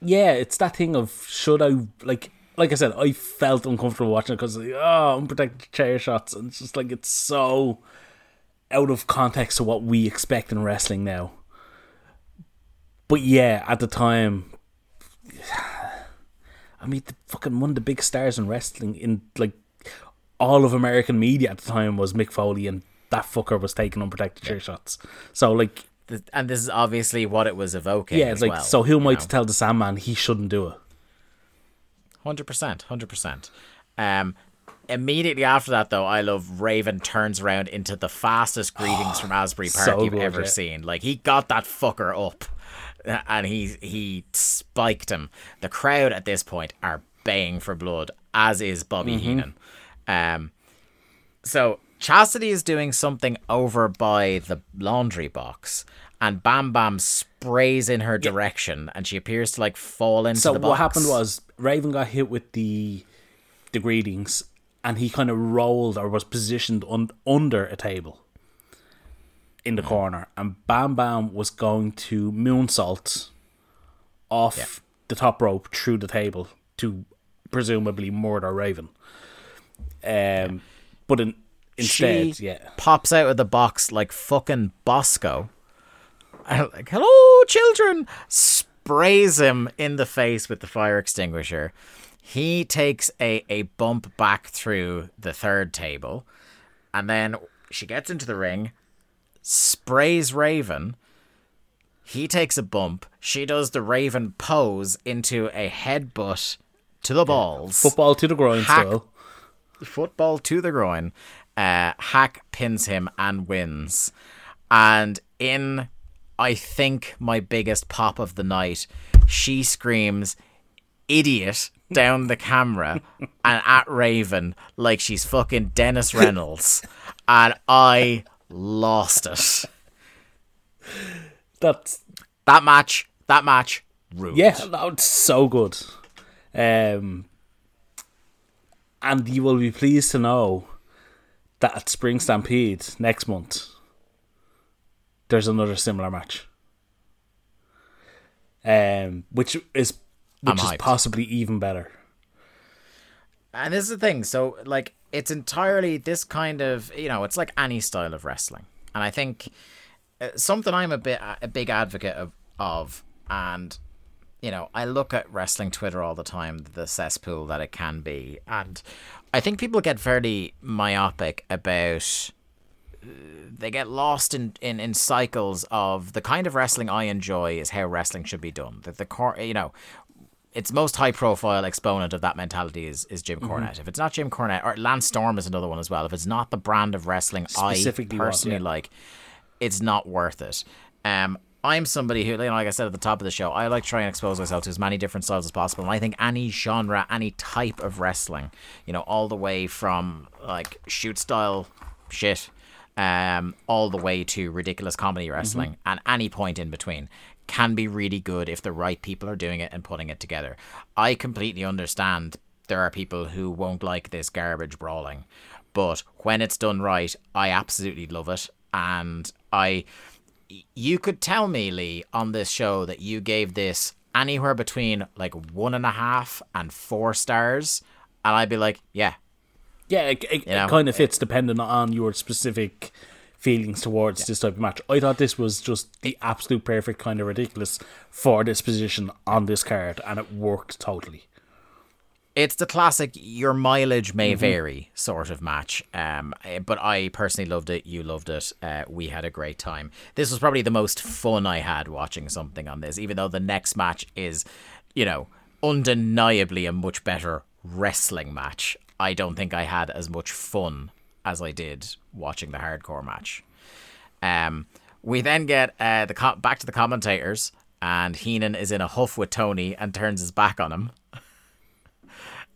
yeah, it's that thing of should I like, like I said, I felt uncomfortable watching it because like, oh, unprotected chair shots, and it's just like it's so out of context to what we expect in wrestling now. But yeah, at the time, [SIGHS] I mean, the fucking one of the big stars in wrestling in like all of American media at the time was Mick Foley, and that fucker was taking unprotected chair shots. So like, And this is obviously what it was evoking. yeah, it's like well, so who am I to tell the Sandman he shouldn't do it? Hundred percent, hundred percent. Um, immediately after that, though, I love Raven turns around into the fastest greetings from [GASPS] Asbury Park so you've good, ever yeah. seen. Like he got that fucker up, [LAUGHS] and he he spiked him. The crowd at this point are baying for blood, as is Bobby Mm-hmm. Heenan. Um, so Chastity is doing something over by the laundry box. And Bam Bam sprays in her direction, and she appears to like fall into So the box. So, what happened was Raven got hit with the the greetings, and he kind of rolled or was positioned un- under a table in the corner, and Bam Bam was going to moonsault off the top rope through the table to presumably murder Raven. Um, but in, instead, she yeah, pops out of the box like fucking Bosco. Like, hello, children! Sprays him in the face with the fire extinguisher. He takes a, a bump back through the third table. And then she gets into the ring, sprays Raven. He takes a bump. She does the Raven pose into a headbutt to the balls football to the groin Hak. still. football to the groin. Uh, Hak pins him and wins. And in, I think, my biggest pop of the night, she screams, idiot, down the camera [LAUGHS] and at Raven like she's fucking Dennis Reynolds. and I lost it. That's That match, that match, ruined. Yeah, no, it's so good. Um, and you will be pleased to know that at Spring Stampede next month, there's another similar match. Um, which is I'm which is hyped. possibly even better. And this is the thing. So, like, it's entirely this kind of, you know, it's like any style of wrestling. And I think uh, something I'm a bit a big advocate of, of, and you know, I look at wrestling Twitter all the time, the cesspool that it can be, and I think people get fairly myopic about they get lost in, in, in cycles of the kind of wrestling I enjoy is how wrestling should be done. That the core, you know, its most high profile exponent of that mentality is, is Jim Cornette. If it's not Jim Cornette, or Lance Storm is another one as well. If it's not the brand of wrestling I personally yeah. like, it's not worth it. Um, I'm somebody who, you know, like I said at the top of the show, I like to try and expose myself to as many different styles as possible. And I think any genre, any type of wrestling, you know, all the way from like shoot style shit, um, all the way to ridiculous comedy wrestling, and any point in between, can be really good if the right people are doing it and putting it together. I completely understand there are people who won't like this garbage brawling, but when it's done right, I absolutely love it, and I you could tell me, Lee, on this show that you gave this anywhere between like one and a half and four stars, and I'd be like, yeah, Yeah, it, it, know, it kind of fits depending on your specific feelings towards this type of match. I thought this was just the absolute perfect kind of ridiculous for this position on this card, and it worked totally. it's the classic your mileage may vary sort of match. Um, eh, but I personally loved it. You loved it. Uh, we had a great time. This was probably the most fun I had watching something on this, even though the next match is, you know, undeniably a much better wrestling match. I don't think I had as much fun as I did watching the hardcore match. Um, we then get uh, the co- back to the commentators, and Heenan is in a huff with Tony and turns his back on him. [LAUGHS]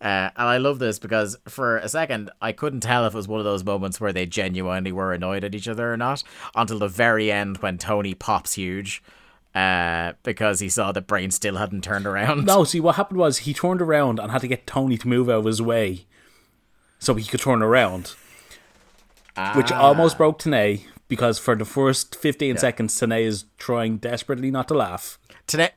Uh, and I love this because for a second I couldn't tell if it was one of those moments where they genuinely were annoyed at each other or not until the very end when Tony pops huge uh, because he saw that Brain still hadn't turned around. No, see, what happened was he turned around and had to get Tony to move out of his way so he could turn around, which ah. almost broke Tenay because for the first 15 seconds, Tenay is trying desperately not to laugh. Today,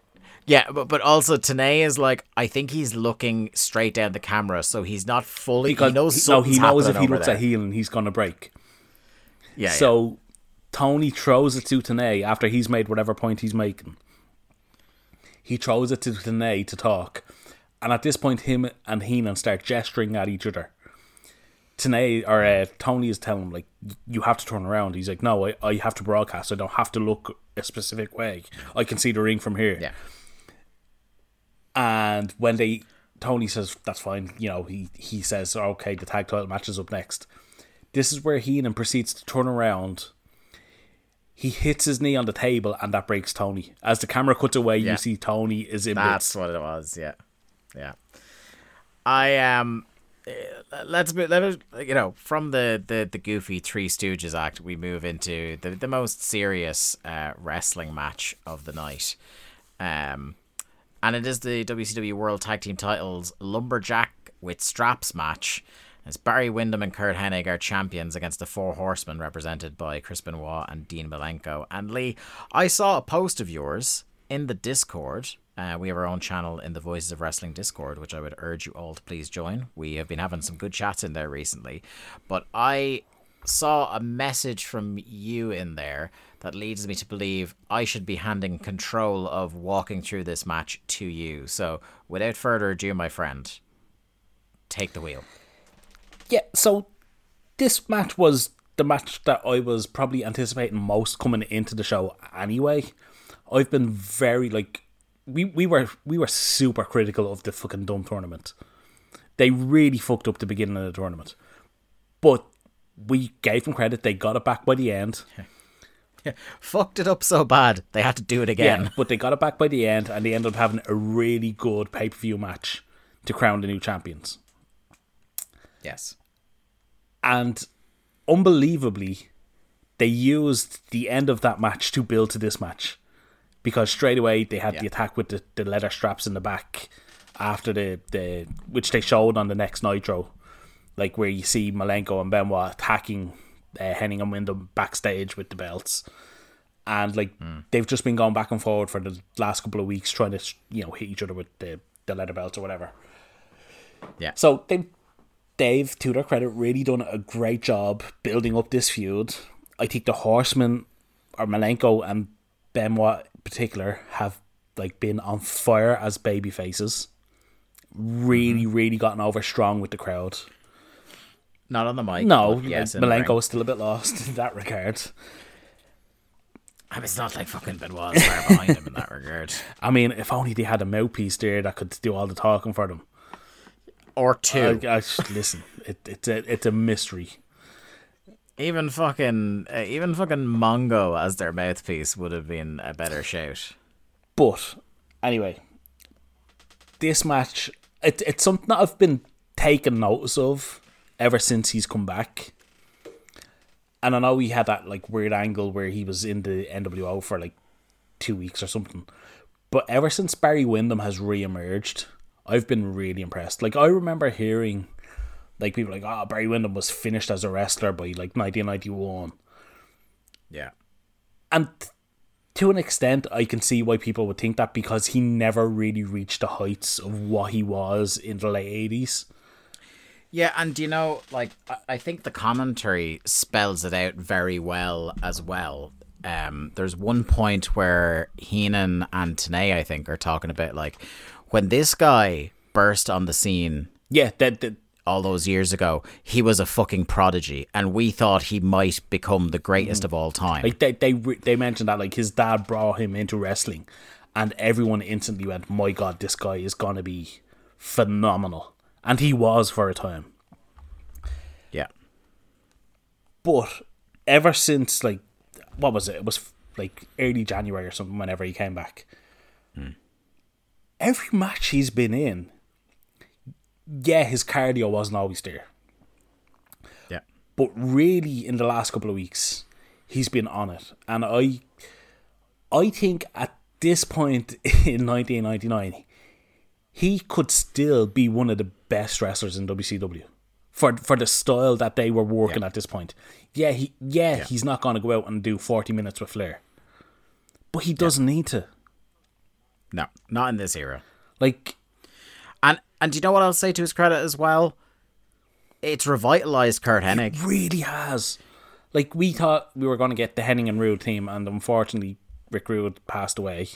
yeah, but but also Tenay is like I think he's looking straight down the camera, so he's not fully. Because he knows he, no, he knows if he looks there. at heel and he's going to break. yeah, yeah. So Tony throws it to Tenay after he's made whatever point he's making. He throws it to Tenay to talk. And at this point, him and Heenan start gesturing at each other. Tenay, or uh, Tony is telling him, like, you have to turn around. He's like, no, I, I have to broadcast. I don't have to look a specific way. I can see the ring from here. yeah. And when they, Tony says, that's fine, you know, he, he says, okay, the tag title match is up next. This is where Heenan proceeds to turn around. He hits his knee on the table and that breaks Tony. As the camera cuts away, Yeah. you see Tony is in That's bits. what it was. Yeah, yeah. I um, eh, let's let you know from the the the goofy Three Stooges act, we move into the the most serious uh, wrestling match of the night, um, and it is the WCW World Tag Team Titles Lumberjack with Straps match. As Barry Windham and Curt Hennig are champions against the Four Horsemen, represented by Chris Benoit and Dean Malenko. And Lee, I saw a post of yours in the Discord. Uh, we have our own channel in the Voices of Wrestling Discord, which I would urge you all to please join. We have been having some good chats in there recently. But I saw a message from you in there that leads me to believe I should be handing control of walking through this match to you. So, without further ado, my friend, take the wheel. Yeah, so this match was the match that I was probably anticipating most coming into the show anyway. I've been very like we, we were we were super critical of the fucking dumb tournament. They really fucked up the beginning of the tournament. But we gave them credit, they got it back by the end. [LAUGHS] Fucked it up so bad they had to do it again. Yeah, but they got it back by the end and they ended up having a really good pay per view match to crown the new champions. Yes. And unbelievably, they used the end of that match to build to this match. Because straight away they had the attack with the, the leather straps in the back after the, the which they showed on the next Nitro. Like where you see Malenko and Benoit attacking uh, Hennig and Windham backstage with the belts. And like they've just been going back and forward for the last couple of weeks trying to you know hit each other with the, the leather belts or whatever. Yeah. So they they've, to their credit, really done a great job building up this feud. I think the Horsemen, or Malenko and Benoit particular, have like been on fire as baby faces. Really, mm-hmm. really gotten over strong with the crowd. Not on the mic. No, yes, yes, in the ring. Malenko is still a bit lost in that regard. I mean, it's not like fucking Benoit far behind him in that regard. [LAUGHS] I mean, if only they had a mouthpiece there that could do all the talking for them. Or two. I, I, listen, it, it's a it's a mystery. Even fucking uh, even fucking Mongo as their mouthpiece would have been a better shout. But anyway, this match it, it's something that I've been taking notice of ever since he's come back. And I know he had that like weird angle where he was in the NWO for like two weeks or something. But ever since Barry Windham has re-emerged, I've been really impressed. Like I remember hearing like people like, oh Barry Windham was finished as a wrestler by like nineteen ninety one. Yeah. And to an extent, I can see why people would think that because he never really reached the heights of what he was in the late 80s. Yeah, and you know, like I- I think the commentary spells it out very well as well. Um, there's one point where Heenan and Tenay, I think, are talking about like when this guy burst on the scene Yeah, that, that all those years ago, he was a fucking prodigy, and we thought he might become the greatest of all time. like they they they mentioned that like his dad brought him into wrestling, and everyone instantly went, "My God, this guy is gonna be phenomenal," and he was for a time. yeah, But ever since like what was it? It was like early January or something. Whenever he came back, hmm. every match he's been in, yeah, his cardio wasn't always there. yeah, But really, in the last couple of weeks, he's been on it, and I, I think at this point [LAUGHS] in 1999, he could still be one of the best wrestlers in WCW for for the style that they were working Yeah. at this point. Yeah, he yeah, he's not going to go out and do 40 minutes with Flair, but he doesn't need to. no, not in this era. Like And and you know what I'll say to his credit as well? It's revitalized Curt Hennig. really has. Like we thought we were going to get the Hennig and Rude team, and unfortunately, Rick Rude passed away.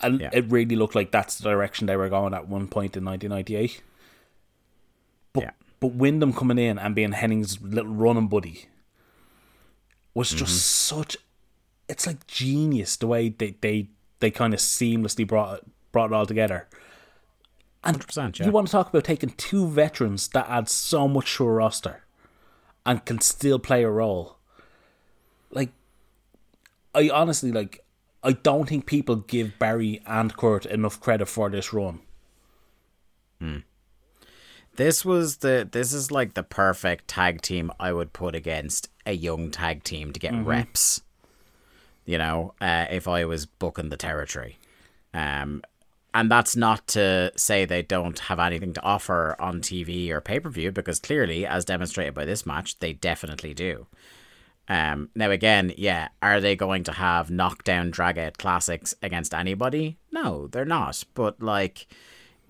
And Yeah. it really looked like that's the direction they were going at one point in 1998. But Yeah. but Windham coming in and being Hennig's little running buddy was just Mm-hmm. such. It's like genius the way they they, they kind of seamlessly brought brought it all together. And 100%, yeah. you want to talk about taking two veterans that add so much to a roster and can still play a role. Like, I honestly like. I don't think people give Barry and Kurt enough credit for this run. This was the this is like the perfect tag team I would put against a young tag team to get reps. You know, uh, if I was booking the territory. Um and that's not to say they don't have anything to offer on TV or pay per view, because clearly, as demonstrated by this match, they definitely do. Um, now again, yeah, are they going to have knockdown drag out classics against anybody? No, they're not. But like,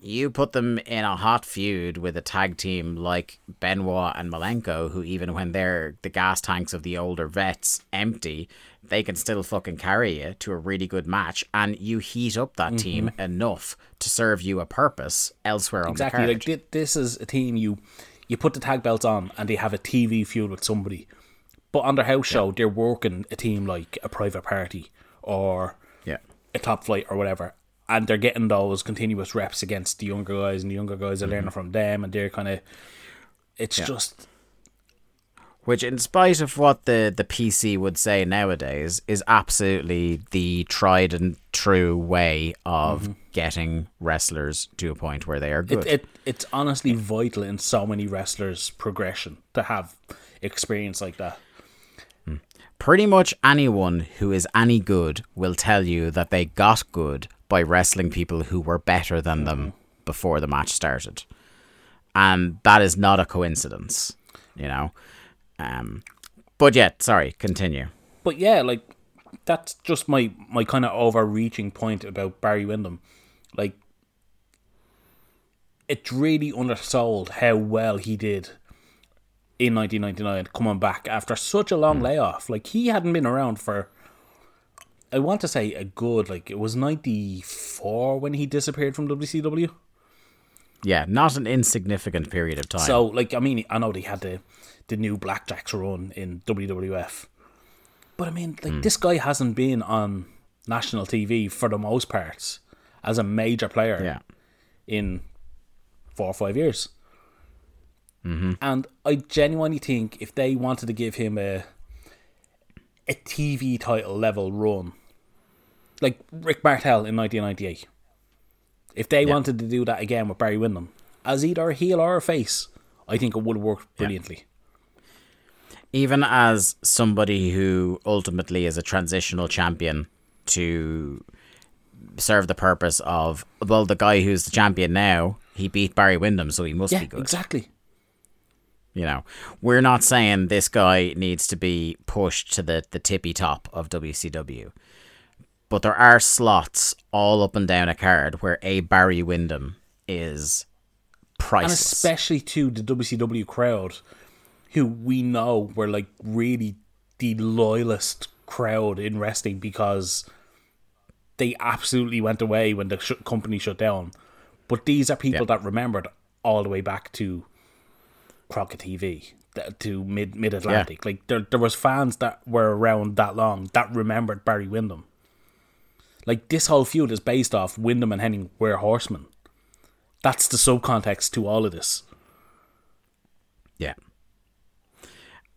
you put them in a hot feud with a tag team like Benoit and Malenko, who even when they're the gas tanks of the older vets empty, they can still fucking carry you to a really good match, and you heat up that mm-hmm. team enough to serve you a purpose elsewhere on Exactly. the Like card. thi- this is a team you you put the tag belts on and they have a TV feud with somebody. But on their house show, they're working a team like a private party or yeah, a top flight or whatever. And they're getting those continuous reps against the younger guys, and the younger guys are mhm. learning from them, and they're kind of. It's just which in spite of what the the PC would say nowadays is absolutely the tried and true way of mm-hmm. getting wrestlers to a point where they are good. it, it it's honestly vital in so many wrestlers' progression to have experience like that. Hmm. Pretty much anyone who is any good will tell you that they got good by wrestling people who were better than them before the match started. And that is not a coincidence, you know. Um but yet, sorry, continue. But yeah, like that's just my my kind of overreaching point about Barry Windham. Like it's really undersold how well he did in 1999 coming back after such a long layoff. Like he hadn't been around for I want to say a good like it was 94 when he disappeared from WCW. Yeah, not an insignificant period of time. So, like, I mean, I know they had the the new Blackjacks run in WWF, but I mean, like, this guy hasn't been on national TV for the most part as a major player yeah, in four or five years. Mm-hmm. And I genuinely think if they wanted to give him a a TV title level run, like Rick Martel in 1998, if they wanted to do that again with Barry Windham as either a heel or a face, I think it would work brilliantly. even as somebody who ultimately is a transitional champion to serve the purpose of well, the guy who's the champion now, he beat Barry Windham, so he must Yeah, be good. exactly. You know, we're not saying this guy needs to be pushed to the, the tippy top of WCW, but there are slots all up and down a card where a Barry Windham is And priceless. especially to the WCW crowd, who we know were like really the loyalist crowd in wrestling because they absolutely went away when the sh- company shut down. But these are people Yeah. that remembered all the way back to Crockett TV, to mid Mid Atlantic. Like there, there was fans that were around that long that remembered Barry Windham. Like this whole feud is based off Windham and Hennig were horsemen. That's the subcontext to all of this. Yeah.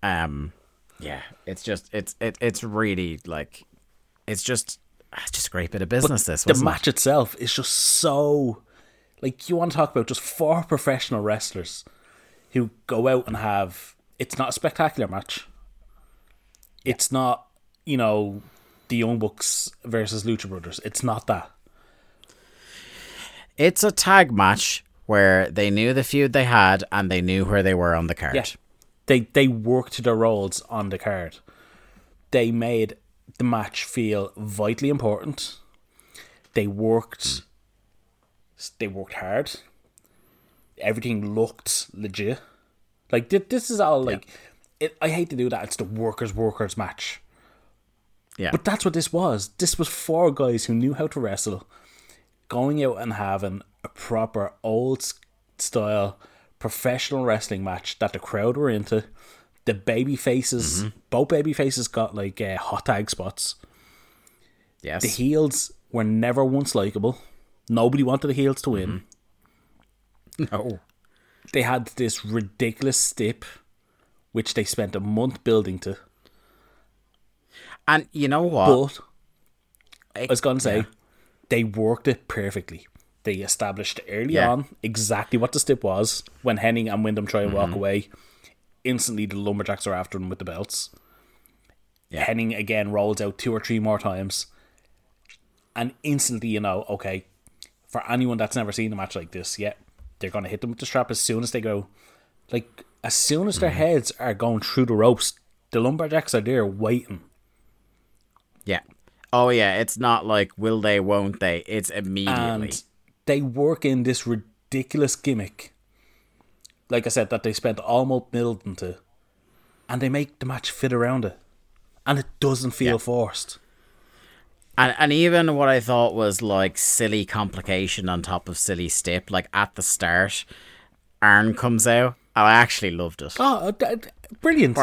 Um yeah, it's just it's it, it's really like it's just it's just a great bit of business this the match itself is just so like you want to talk about just four professional wrestlers who go out and have it's not a spectacular match. It's not, you know, the Young Bucks versus Lucha Brothers. It's not that. It's a tag match where they knew the feud they had and they knew where they were on the card. Yeah. They they worked their roles on the card. They made the match feel vitally important. They worked they worked hard. Everything looked legit. Like thi- this is all like it, I hate to do that. It's the workers workers match. Yeah. But that's what this was. This was four guys who knew how to wrestle, going out and having a proper old style professional wrestling match that the crowd were into. The baby faces, both baby faces got like uh, hot tag spots. yes. The heels were never once likable. Nobody wanted the heels to win. No. They had this ridiculous stip, which they spent a month building to. And you know what? But I was gonna say they worked it perfectly. They established early Yeah. on exactly what the stip was when Hennig and Windham try and Mm-hmm. walk away. Instantly, the lumberjacks are after them with the belts. Yeah. Hennig again rolls out two or three more times, and instantly you know, okay, for anyone that's never seen a match like this, yeah, they're gonna hit them with the strap as soon as they go. Like as soon as their Mm-hmm. heads are going through the ropes, the lumberjacks are there waiting. Yeah. Oh yeah, it's not like will they, won't they? It's immediately. and they work in this ridiculous gimmick. Like I said, that they spent almost building to, and they make the match fit around it, and it doesn't feel Yeah. forced. And and even what I thought was like silly complication on top of silly step, like at the start, Arn comes out. I actually loved it. Oh, uh, brilliant!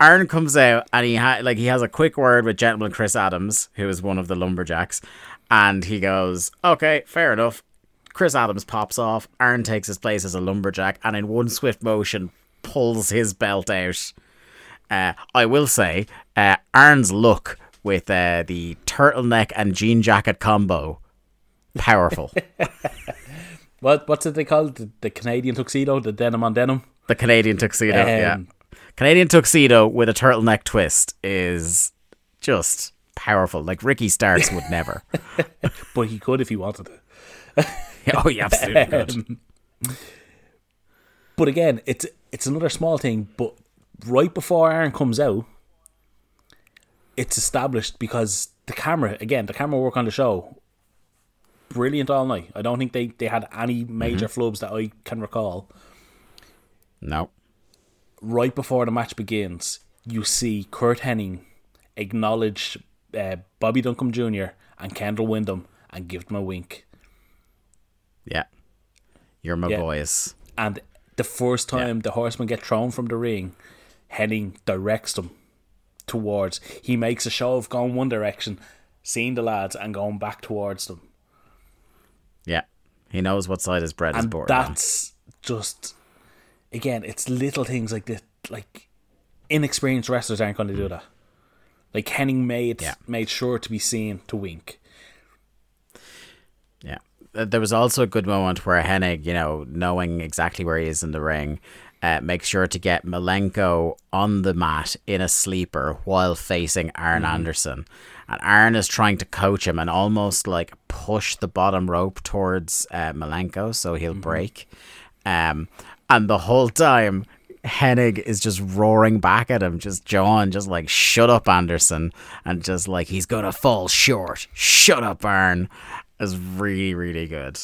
Arn comes out and he ha- like he has a quick word with gentleman Chris Adams, who is one of the lumberjacks, and he goes, "Okay, fair enough." Chris Adams pops off. Arn takes his place as a lumberjack, and in one swift motion, pulls his belt out. Uh, I will say, uh, Arn's look with uh, the turtleneck and jean jacket combo, powerful. [LAUGHS] What what's it they call? The, the Canadian tuxedo, the denim on denim. the Canadian tuxedo, yeah. Um, Canadian tuxedo with a turtleneck twist is just powerful. Like Ricky Starks would never. [LAUGHS] But he could if he wanted to. [LAUGHS] oh, yeah, absolutely good. But again, it's it's another small thing. But right before Arn comes out, it's established because the camera again, the camera work on the show, brilliant all night. I don't think they they had any major flubs that I can recall. No. Right before the match begins, you see Curt Hennig acknowledge uh, Bobby Duncum Jr. and Kendall Windham and give them a wink. Yeah. You're my Yeah. boys. And the first time the horsemen get thrown from the ring, Hennig directs them towards. He makes a show of going one direction, seeing the lads, and going back towards them. Yeah. He knows what side his bread is and buttered on. that's just again it's little things like this like inexperienced wrestlers aren't going to do mm. that like hennig made Yeah. made sure to be seen to wink Yeah. There was also a good moment where Hennig, you know, knowing exactly where he is in the ring, uh, makes sure to get Malenko on the mat in a sleeper while facing Arn Anderson. And Arn is trying to coach him and almost like push the bottom rope towards uh, Malenko so he'll break. Um, and the whole time, Hennig is just roaring back at him, just John, just like, shut up, Anderson. And just like, he's going to fall short. Shut up, Arn. Is really, really good.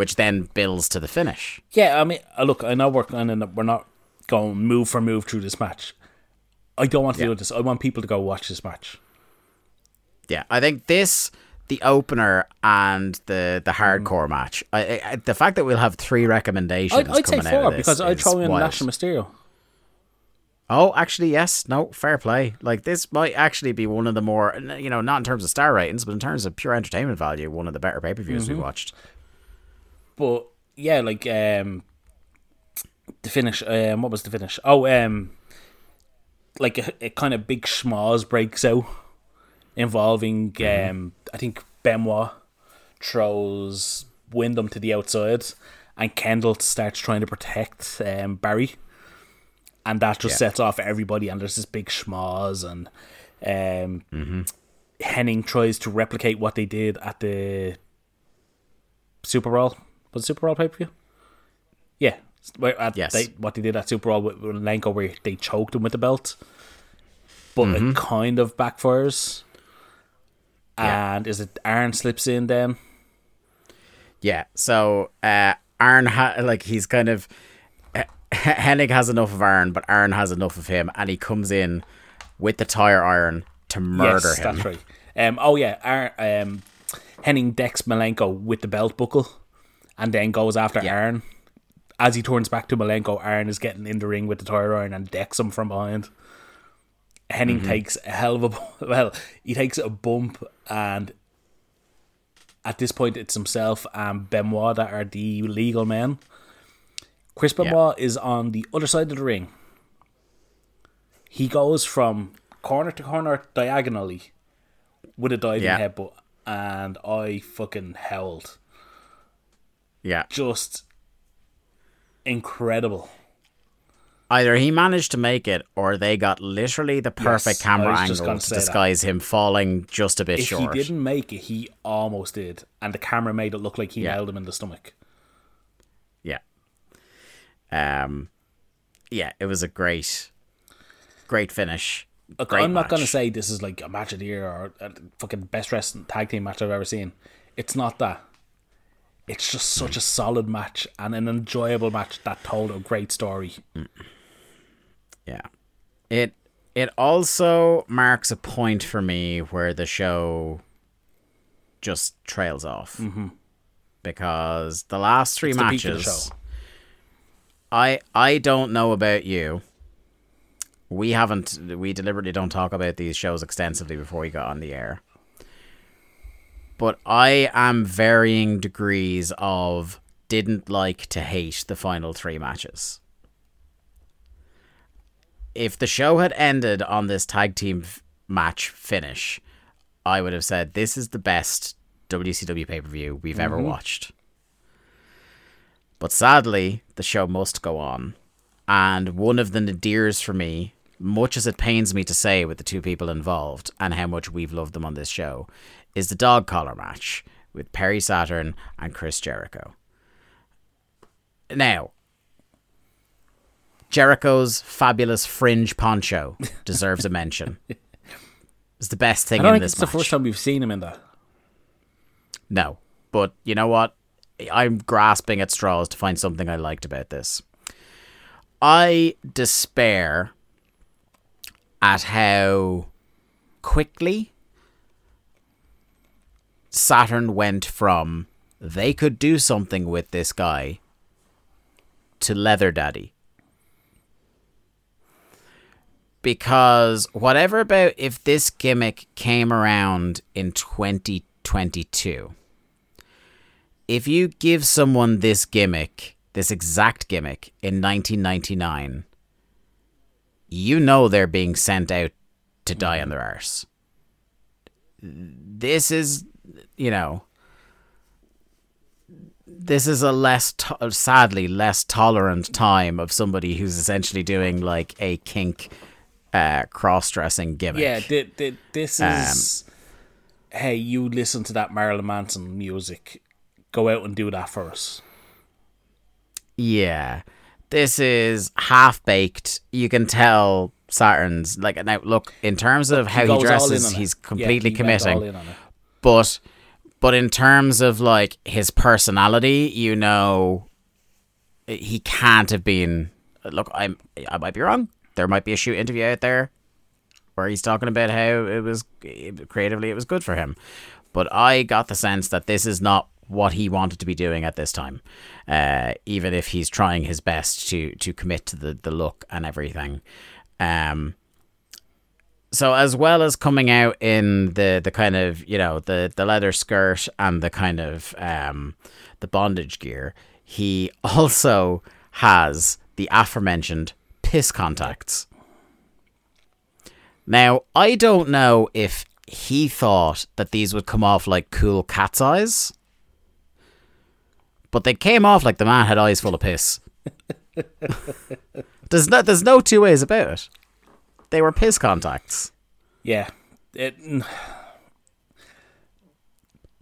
Which then builds to the finish. yeah i mean uh, look i know we're of we're not going move for move through this match i don't want to do this i want people to go watch this match Yeah, I think this, the opener, and the the hardcore match. I, I, the fact that we'll have three recommendations i'd, I'd say four because i'd throw in wild. national mysterio Oh, actually, yes. No, fair play. Like this might actually be one of the more, you know, not in terms of star ratings, but in terms of pure entertainment value, one of the better pay per views Mm-hmm. we watched. But yeah, like um the finish um what was the finish? Oh, um like a, a kind of big schmoz breaks out involving um I think Benoit throws Windham to the outside and Kendall starts trying to protect um Barry. And that just Yeah. sets off everybody and there's this big schmoz and um Hennig tries to replicate what they did at the Super Bowl. Was it Super Bowl pay per view? Yeah. At Yes. they, what they did at Super Bowl with, with Lenko, where they choked him with the belt, but it kind of backfires. Yeah. And is it Arn slips in then? Yeah. So uh, Arn, ha- like he's kind of uh, Hennig has enough of Arn, but Arn has enough of him, and he comes in with the tire iron to murder yes, him. that's right. Um, oh yeah, Arn, um, Hennig decks Malenko with the belt buckle, and then goes after Yeah. Arn. As he turns back to Malenko, Arn is getting in the ring with the tire iron and decks him from behind. Hennig Mm-hmm. takes a hell of a [LAUGHS] well, he takes a bump, and at this point, it's himself and Benoit that are the legal men. Chris Yeah. Benoit is on the other side of the ring. He goes from corner to corner diagonally with a diving Yeah. headbutt, and I fucking howled. Yeah. Just incredible. Either he managed to make it, or they got literally the perfect Yes, camera angle to say that. disguise him falling just a bit If short. he didn't make it, he almost did, and the camera made it look like he Yeah. nailed him in the stomach. Yeah. Um. Yeah, it was a great, great finish. Look, Great I'm not gonna say this is like a match of the year or a fucking best wrestling tag team match I've ever seen. It's not that. It's just such a solid match and an enjoyable match that told a great story. Yeah. It it also marks a point for me where the show just trails off. Mm-hmm. Because the last three It's matches. I I don't know about you. We haven't we deliberately don't talk about these shows extensively before we got on the air. But I am varying degrees of didn't like to hate the final three matches. If the show had ended on this tag team f- match finish, I would have said this is the best WCW pay per view we've ever mm-hmm. watched. But sadly, the show must go on. And one of the nadirs for me, much as it pains me to say with the two people involved and how much we've loved them on this show, is the dog collar match with Perry Saturn and Chris Jericho. Now, Jericho's fabulous fringe poncho [LAUGHS] deserves a mention. It's the best thing I don't in think this it's the first time we've seen him in that. No. But you know what? I'm grasping at straws to find something I liked about this. I despair at how quickly Saturn went from they could do something with this guy to Leather Daddy. Because whatever about if this gimmick came around in 2022, if you give someone this gimmick, this exact gimmick, in 1999, you know they're being sent out to die on their arse. This is, you know, this is a less, to- sadly, less tolerant time of somebody who's essentially doing like a kink uh, cross-dressing gimmick. Yeah, thi- thi- this is. hey, you listen to that Marilyn Manson music. Go out and do that for us. Yeah. This is half baked. You can tell Saturn's like now look in terms of how he, in dresses, he's Yeah, completely he went all committing. But but in terms of like his personality, you know he can't have been look, I'm I might be wrong. There might be a shoot interview out there where he's talking about how it was creatively it was good for him. But I got the sense that this is not what he wanted to be doing at this time. Uh, even if he's trying his best to to commit to the, the look and everything. Um so as well as coming out in the the kind of you know the the leather skirt and the kind of um the bondage gear he [LAUGHS] also has the aforementioned piss contacts. Now i don't know if he thought that these would come off like cool cat's eyes but they came off like the man had eyes full of piss. [LAUGHS] There's no there's no two ways about it they were piss contacts Yeah. It,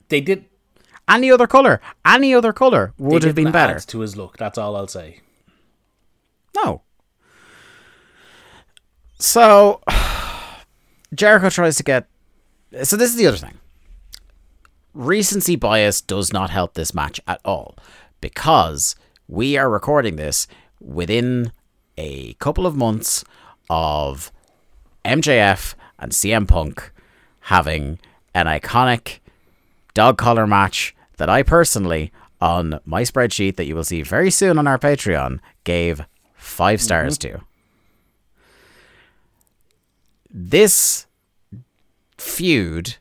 they did. Any other color, any other color would have been better. to his look. That's all I'll say. No. So [SIGHS] Jericho tries to get. So this is the other thing. Recency bias does not help this match at all because we are recording this within a couple of months of MJF and CM Punk having an iconic dog collar match that I personally, on my spreadsheet that you will see very soon on our Patreon, gave five stars mm-hmm. to. This feud,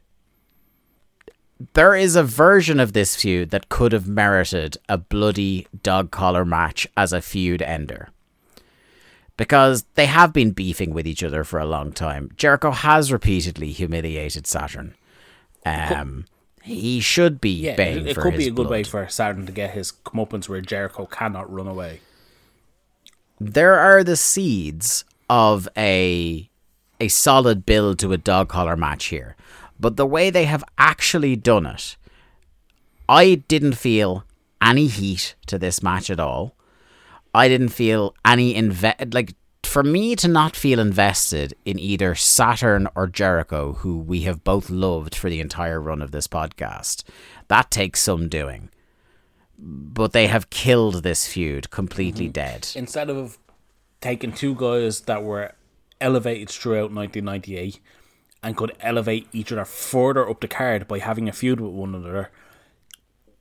there is a version of this feud that could have merited a bloody dog collar match as a feud ender because they have been beefing with each other for a long time. Jericho has repeatedly humiliated Saturn. Um, he should be Yeah, it, it could be a good way for Saturn to get his comeuppance where Jericho cannot run away. There are the seeds of a a solid build to a dog collar match here, but the way they have actually done it, I didn't feel any heat to this match at all. I didn't feel any inve like for me to not feel invested in either Saturn or Jericho, who we have both loved for the entire run of this podcast. That takes some doing. But they have killed this feud completely mm-hmm. dead. Instead of taking two guys that were elevated throughout 1998 and could elevate each other further up the card by having a feud with one another,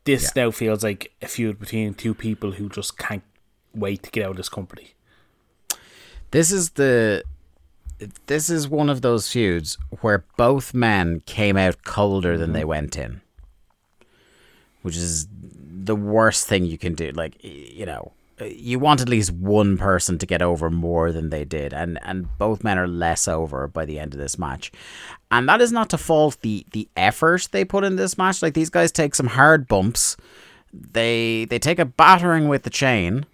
this now feels like a feud between two people who just can't wait to get out of this company. This is the this is one of those feuds where both men came out colder than they mm-hmm. went in. Which is the worst thing you can do. Like you know, you want at least one person to get over more than they did and and both men are less over by the end of this match. And that is not to fault the the effort they put in this match. Like these guys take some hard bumps. They they take a battering with the chain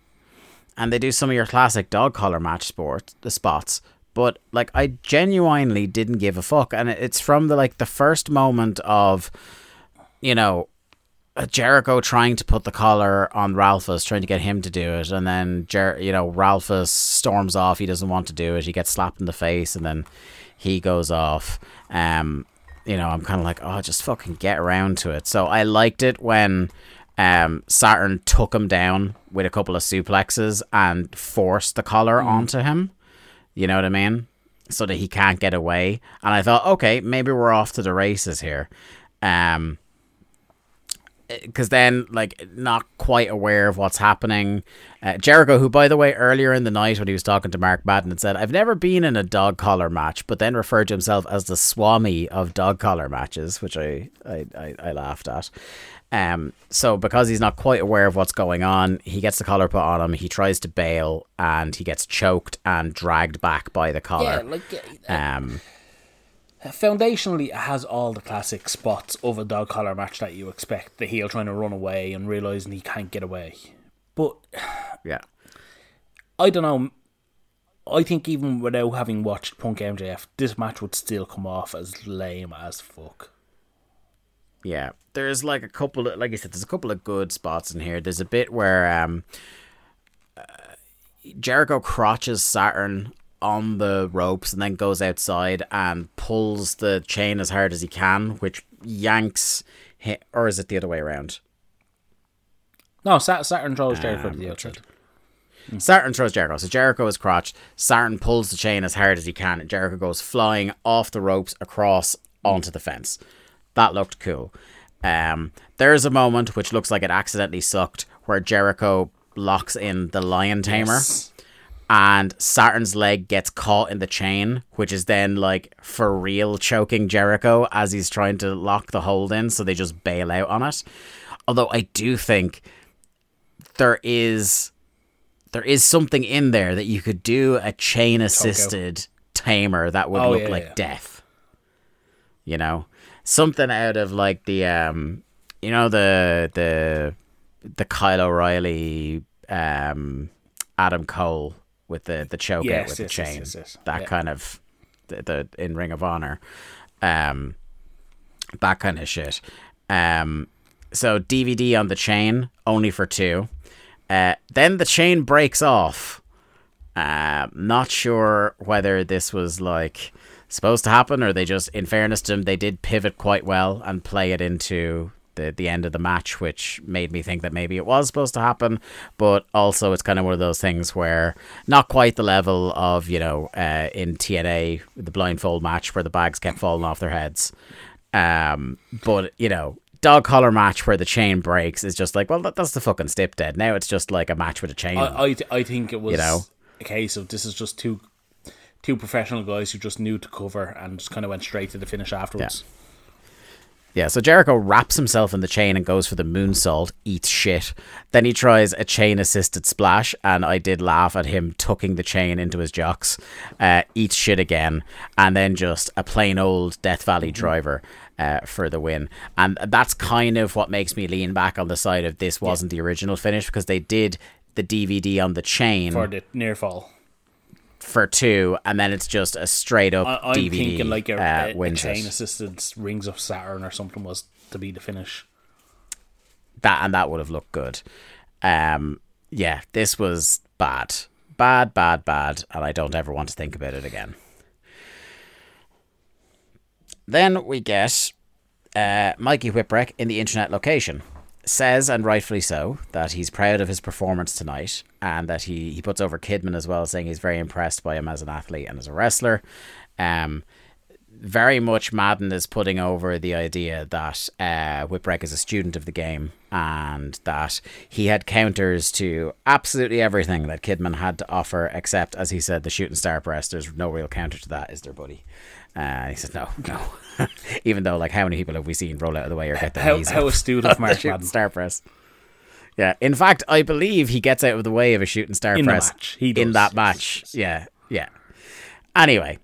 and they do some of your classic dog collar match sport the spots but like i genuinely didn't give a fuck and it's from the like the first moment of you know uh, Jericho trying to put the collar on Ralphus, trying to get him to do it, and then Jer- you know Ralphus storms off. He doesn't want to do it. He gets slapped in the face, and then he goes off. Um, you know, I'm kind of like, oh, just fucking get around to it. So I liked it when um Saturn took him down with a couple of suplexes and forced the collar onto him. You know what I mean? So that he can't get away. And I thought, okay, maybe we're off to the races here. Um because then like not quite aware of what's happening. Uh, Jericho, who by the way earlier in the night when he was talking to Mark Madden, had said, "I've never been in a dog collar match," but then referred to himself as the Swami of dog collar matches, which I I, I, I laughed at. Um, so because he's not quite aware of what's going on, he gets the collar put on him. He tries to bail, and he gets choked and dragged back by the collar. Yeah, like uh, Um, foundationally, it has all the classic spots of a dog collar match that you expect. The heel trying to run away and realizing he can't get away. But [SIGHS] yeah. I don't know. I think even without having watched Punk MJF, this match would still come off as lame as fuck. Yeah, there's like a couple of, like I said, there's a couple of good spots in here. There's a bit where um, uh, Jericho crotches Saturn on the ropes and then goes outside and pulls the chain as hard as he can, which yanks, hi or is it the other way around? No, Saturn throws Jericho to the outside. Saturn throws Jericho. So Jericho is crotched. Saturn pulls the chain as hard as he can, and Jericho goes flying off the ropes across onto the fence. That looked cool. Um, there's a moment which looks like it accidentally sucked, where Jericho locks in the lion tamer, Yes. and Saturn's leg gets caught in the chain, which is then like for real choking Jericho as he's trying to lock the hold in. So they just bail out on it. Although I do think there is there is something in there that you could do a chain assisted tamer that would Oh, look yeah, like yeah. death. You know, something out of like the um, you know the the the Kyle O'Reilly um Adam Cole with the the choke out Yes, with the yes, yes, chain. yes. That Yeah. kind of the, the in Ring of Honor, um, that kind of shit. Um, so DVD on the chain only for two. Uh, then the chain breaks off. Uh, not sure whether this was like supposed to happen or they just, in fairness to them, they did pivot quite well and play it into the the end of the match, which made me think that maybe it was supposed to happen. But also, it's kind of one of those things where not quite the level of you know uh, in TNA the blindfold match where the bags kept falling off their heads. Um, but you know, dog collar match where the chain breaks is just like, well, that, that's the fucking stip dead. Now it's just like a match with a chain. I I, th- I think it was You know? a case of this is just two two professional guys who just knew to cover and just kind of went straight to the finish afterwards. Yeah, Yeah, so Jericho wraps himself in the chain and goes for the moonsault, eats shit. Then he tries a chain assisted splash, and I did laugh at him tucking the chain into his jocks, uh, eats shit again, and then just a plain old Death Valley driver uh, for the win. And that's kind of what makes me lean back on the side of this wasn't the original finish because they did the DVD on the chain for, the near fall. Two, and then it's just a straight up I, I'm DVD thinking like a, uh, a, a chain assisted rings of Saturn or something was to be the finish. that and that would have looked good. Um, yeah, this was bad, bad, bad, bad, and I don't ever want to think about it again. Then we get uh, Mikey Whipwreck in the internet location. Says, and rightfully so, that he's proud of his performance tonight and that he, he puts over Kidman as well, saying he's very impressed by him as an athlete and as a wrestler. Um, very much Madden is putting over the idea that uh, Whipwreck is a student of the game and that he had counters to absolutely everything that Kidman had to offer, except, as he said, the shooting star press. There's no real counter to that, is there, buddy? Uh, he says, no, no. [LAUGHS] Even though, like, how many people have we seen roll out of the way or get their How, knees how up astute of the [LAUGHS] Mark Madden. star press? Yeah, in fact, I believe he gets out of the way of a shooting star In press he in that match. Yeah, yeah. Anyway,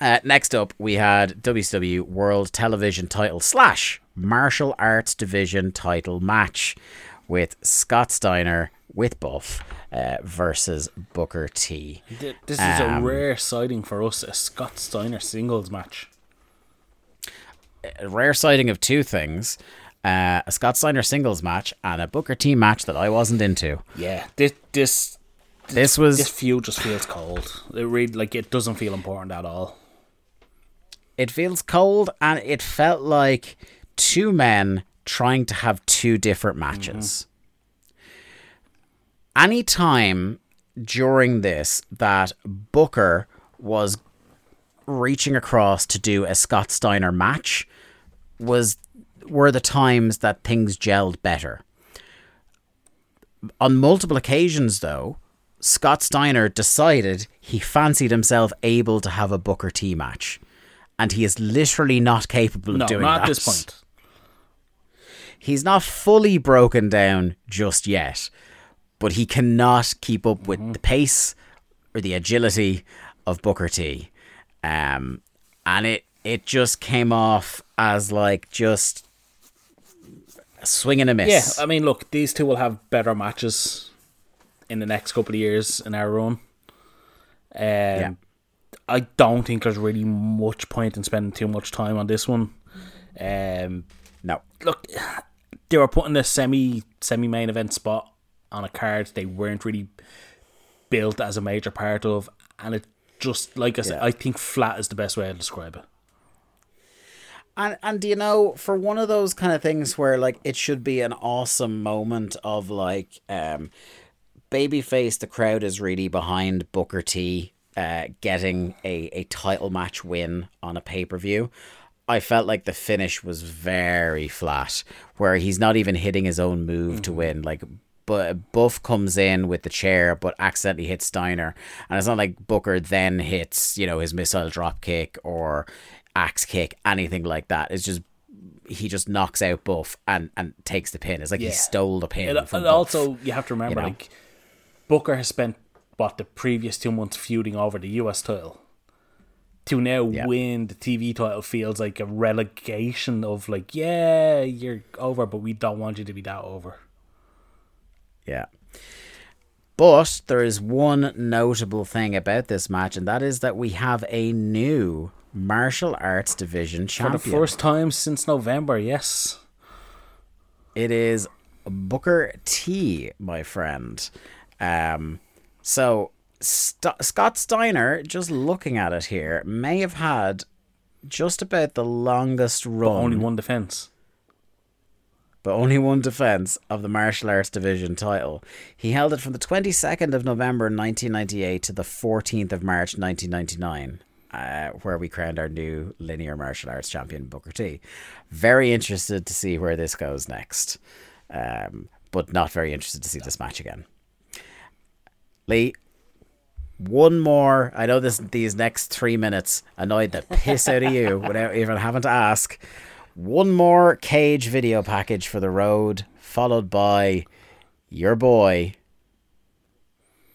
uh, next up, we had WCW World Television Title slash Martial Arts Division Title match with Scott Steiner with Buff uh, versus Booker T. This is a Um, rare sighting for us, a Scott Steiner singles match. A rare sighting of two things. Uh, a Scott Steiner singles match and a Booker T match that I wasn't into. Yeah, this this This was this feud just feels cold. It really like it doesn't feel important at all. it feels cold and it felt like two men trying to have two different matches. Any time during this that Booker was reaching across to do a Scott Steiner match was were the times that things gelled better. On multiple occasions, though, Scott Steiner decided he fancied himself able to have a Booker T match, and he is literally not capable of No, doing not that. at this point. He's not fully broken down just yet, but he cannot keep up with the pace or the agility of Booker T. Um, and it it just came off as like just a swing and a miss. Yeah. I mean, look, these two will have better matches in the next couple of years in our run. Um, I don't think there's really much point in spending too much time on this one. Um, no. look, they were putting the semi semi main event spot on a card they weren't really built as a major part of, and it just like I said, Yeah. I think flat is the best way to describe it. And and do you know, for one of those kind of things where like it should be an awesome moment of like um babyface the crowd is really behind Booker T uh getting a, a title match win on a pay-per-view. I felt like the finish was very flat, where he's not even hitting his own move to win. Like, but Buff comes in with the chair, but accidentally hits Steiner, and it's not like Booker then hits, you know, his missile drop kick or axe kick, anything like that. It's just he just knocks out Buff and and takes the pin. It's like Yeah. he stole the pin. And, from and Buff. also, you have to remember, know? like Booker has spent what the previous two months feuding over the US title. To now Yeah. win the TV title feels like a relegation of like, yeah, you're over, but we don't want you to be that over. Yeah. But there is one notable thing about this match, and that is that we have a new martial arts division For the first time since November, yes. It is Booker T, my friend. Um, so St- Scott Steiner, just looking at it here, may have had just about the longest run, Only one defense. But only one defense of the martial arts division title. He held it from the 22nd of November 1998 to the 14th of March 1999. Uh, where we crowned our new linear martial arts champion Booker T. Very interested to see where this goes next, um, but not very interested to see this match again. Lee, one more. I know this these next three minutes annoyed the piss out of you [LAUGHS] without even having to ask. One more cage video package for the road, followed by your boy.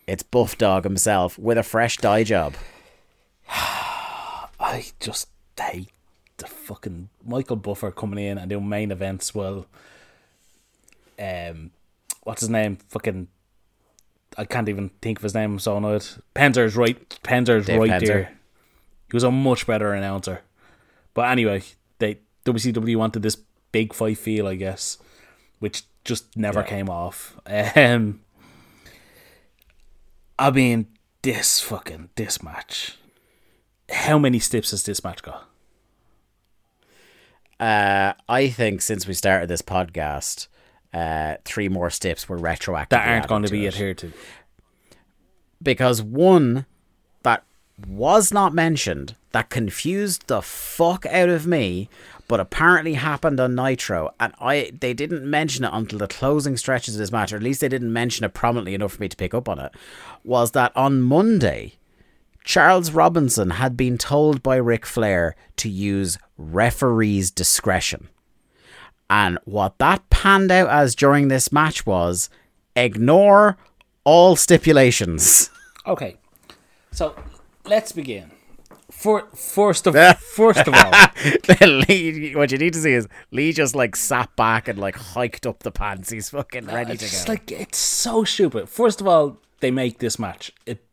It's Buff Dog himself with a fresh dye job. [SIGHS] I just hate the fucking Michael Buffer coming in and doing main events. Well, um, what's his name? Fucking, I can't even think of his name. I'm so annoyed. Penzer's right. Penzer's Dave right Penzer. there. He was a much better announcer. But anyway, WCW wanted this big fight feel, I guess, which just never came off. Um, I mean, this fucking this match. How many steps has this match got? Uh, I think since we started this podcast, uh, three more steps were retroactive. That aren't going to be it. adhered to. because one that was not mentioned that confused the fuck out of me but apparently happened on nitro and i they didn't mention it until the closing stretches of this match or at least they didn't mention it prominently enough for me to pick up on it was that on monday charles robinson had been told by Ric flair to use referee's discretion and what that panned out as during this match was ignore all stipulations [LAUGHS] Okay, so let's begin. For first of [LAUGHS] first of all, [LAUGHS] Lee, what you need to see is Lee just like sat back and like hiked up the pants. He's fucking ready to it's go. like it's so stupid. First of all, they make this match. It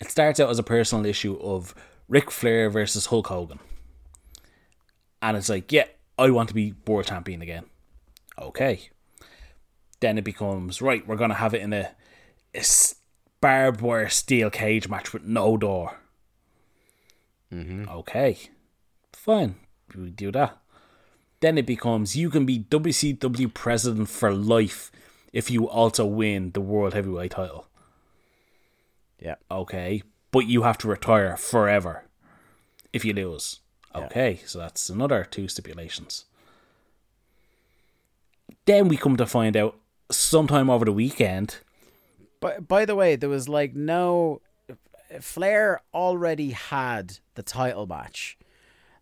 it starts out as a personal issue of Ric Flair versus Hulk Hogan, and it's like, yeah, I want to be world champion again. Okay. Then it becomes right. We're gonna have it in a barbed wire steel cage match with no door. Mm-hmm. Okay, fine. We do that. Then it becomes you can be WCW president for life if you also win the world heavyweight title. yeah, Okay, but you have to retire forever if you lose. Okay, so that's another two stipulations. Then we come to find out sometime over the weekend. But by the way, there was like no Flair already had the title match.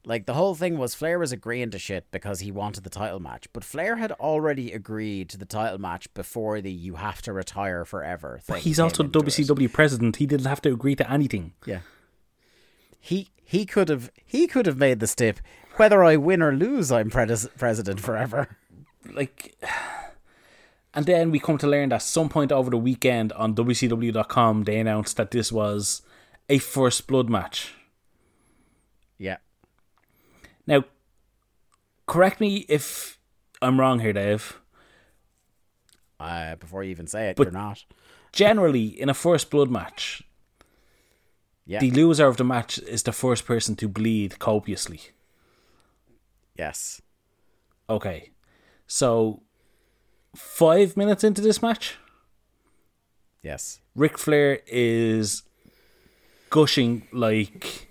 Like the whole thing was Flair was agreeing to shit because he wanted the title match, but Flair had already agreed to the title match before the "you have to retire forever" thing. But he's also into it. WCW president. He didn't have to agree to anything. Yeah. He he could have he could have made the stip. Whether I win or lose, I'm pres- president forever. Like, and then we come to learn that some point over the weekend on WCW.com they announced that this was a first blood match. Yeah. Now, correct me if I'm wrong here, Dave. Uh, before you even say it, But- you're not. Generally, in a first blood match, Yeah. the loser of the match is the first person to bleed copiously. yes. Okay. So, five minutes into this match, Yes. Ric Flair is gushing like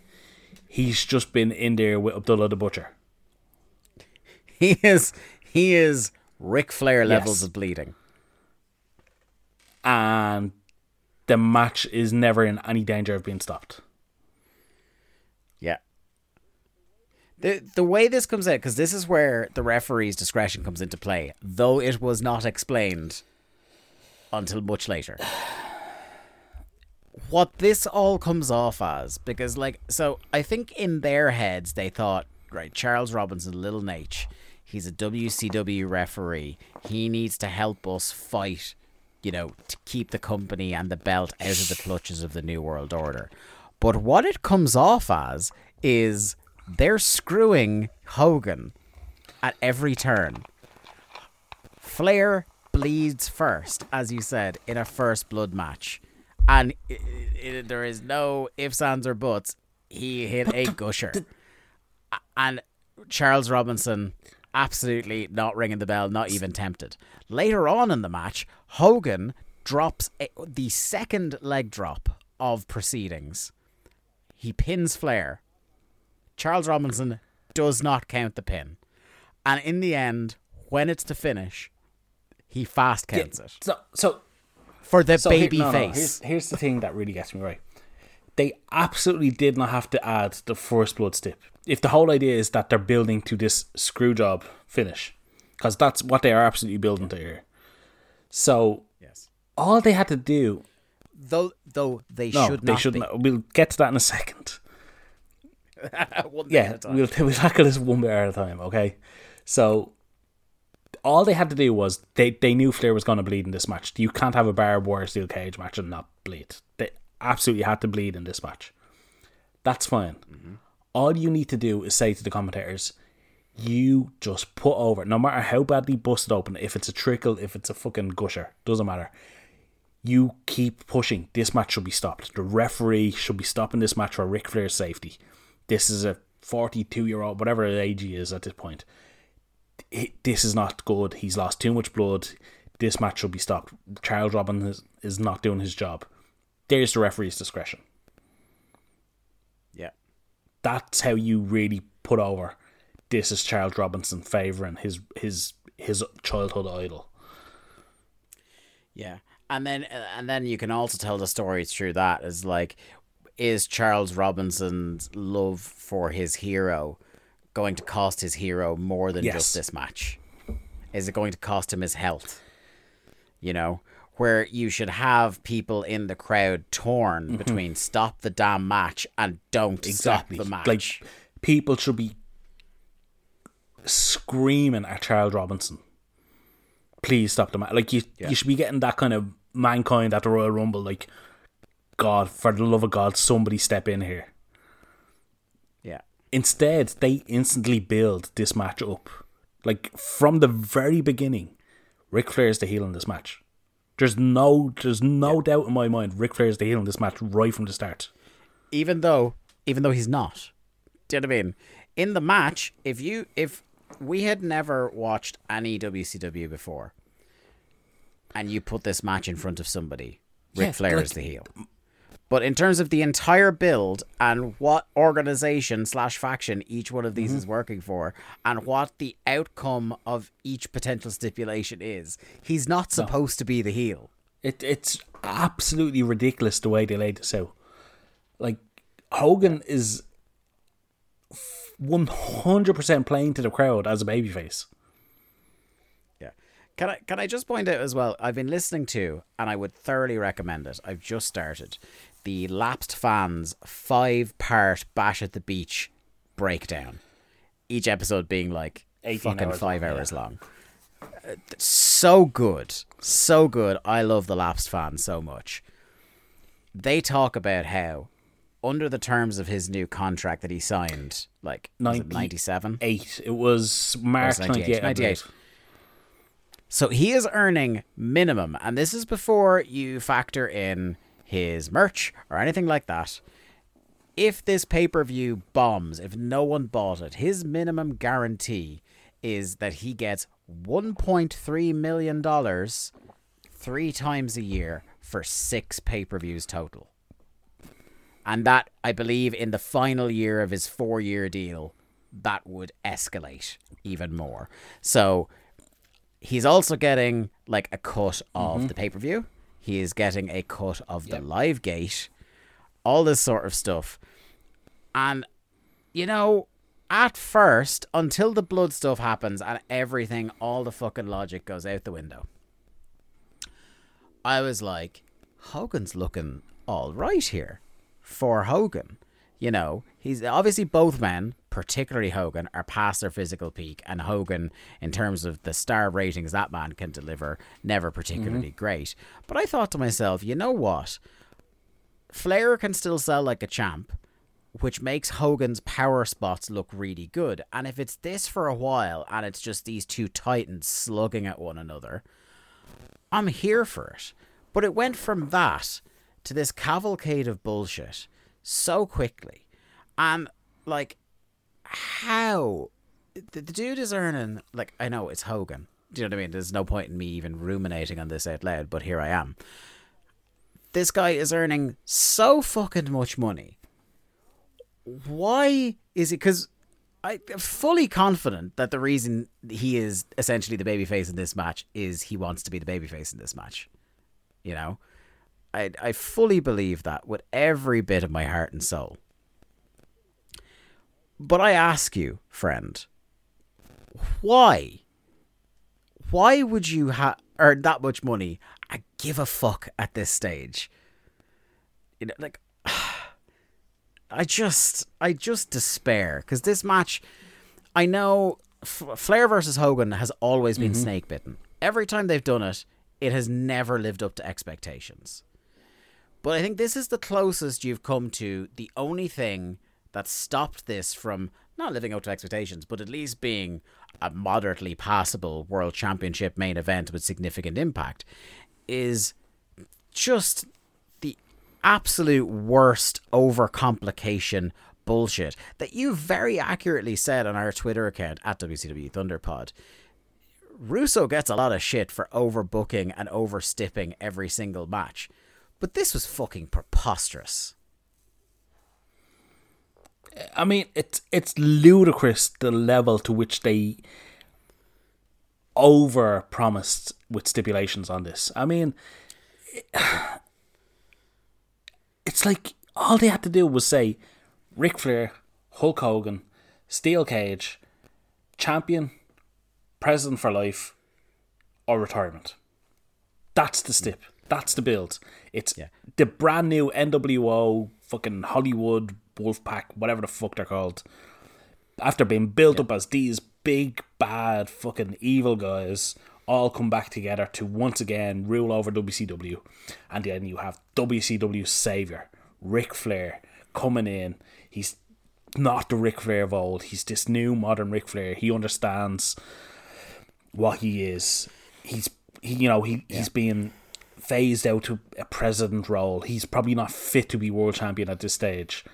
he's just been in there with Abdullah the Butcher. [LAUGHS] He is he is Ric Flair levels Yes. of bleeding. And the match is never in any danger of being stopped. Yeah. The the way this comes out because this is where the referee's discretion comes into play, though it was not explained until much later. [SIGHS] What this all comes off as, because like, so I think in their heads they thought, right, Charles Robinson, Little Nate, he's a WCW referee. He needs to help us fight, you know, to keep the company and the belt out of the clutches of the New World Order. But what it comes off as is they're screwing Hogan at every turn. Flair bleeds first, as you said, in a first blood match. And i i there is no ifs, ands, or buts. He hit a gusher. And Charles Robinson absolutely not ringing the bell, not even tempted. Later on in the match, Hogan drops a, the second leg drop of proceedings. He pins Flair. Charles Robinson does not count the pin. And in the end, when it's to finish, he fast counts it So, so for the So baby no, no, face. here's, here's the thing that really gets me right. They absolutely did not have to add the first blood stip. If the whole idea is that they're building to this screw job finish, because that's what they are absolutely building to here. So yes. all they had to do, Though though they no, should they not shouldn't. be. We'll get to that in a second. [LAUGHS] One Yeah, at a time. we'll [LAUGHS] we'll tackle this one bit at a time. Okay, so all they had to do was they they knew Flair was going to bleed in this match. You can't have a barbed wire steel cage match and not bleed. They absolutely had to bleed in this match. That's fine. Mm-hmm. All you need to do is say to the commentators, you just put over, no matter how badly busted open, if it's a trickle, if it's a fucking gusher, doesn't matter. You keep pushing. This match should be stopped. The referee should be stopping this match for Ric Flair's safety. This is a 42 year old, whatever age he is at this point. This is not good. He's lost too much blood. This match should be stopped. Charles Robinson is, is not doing his job. There's the referee's discretion. yeah. That's how you really put over. This is Charles Robinson favouring his his his childhood idol. Yeah, and then and then you can also tell the story through that is like, is Charles Robinson's love for his hero going to cost his hero more than Yes. just this match? Is it going to cost him his health? You know, where you should have people in the crowd torn mm-hmm. between stop the damn match and don't Exactly. stop the match. Like people should be screaming at Charles Robinson. Please stop the match. Like you, you should be getting that kind of mankind at the Royal Rumble. Like, God, for the love of God, somebody step in here. yeah, Instead, they instantly build this match up. Like from the very beginning, Ric Flair is the heel in this match. There's no, there's no doubt in my mind. Ric Flair is the heel in this match right from the start. even though even though he's not. Do you know what I mean? In the match, if you if we had never watched any WCW before, and you put this match in front of somebody, Ric Yeah, Flair like- is the heel. But in terms of the entire build and what organization slash faction each one of these mm-hmm. is working for, and what the outcome of each potential stipulation is, he's not supposed to be the heel. It it's absolutely ridiculous the way they laid this out. Like Hogan is one hundred percent playing to the crowd as a babyface. Yeah. Can I can I just point out as well? I've been listening to, and I would thoroughly recommend it. I've just started the Lapsed Fans five part Bash at the Beach breakdown. Each episode being like 18 fucking hours five long, hours long. Uh, So good, so good. I love the Lapsed Fans so much. They talk about how, under the terms of his new contract that he signed, like Ninety- ninety seven. Eight. It was March 98, 98. I 98. believe. So he is earning minimum, and this is before you factor in his merch or anything like that. If this pay per view bombs, if no one bought it, his minimum guarantee is that he gets $1.3 million three times a year for six pay per views total. And that, I believe, in the final year of his four year deal, that would escalate even more. So he's also getting like a cut of mm-hmm. the pay per view. He is getting a cut of the live gate, all this sort of stuff. And, you know, at first, until the blood stuff happens and everything, all the fucking logic goes out the window. I was like, Hogan's looking all right here for Hogan. You know, he's obviously both men, particularly Hogan, are past their physical peak, and Hogan, in terms of the star ratings that man can deliver, never particularly mm-hmm. great. But I thought to myself, you know what? Flair can still sell like a champ, which makes Hogan's power spots look really good. And if it's this for a while and it's just these two titans slugging at one another, I'm here for it. But it went from that to this cavalcade of bullshit so quickly. And, like, how? The, the dude is earning, like, I know it's Hogan. Do you know what I mean? There's no point in me even ruminating on this out loud, but here I am. This guy is earning so fucking much money. Why is it? Because I'm fully confident that the reason he is essentially the babyface in this match is he wants to be the babyface in this match. You know, I I fully believe that with every bit of my heart and soul. But I ask you, friend, why? Why would you have earn that much money? I give a fuck at this stage. You know, like [SIGHS] I just, I just despair because this match, I know F- Flair versus Hogan has always been mm-hmm. snake bitten. Every time they've done it, it has never lived up to expectations. But I think this is the closest you've come to the only thing that stopped this from not living up to expectations, but at least being a moderately passable world championship main event with significant impact is just the absolute worst overcomplication bullshit that you very accurately said on our Twitter account at WCW Thunderpod. Russo gets a lot of shit for overbooking and overstipping every single match, but this was fucking preposterous. I mean, it's it's ludicrous the level to which they over promised with stipulations on this. I mean, [SIGHS] it's like all they had to do was say Ric Flair, Hulk Hogan, Steel Cage, champion, president for life, or retirement. That's the stip. That's the build. It's Yeah. the brand new NWO fucking Hollywood Wolfpack, whatever the fuck they're called. After being built up as these big bad fucking evil guys all come back together to once again rule over WCW. And then you have WCW savior, Ric Flair, coming in. He's not the Ric Flair of old. He's this new modern Ric Flair. He understands what he is. He's he you know, he, he's being phased out to a president role. He's probably not fit to be world champion at this stage.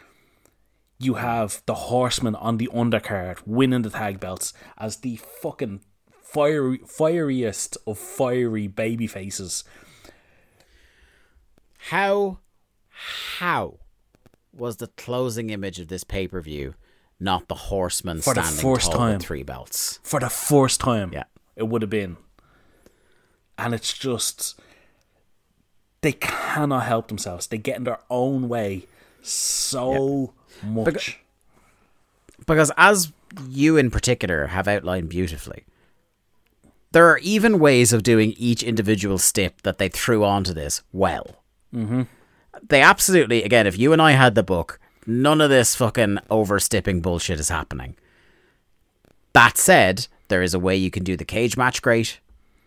You have the horseman on the undercard winning the tag belts as the fucking fiery fieriest of fiery baby faces. How how was the closing image of this pay per view not the horseman standing? For the first tall time. with three belts? For the first time, Yeah. it would have been. And it's just they cannot help themselves. They get in their own way so much. Because as you in particular have outlined beautifully, there are even ways of doing each individual step that they threw onto this well. Mm-hmm. They absolutely, again, if you and I had the book, none of this fucking overstepping bullshit is happening. That said, there is a way you can do the cage match great.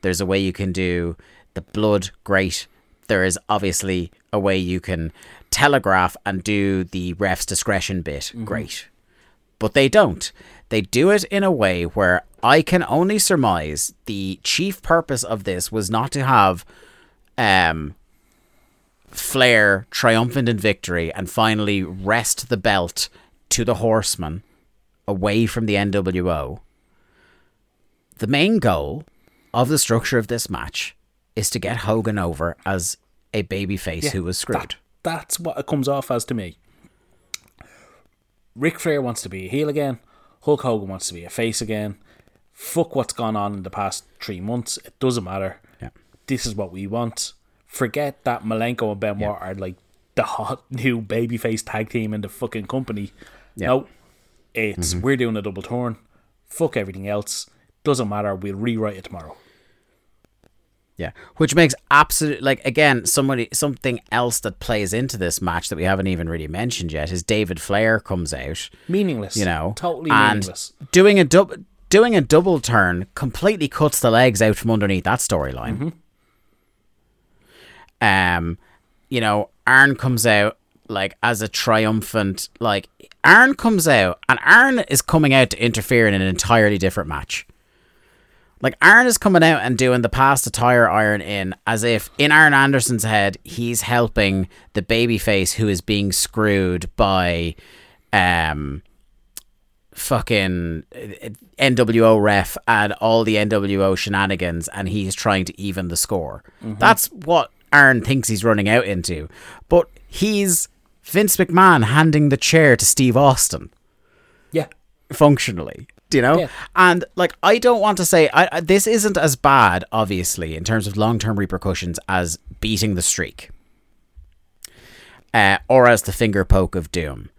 There's a way you can do the blood great. There is obviously a way you can telegraph and do the ref's discretion bit great. But they don't. They do it in a way where I can only surmise the chief purpose of this was not to have um Flair triumphant in victory and finally wrest the belt to the horseman away from the NWO. The main goal of the structure of this match is to get Hogan over as a babyface Yeah, who was screwed. that- that's what it comes off as to me. Ric Flair wants to be a heel again. Hulk Hogan wants to be a face again. Fuck what's gone on in the past three months. It doesn't matter. Yeah. This is what we want. Forget that Malenko and Benoit are like the hot [LAUGHS] new babyface tag team in the fucking company. Yeah. No, it's mm-hmm. we're doing a double turn. Fuck everything else. Doesn't matter. We'll rewrite it tomorrow. Yeah, which makes absolute like again somebody something else that plays into this match that we haven't even really mentioned yet is David Flair comes out, Meaningless. you know, totally meaningless. doing a double doing a double turn completely cuts the legs out from underneath that storyline. Um, you know, Arn comes out like as a triumphant like Arn comes out and Arn is coming out to interfere in an entirely different match. Like Arn is coming out and doing the past the tire iron in as if in Arn Anderson's head he's helping the babyface who is being screwed by um fucking uh, NWO ref and all the NWO shenanigans and he's trying to even the score. That's what Arn thinks he's running out into. But he's Vince McMahon handing the chair to Steve Austin Yeah. functionally. Do you know? Yeah. And like, I don't want to say I, I, this isn't as bad, obviously, in terms of long term repercussions as beating the streak, uh, or as the finger poke of doom.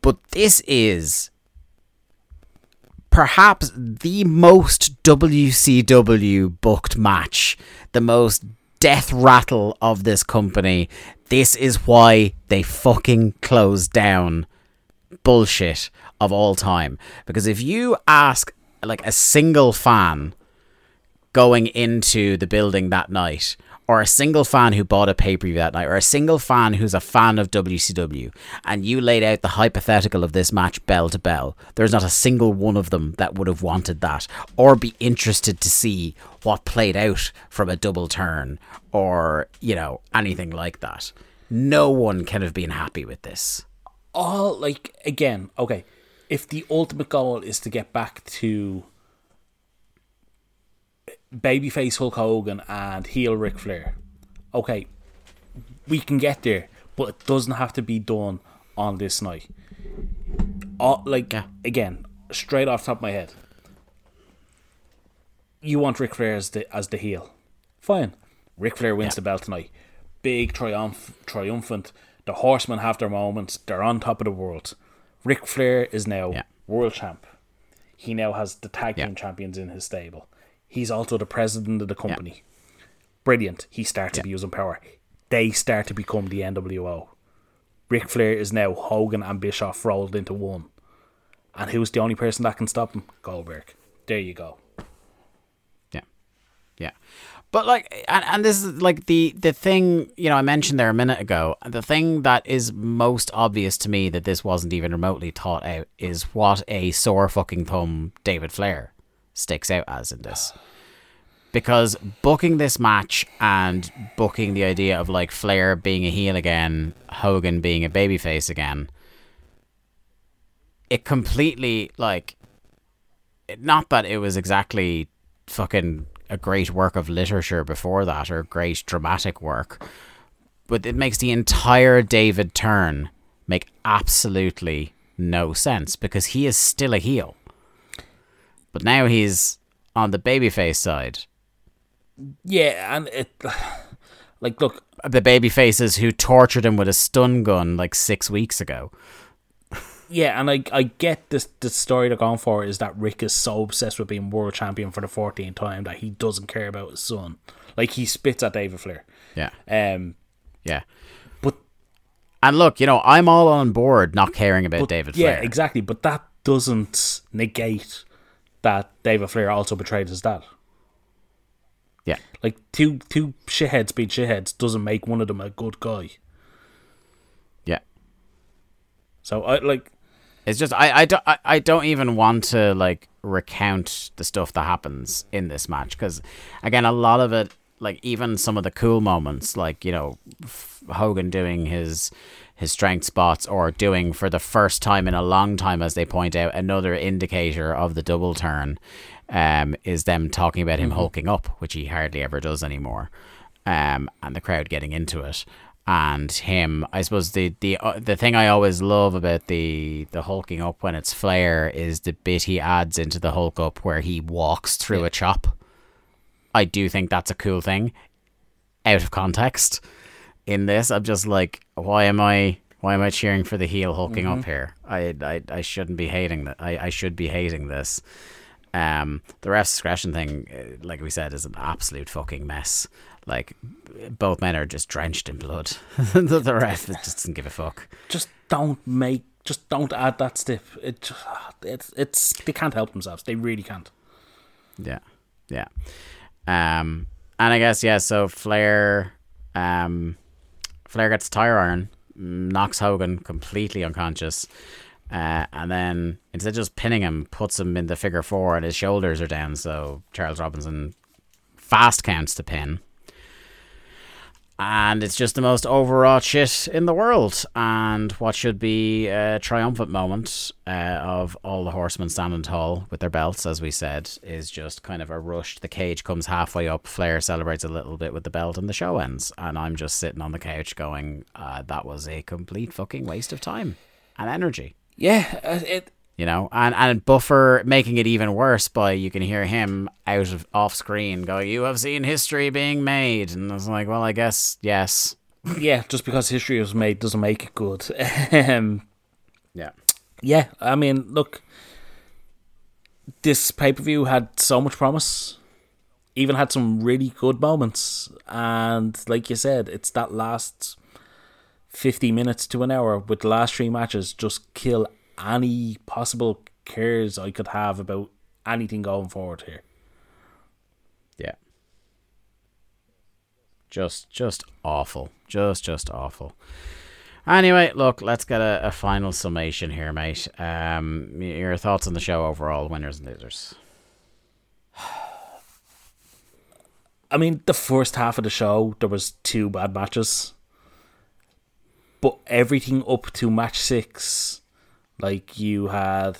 But this is perhaps the most WCW booked match, the most death rattle of this company. This is why they fucking closed down bullshit of all time. Because if you ask like a single fan going into the building that night, or a single fan who bought a pay per view that night, or a single fan who's a fan of WCW, and you laid out the hypothetical of this match bell to bell, there's not a single one of them that would have wanted that, or be interested to see what played out from a double turn, or, you know, anything like that. No one can have been happy with this. all like again okay if the ultimate goal is to get back to babyface hulk hogan and heel Ric flair okay we can get there but it doesn't have to be done on this night. All, like Yeah. again straight off the top of my head you want Ric Flair as the as the heel. Fine. Ric Flair wins the belt tonight. Big triumph triumphant. The horsemen have their moments. They're on top of the world Ric Flair is now Yeah. world champ. He now has the tag team Yeah. champions in his stable. He's also the president of the company. Brilliant. He starts to be using power. They start to become the NWO Ric Flair is now Hogan and Bischoff rolled into one. And who's the only person that can stop him? Goldberg. There you go. Yeah. Yeah. But like and, and this is like the the thing, you know, I mentioned there a minute ago, the thing that is most obvious to me that this wasn't even remotely thought out is what a sore fucking thumb David Flair sticks out as in this. Because booking this match and booking the idea of like Flair being a heel again, Hogan being a babyface again, it completely like not that it was exactly fucking a great work of literature before that or great dramatic work but it makes the entire David turn make absolutely no sense because he is still a heel. But now he's on the babyface side. Yeah, and it [SIGHS] like look, The babyfaces who tortured him with a stun gun like six weeks ago. Yeah, and I I get this the story they're going for is that Ric is so obsessed with being world champion for the 14th time that he doesn't care about his son. Like he spits at David Flair. Yeah. Um, Yeah. but And look, you know, I'm all on board not caring about but David Flair. yeah, exactly. But that doesn't negate that David Flair also betrayed his dad. Yeah. Like two two shitheads being shitheads doesn't make one of them a good guy. Yeah. So I like It's just I I don't I, I don't even want to like recount the stuff that happens in this match because again a lot of it like even some of the cool moments like you know Hogan doing his his strength spots or doing for the first time in a long time as they point out another indicator of the double turn um is them talking about him hulking up which he hardly ever does anymore um and the crowd getting into it and him. I suppose the the uh, the thing i always love about the the hulking up when it's flair is the bit he adds into the hulk up where he walks through a chop. I do think that's a cool thing. Out of context in this i'm just like why am i why am i cheering for the heel hulking up here? I, I i shouldn't be hating that i i should be hating this. Um, the ref's discretion thing, uh, like we said, is an absolute fucking mess. Like, both men are just drenched in blood. [LAUGHS] the, the ref just doesn't give a fuck. just don't make just don't add that stip. It just, it's it's they can't help themselves. They really can't. Yeah, yeah. Um, and I guess yeah. So Flair, um, Flair gets tire iron, knocks Hogan completely unconscious, uh, and then instead of just pinning him, puts him in the figure four, and his shoulders are down. So Charles Robinson fast counts to pin. And it's just the most overwrought shit in the world. And what should be a triumphant moment uh, of all the horsemen standing tall with their belts, as we said, is just kind of a rush. The cage comes halfway up. Flair celebrates a little bit with the belt, and the show ends. And I'm just sitting on the couch going, uh, that was a complete fucking waste of time and energy Yeah, uh, it you know and and buffer making it even worse by you can hear him out of off screen go you have seen history being made and i was like well i guess yes yeah, just because history was made doesn't make it good. [LAUGHS] um, yeah yeah, I mean, look, this pay per view had so much promise. Even had some really good moments, and like you said, it's that last fifty minutes to an hour with the last three matches just kill any possible cares I could have about anything going forward here. yeah. Just just awful. Just just awful. Anyway look let's get a, a final summation here mate. Um your thoughts on the show overall winners and losers? I mean, the first half of the show there was two bad matches, but everything up to match six, like you had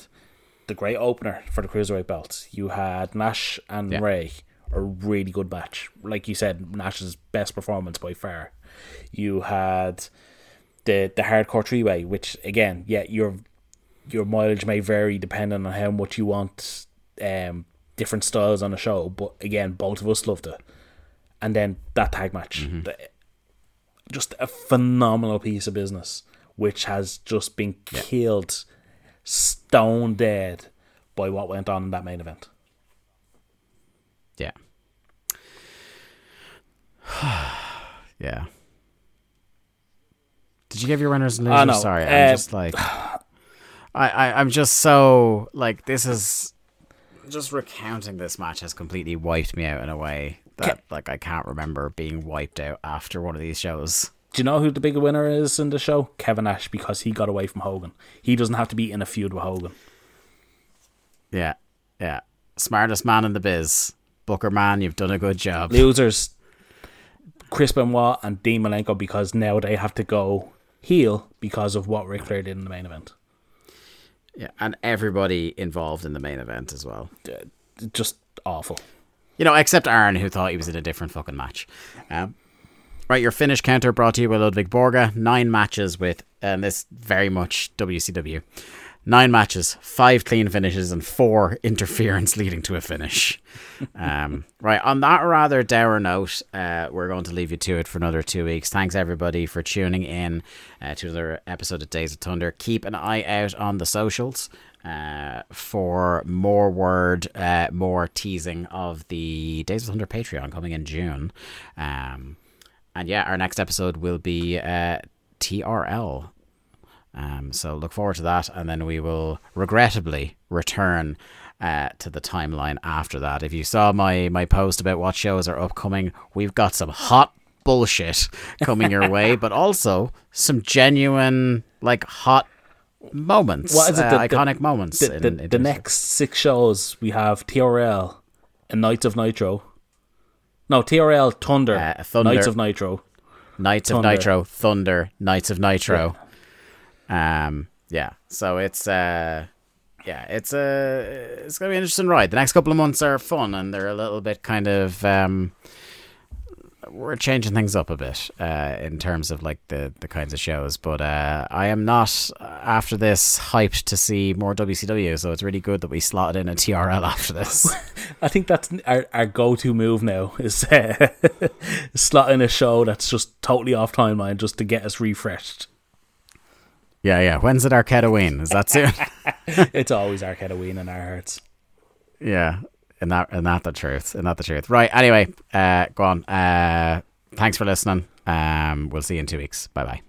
the great opener for the cruiserweight belt. You had Nash and Yeah. Rey, a really good match. Like you said, Nash's best performance by far. You had the the hardcore three way, which again, yeah, your your mileage may vary depending on how much you want um different styles on the show. But again, both of us loved it. And then that tag match, the- just a phenomenal piece of business, which has just been killed, stone dead by what went on in that main event. Yeah. [SIGHS] yeah. Did you give your winners and losers? Oh, no. Sorry, I'm Uh, just like, I, I, I'm just so like this is just recounting this match has completely wiped me out in a way that like I can't remember being wiped out after one of these shows. Do you know who the big winner is in the show? Kevin Nash, because he got away from Hogan. He doesn't have to be in a feud with Hogan. Yeah, yeah. Smartest man in the biz, Booker man. You've done a good job. Losers, Chris Benoit and Dean Malenko, because now they have to go heel because of what Ric Flair did in the main event. Yeah, and everybody involved in the main event as well. Just awful. You know, except Arn, who thought he was in a different fucking match. Um, Right, your finish counter brought to you by Ludvig Borga. Nine matches with, and this very much WCW. Nine matches, five clean finishes, and four [LAUGHS] interference leading to a finish. Um, right, on that rather dour note, uh, we're going to leave you to it for another two weeks. Thanks everybody for tuning in uh, to another episode of Days of Thunder. Keep an eye out on the socials uh, for more word, uh, more teasing of the Days of Thunder Patreon coming in June. Um, and yeah, our next episode will be uh, TRL. Um, so look forward to that, and then we will regrettably return uh, to the timeline after that. If you saw my my post about what shows are upcoming, we've got some hot bullshit coming your way, [LAUGHS] but also some genuine like hot moments, What is it, uh, the- the- iconic moments. The, in- the, in the next six shows we have TRL and Knights of Nitro. No, TRL Thunder, Uh, Thunder. Knights of Nitro. Knights Thunder. of Nitro, Thunder, Knights of Nitro. Um, yeah. So it's uh, yeah, it's a it's gonna be an interesting ride. The next couple of months are fun, and they're a little bit kind of um, we're changing things up a bit uh, in terms of like the the kinds of shows. But uh, I am not uh, after this hyped to see more WCW. So it's really good that we slotted in a TRL [LAUGHS] after this. I think that's our, our go-to move now is uh, [LAUGHS] slot in a show that's just totally off timeline just to get us refreshed. yeah, yeah. When's it Arcadoween? Is that soon? [LAUGHS] It's always Arcade Halloween in our hearts. Yeah, and that and that the truth, and that the truth. Right. Anyway, uh, go on. Uh, thanks for listening. Um, we'll see you in two weeks. Bye bye.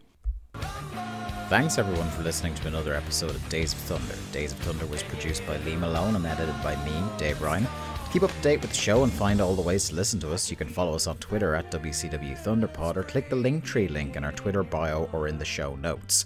Thanks everyone for listening to another episode of Days of Thunder. Days of Thunder was produced by Lee Malone and edited by me, Dave Ryan. Keep up to date with the show and find all the ways to listen to us, you can follow us on Twitter at WCW Thunderpod or click the Linktree link in our Twitter bio or in the show notes.